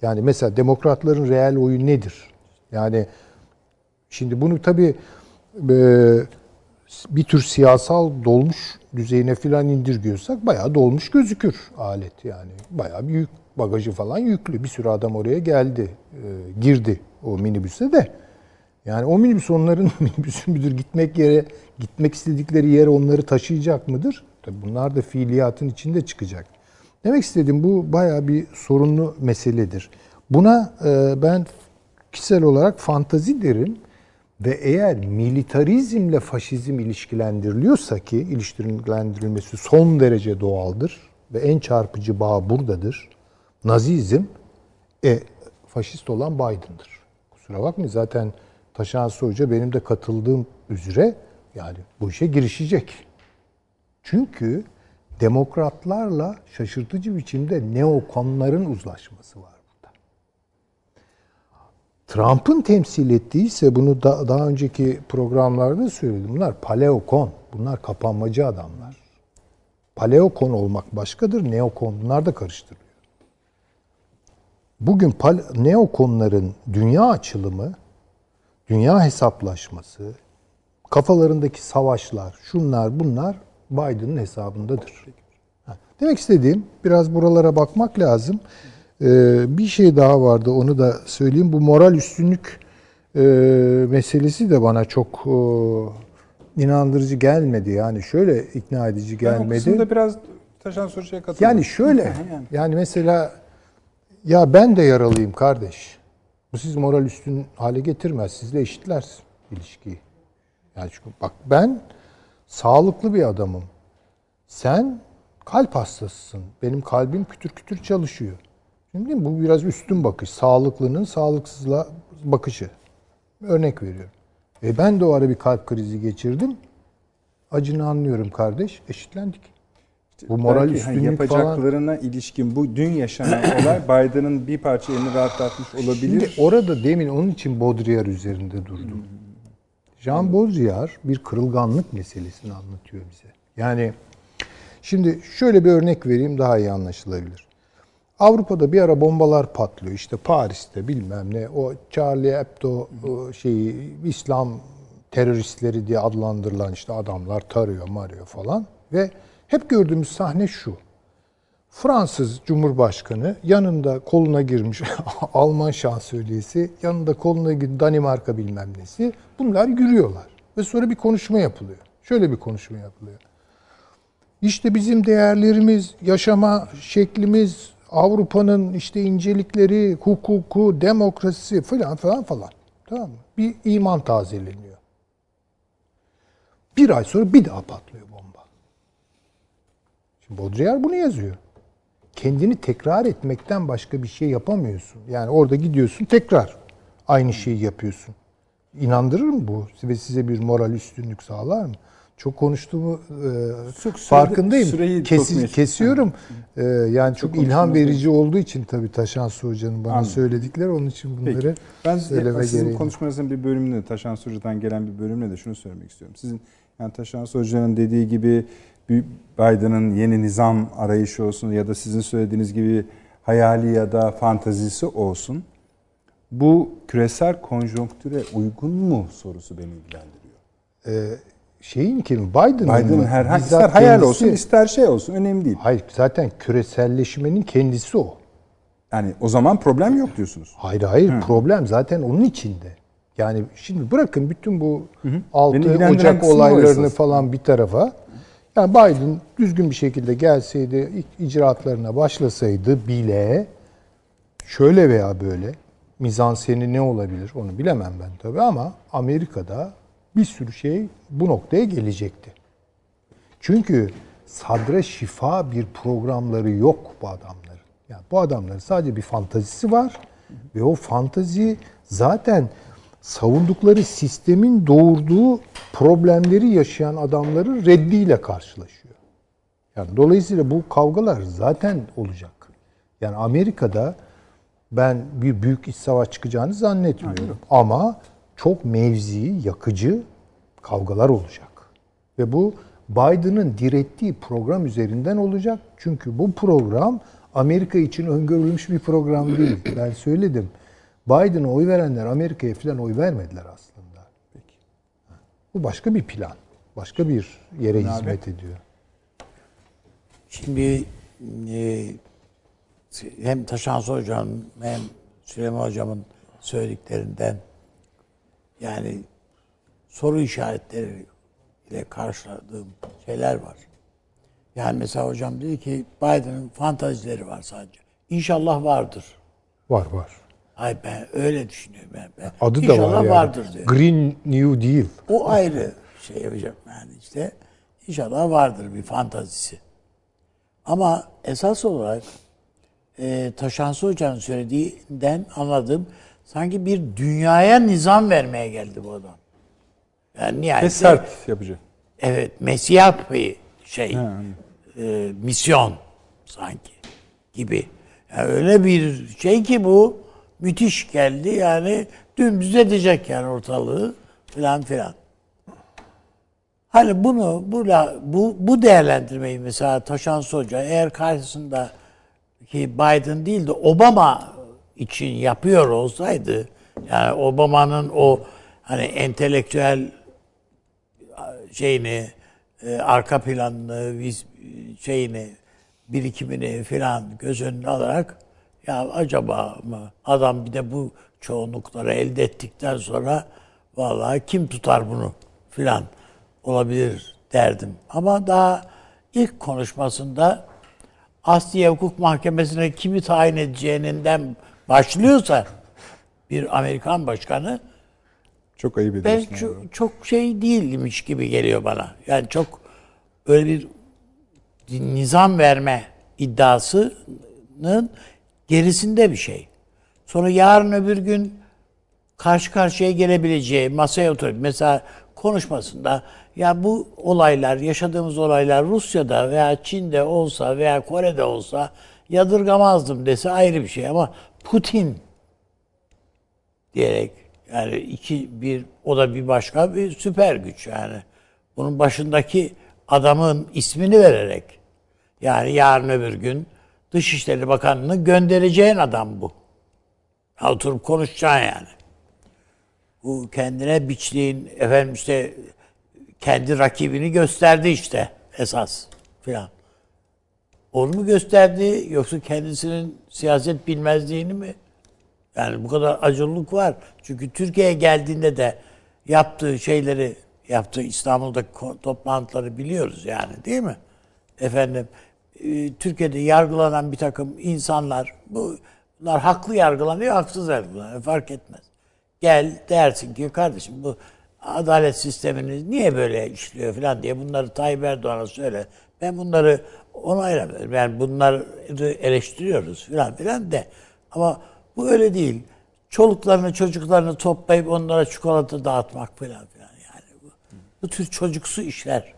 Yani mesela demokratların reel oyu nedir? Yani şimdi bunu tabii e, bir tür siyasal dolmuş düzeyine filan indirgiyorsak bayağı dolmuş gözükür alet yani. Bayağı büyük bagajı falan yüklü. Bir sürü adam oraya geldi, e, girdi o minibüse de. Yani o minibüs onların minibüsü müdür? Gitmek yere, gitmek istedikleri yere onları taşıyacak mıdır? Tabii bunlar da fiiliyatın içinde çıkacak. Demek istediğim bu bayağı bir sorunlu meseledir. Buna e, ben kişisel olarak fantazi derim ve eğer militarizmle faşizm ilişkilendiriliyorsa ki ilişkilendirilmesi son derece doğaldır ve en çarpıcı bağ buradadır. Nazizm e, faşist olan Biden'dır. Kusura bakmayın zaten Taşan Hoca benim de katıldığım üzere yani bu işe girişecek. Çünkü demokratlarla şaşırtıcı biçimde neokonların uzlaşması var burada. Trump'ın temsil ettiği ise bunu da, daha önceki programlarda söyledim. Bunlar paleokon, bunlar kapanmacı adamlar. Paleokon olmak başkadır, neokon bunlar da karıştırılıyor. Bugün pal- neokonların dünya açılımı, dünya hesaplaşması, kafalarındaki savaşlar, şunlar bunlar Biden'ın hesabındadır. Demek istediğim biraz buralara bakmak lazım. Ee, bir şey daha vardı onu da söyleyeyim. Bu moral üstünlük e, meselesi de bana çok e, inandırıcı gelmedi. Yani şöyle ikna edici Ben o gelmedi. biraz Taşan Hoca'ya katılıyorum. Yani şöyle, yani mesela ya ben de yaralıyım kardeş. Bu siz moral üstün hale getirmez. Sizle eşitler ilişkiyi. Yani çünkü bak ben sağlıklı bir adamım. Sen kalp hastasısın. Benim kalbim kütür kütür çalışıyor. Şimdi bu biraz üstün bakış. Sağlıklının sağlıksızla bakışı. Örnek veriyorum. E ben de o ara bir kalp krizi geçirdim. Acını anlıyorum kardeş. Eşitlendik. Bu moral Belki hani üstünlük falan. yapacaklarına ilişkin bu dün yaşanan olay Biden'ın bir parça elini rahatlatmış olabilir. Şimdi orada demin onun için Baudrillard üzerinde durdum. Jean Baudrillard bir kırılganlık meselesini anlatıyor bize. Yani şimdi şöyle bir örnek vereyim daha iyi anlaşılabilir. Avrupa'da bir ara bombalar patlıyor. İşte Paris'te bilmem ne o Charlie Hebdo şeyi İslam teröristleri diye adlandırılan işte adamlar tarıyor marıyor falan ve hep gördüğümüz sahne şu. Fransız Cumhurbaşkanı yanında koluna girmiş Alman şansölyesi, yanında koluna girmiş Danimarka bilmem nesi. Bunlar yürüyorlar. Ve sonra bir konuşma yapılıyor. Şöyle bir konuşma yapılıyor. İşte bizim değerlerimiz, yaşama şeklimiz, Avrupa'nın işte incelikleri, hukuku, demokrasisi falan falan falan. Tamam mı? Bir iman tazeleniyor. Bir ay sonra bir daha patlıyor. Şimdi Baudrillard bunu yazıyor. kendini tekrar etmekten başka bir şey yapamıyorsun. Yani orada gidiyorsun tekrar aynı şeyi yapıyorsun. İnandırır mı bu? Ve size bir moral üstünlük sağlar mı? Çok konuştuğumu e, Çok sürede- farkındayım. Kesi- kesiyorum. E, yani çok, ilham konuşmamız verici olduğu için tabii Taşan Hoca'nın bana Anladım. söyledikleri onun için bunları Peki. Ben söyleme sizin gereği. konuşmanızın bir bölümünde Taşan Sucu'dan gelen bir bölümle de şunu söylemek istiyorum. Sizin yani Taşan Sucu'nun dediği gibi Biden'ın yeni nizam arayışı olsun ya da sizin söylediğiniz gibi hayali ya da fantazisi olsun. Bu küresel konjonktüre uygun mu sorusu beni ilgilendiriyor. E, şeyin kim? Biden'ın Biden'ın mı? herhangi ister hayal kendisi- olsun ister şey olsun önemli değil. Hayır zaten küreselleşmenin kendisi o. Yani o zaman problem yok diyorsunuz. Hayır hayır problem zaten onun içinde. Yani şimdi bırakın bütün bu 6 Beni ilgilendiren Ocak kısmı o olaylarını falan bir tarafa. Yani Biden düzgün bir şekilde gelseydi, icraatlarına başlasaydı bile şöyle veya böyle mizanseni ne olabilir onu bilemem ben tabii ama Amerika'da bir sürü şey bu noktaya gelecekti. Çünkü sadre şifa bir programları yok bu adamların. Yani bu adamların sadece bir fantazisi var ve o fantazi zaten savundukları sistemin doğurduğu problemleri yaşayan adamların reddiyle karşılaşıyor. Yani dolayısıyla bu kavgalar zaten olacak. Yani Amerika'da ben bir büyük iç savaş çıkacağını zannetmiyorum. Ama çok mevzi, yakıcı kavgalar olacak. Ve bu Biden'ın direttiği program üzerinden olacak. Çünkü bu program Amerika için öngörülmüş bir program değil. Ben söyledim. Biden'a oy verenler Amerika'ya falan oy vermediler aslında. Peki. Bu başka bir plan. Başka bir yere hizmet ediyor. Şimdi e, hem Taşan Hoca'nın hem Süleyman Hocam'ın söylediklerinden yani soru işaretleri ile karşıladığım şeyler var. Yani mesela hocam dedi ki Biden'ın fantazileri var sadece. İnşallah vardır. Var var. Ay ben öyle düşünüyorum ben. ben. Adı da İnşallah var yani. vardır diyor. Green New Deal. O ayrı şey yapacağım yani işte. İnşallah vardır bir fantazisi. Ama esas olarak e, Taşansı Hoca'nın söylediğinden anladığım sanki bir dünyaya nizam vermeye geldi bu adam. Yani Ve nihayetinde sert yapacak. evet mesiyah bir şey Ha, anladım. e, misyon sanki gibi. Yani öyle bir şey ki bu müthiş geldi yani dümdüz edecek yani ortalığı filan filan. Hani bunu bu bu bu değerlendirmeyi mesela Taşan Hoca eğer karşısında ki Biden değil de Obama için yapıyor olsaydı yani Obama'nın o hani entelektüel şeyini e, arka planını viz- şeyini birikimini filan göz önüne alarak ya acaba mı adam bir de bu çoğunlukları elde ettikten sonra vallahi kim tutar bunu filan olabilir derdim. Ama daha ilk konuşmasında Asliye Hukuk Mahkemesi'ne kimi tayin edeceğinden başlıyorsa bir Amerikan başkanı Çok ayıp ben ediyorsun. çok, abi. çok şey değilmiş gibi geliyor bana. Yani çok öyle bir nizam verme iddiasının gerisinde bir şey. Sonra yarın öbür gün karşı karşıya gelebileceği masaya oturup mesela konuşmasında ya bu olaylar, yaşadığımız olaylar Rusya'da veya Çin'de olsa veya Kore'de olsa yadırgamazdım dese ayrı bir şey ama Putin diyerek yani iki bir o da bir başka bir süper güç yani. Bunun başındaki adamın ismini vererek yani yarın öbür gün Dışişleri Bakanı'nı göndereceğin adam bu. Ya Oturup konuşacaksın yani. Bu kendine biçtiğin efendim işte kendi rakibini gösterdi işte esas filan. Onu mu gösterdi yoksa kendisinin siyaset bilmezliğini mi? Yani bu kadar acılılık var. Çünkü Türkiye'ye geldiğinde de yaptığı şeyleri, yaptığı İstanbul'daki toplantıları biliyoruz yani değil mi? Efendim, e, Türkiye'de yargılanan bir takım insanlar, bu- bunlar haklı yargılanıyor, haksız yargılanıyor, fark etmez. Gel dersin ki kardeşim bu adalet sisteminiz niye böyle işliyor falan diye bunları Tayyip Erdoğan'a söyle. Ben bunları onaylamıyorum. Yani bunları eleştiriyoruz filan filan de. Ama bu öyle değil. Çoluklarını çocuklarını toplayıp onlara çikolata dağıtmak filan filan. Yani bu, bu tür çocuksu işler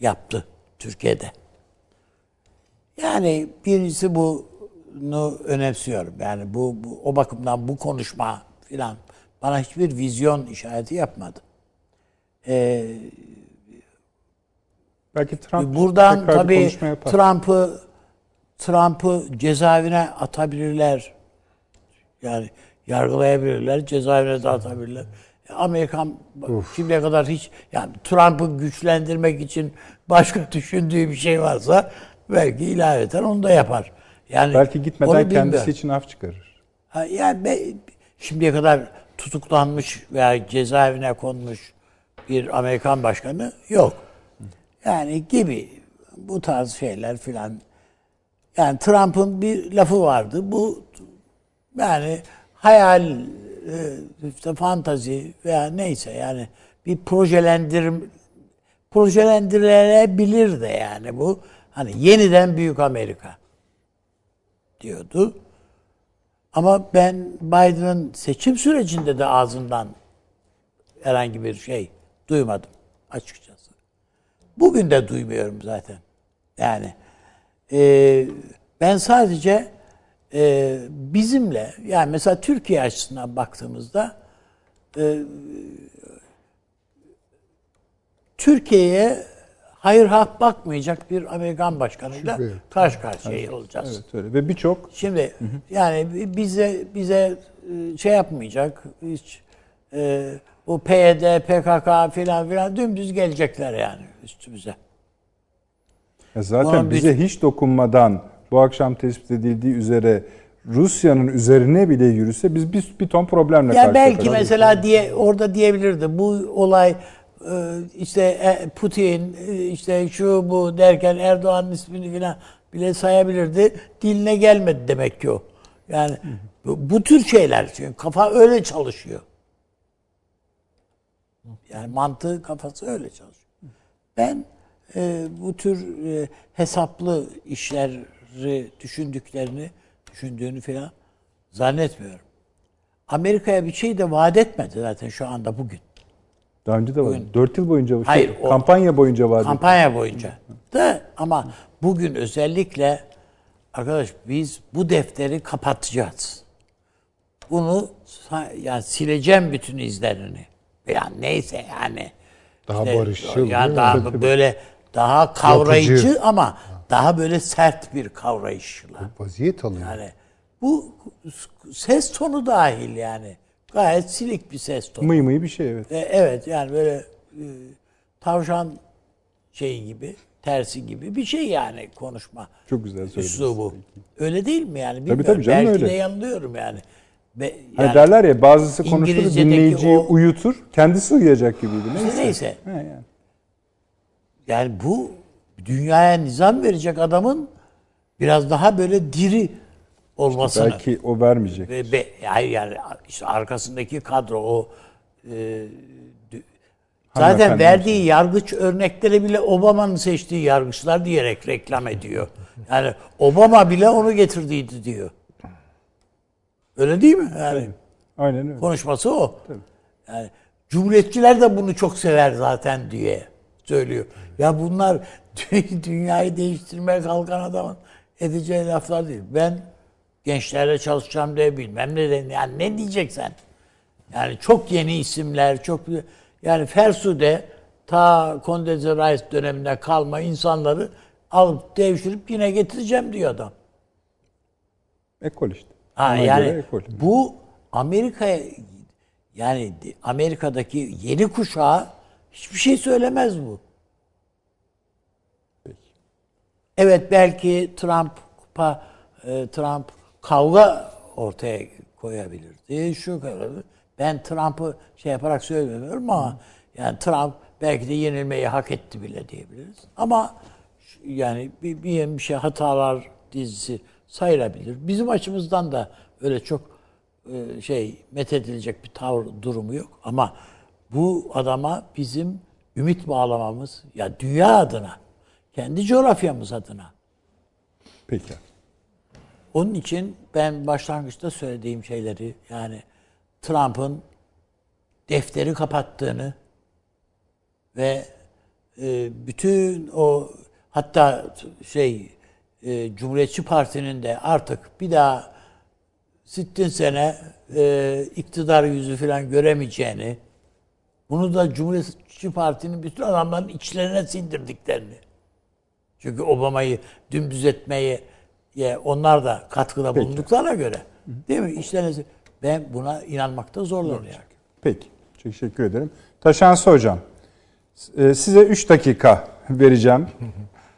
yaptı Türkiye'de. Yani birincisi bunu önemsiyorum. Yani bu, bu o bakımdan bu konuşma filan bana hiçbir vizyon işareti yapmadı. Ee, Belki Trump buradan tabii. Trump'ı Trump'ı cezaevine atabilirler. Yani yargılayabilirler, cezaevine de atabilirler. Amerikan şimdiye kadar hiç yani Trump'ı güçlendirmek için başka düşündüğü bir şey varsa belki ilaveten onu da yapar. Yani Belki gitmeden kendisi için af çıkarır. Ha, yani be- şimdiye kadar tutuklanmış veya cezaevine konmuş bir Amerikan başkanı yok. Yani gibi bu tarz şeyler filan. Yani Trump'ın bir lafı vardı. Bu yani hayal, e, işte fantazi veya neyse yani bir projelendirim projelendirilebilir de yani bu. Hani yeniden büyük Amerika diyordu. Ama ben Biden'ın seçim sürecinde de ağzından herhangi bir şey duymadım açıkçası. Bugün de duymuyorum zaten. Yani e, ben sadece e, bizimle yani mesela Türkiye açısından baktığımızda e, Türkiye'ye hayır hak bakmayacak bir Amerikan başkanıyla Şüphe karşı karşıya olacağız. Evet öyle. Ve birçok Şimdi yani bize bize e, şey yapmayacak hiç e, bu PYD, PKK filan filan dümdüz gelecekler yani üstümüze. Ya zaten Bunun bize hiç dokunmadan bu akşam tespit edildiği üzere Rusya'nın üzerine bile yürüse biz bir, bir ton problemle Ya karşı belki mesela diye orada diyebilirdi bu olay işte e, Putin e, işte şu bu derken Erdoğan'ın ismini filan bile sayabilirdi. Diline gelmedi demek ki o. Yani bu, bu tür şeyler çünkü kafa öyle çalışıyor. Yani mantığı kafası öyle çalışıyor. Ben e, bu tür e, hesaplı işleri düşündüklerini, düşündüğünü falan zannetmiyorum. Amerika'ya bir şey de vaat etmedi zaten şu anda bugün. Daha önce de var. Bugün- 4 yıl boyunca şey, Hayır, o- kampanya boyunca vardı. Kampanya boyunca. Da ama bugün özellikle arkadaş biz bu defteri kapatacağız. Bunu yani sileceğim bütün izlerini. Yani neyse yani. Daha İşte barışçıl mi? daha böyle daha kavrayıcı Yapıcı. ama daha böyle sert bir kavrayışla. Vaziyet alıyor. Yani bu ses tonu dahil yani. Gayet silik bir ses tonu. Mıy mıy bir şey evet. E, evet yani böyle e, tavşan şeyi gibi, tersi gibi bir şey yani konuşma. Çok güzel söylediniz. Üslubu. Öyle değil mi yani? Bilmiyorum. tabii canım Belki öyle. de yanılıyorum yani. Be, Hani yani derler ya bazısı konuşur dinleyiciyi o- uyutur, kendisi uyuyacak gibiydi. Neyse. neyse. He yani. Yani bu dünyaya nizam verecek adamın biraz daha böyle diri olmasını. Belki o vermeyecek. Ve, ve hayır yani işte arkasındaki kadro o e, zaten verdiği yargıç örnekleri bile Obama'nın seçtiği yargıçlar diyerek reklam ediyor. Yani Obama bile onu getirdiydi diyor. Öyle değil mi? Yani Aynen öyle. konuşması o. Yani Cumhuriyetçiler de bunu çok sever zaten diye söylüyor. Ya bunlar dü- dünyayı değiştirmeye kalkan adamın edeceği laflar değil. Ben gençlerle çalışacağım diye bilmem ne de yani ne diyeceksen. Yani çok yeni isimler, çok yani Fersu'de ta Condoleezza Rice döneminde kalma insanları alıp devşirip yine getireceğim diyor adam. Ekol işte. Ha, Ona yani ekol. bu Amerika'ya yani Amerika'daki yeni kuşağa hiçbir şey söylemez bu. Evet belki Trump'a e, Trump kavga ortaya koyabilirdi. Şu kadar. Ben Trump'ı şey yaparak söylemiyorum ama yani Trump belki de yenilmeyi hak etti bile diyebiliriz. Ama yani bir, bir, şey hatalar dizisi sayılabilir. Bizim açımızdan da öyle çok e, şey methedilecek bir tavır durumu yok ama bu adama bizim ümit bağlamamız ya dünya adına kendi coğrafyamız adına Peki. Onun için ben başlangıçta söylediğim şeyleri yani Trump'ın defteri kapattığını ve e, bütün o hatta şey e, Cumhuriyetçi Parti'nin de artık bir daha sittin sene e, iktidar yüzü falan göremeyeceğini bunu da Cumhuriyetçi Parti'nin bütün adamların içlerine sindirdiklerini. Çünkü Obama'yı dümdüz etmeyi ye, onlar da katkıda bulunduklarına göre değil mi? İşlerine ben buna inanmakta zorlanıyorum. Peki. Teşekkür ederim. Taşansı Hocam, e, size 3 dakika vereceğim.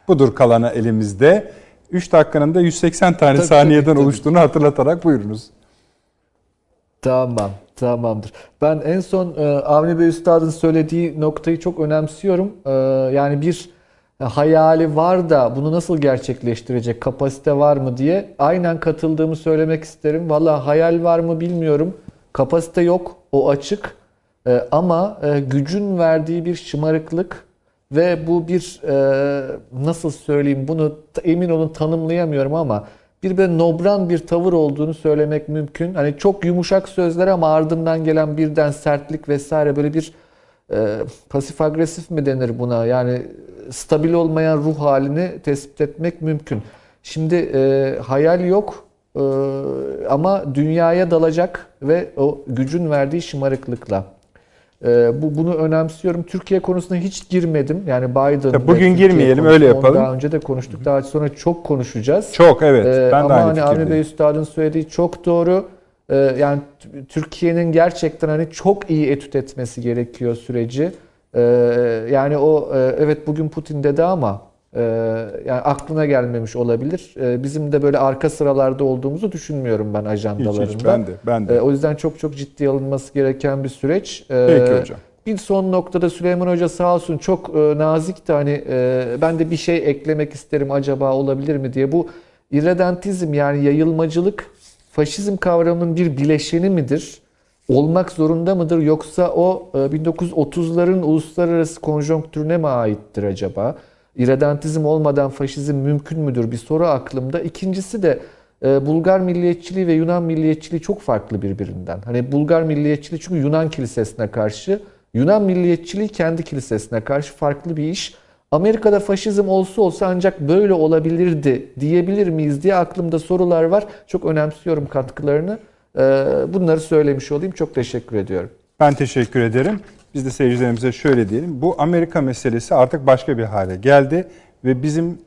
Budur kalanı elimizde. 3 dakikanın da 180 tane Tabii, saniyeden tabii, tabii. oluştuğunu hatırlatarak buyurunuz. Tamam, tamamdır. Ben en son e, Avni Bey Üstad'ın söylediği noktayı çok önemsiyorum. E, yani bir hayali var da bunu nasıl gerçekleştirecek kapasite var mı diye aynen katıldığımı söylemek isterim. Valla hayal var mı bilmiyorum. Kapasite yok, o açık. E, ama e, gücün verdiği bir şımarıklık ve bu bir e, nasıl söyleyeyim bunu emin olun tanımlayamıyorum ama bir böyle nobran bir tavır olduğunu söylemek mümkün. Hani çok yumuşak sözler ama ardından gelen birden sertlik vesaire böyle bir e, pasif agresif mi denir buna? Yani stabil olmayan ruh halini tespit etmek mümkün. Şimdi e, hayal yok e, ama dünyaya dalacak ve o gücün verdiği şımarıklıkla. E, bu bunu önemsiyorum. Türkiye konusuna hiç girmedim. Yani Biden ve bugün Türkiye girmeyelim, konusunu öyle yapalım. Daha önce de konuştuk. Daha sonra çok konuşacağız. Çok evet. Ee, ben de ama aynı hani Avni Bey. Üstad'ın söylediği çok doğru. Ee, yani Türkiye'nin gerçekten hani çok iyi etüt etmesi gerekiyor süreci. Ee, yani o e, evet bugün Putin dedi ama e, yani aklına gelmemiş olabilir. Ee, bizim de böyle arka sıralarda olduğumuzu düşünmüyorum ben Hiç, ajandalarında. hiç, ben de. Ben de. O yüzden çok çok ciddi alınması gereken bir süreç. Peki hocam. Bir son noktada Süleyman Hoca sağ olsun çok e, nazikti hani ben de bir şey eklemek isterim acaba olabilir mi diye. Bu irredentizm yani yayılmacılık faşizm kavramının bir bileşeni midir? Olmak zorunda mıdır yoksa o e, 1930'ların uluslararası konjonktürüne mi aittir acaba? İrredentizm olmadan faşizm mümkün müdür? Bir soru aklımda. İkincisi de e, Bulgar milliyetçiliği ve Yunan milliyetçiliği çok farklı birbirinden. Hani Bulgar milliyetçiliği çünkü Yunan kilisesine karşı, Yunan milliyetçiliği kendi kilisesine karşı farklı bir iş. Amerika'da faşizm olsa olsa ancak böyle olabilirdi diyebilir miyiz diye aklımda sorular var. Çok önemsiyorum katkılarını. E, bunları söylemiş olayım. Çok teşekkür ediyorum. Ben teşekkür ederim. Biz de seyircilerimize şöyle diyelim. Bu Amerika meselesi artık başka bir hale geldi ve bizim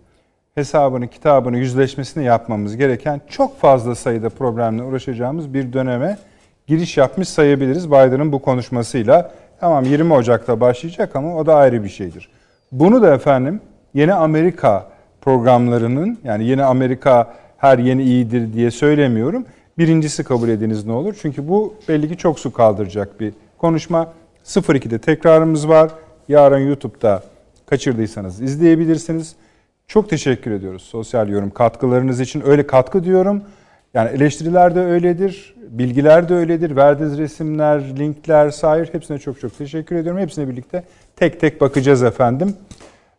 hesabını, kitabını, yüzleşmesini yapmamız gereken çok fazla sayıda problemle uğraşacağımız bir döneme giriş yapmış sayabiliriz Biden'ın bu konuşmasıyla. Tamam 20 Ocak'ta başlayacak ama o da ayrı bir şeydir. Bunu da efendim yeni Amerika programlarının yani yeni Amerika her yeni iyidir diye söylemiyorum. Birincisi kabul ediniz ne olur? Çünkü bu belli ki çok su kaldıracak bir konuşma. 02'de tekrarımız var. Yarın YouTube'da kaçırdıysanız izleyebilirsiniz. Çok teşekkür ediyoruz sosyal yorum katkılarınız için. Öyle katkı diyorum. Yani eleştiriler de öyledir, bilgiler de öyledir. Verdiğiniz resimler, linkler, sair hepsine çok çok teşekkür ediyorum. Hepsine birlikte tek tek bakacağız efendim.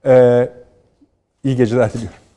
Ee, iyi geceler diliyorum.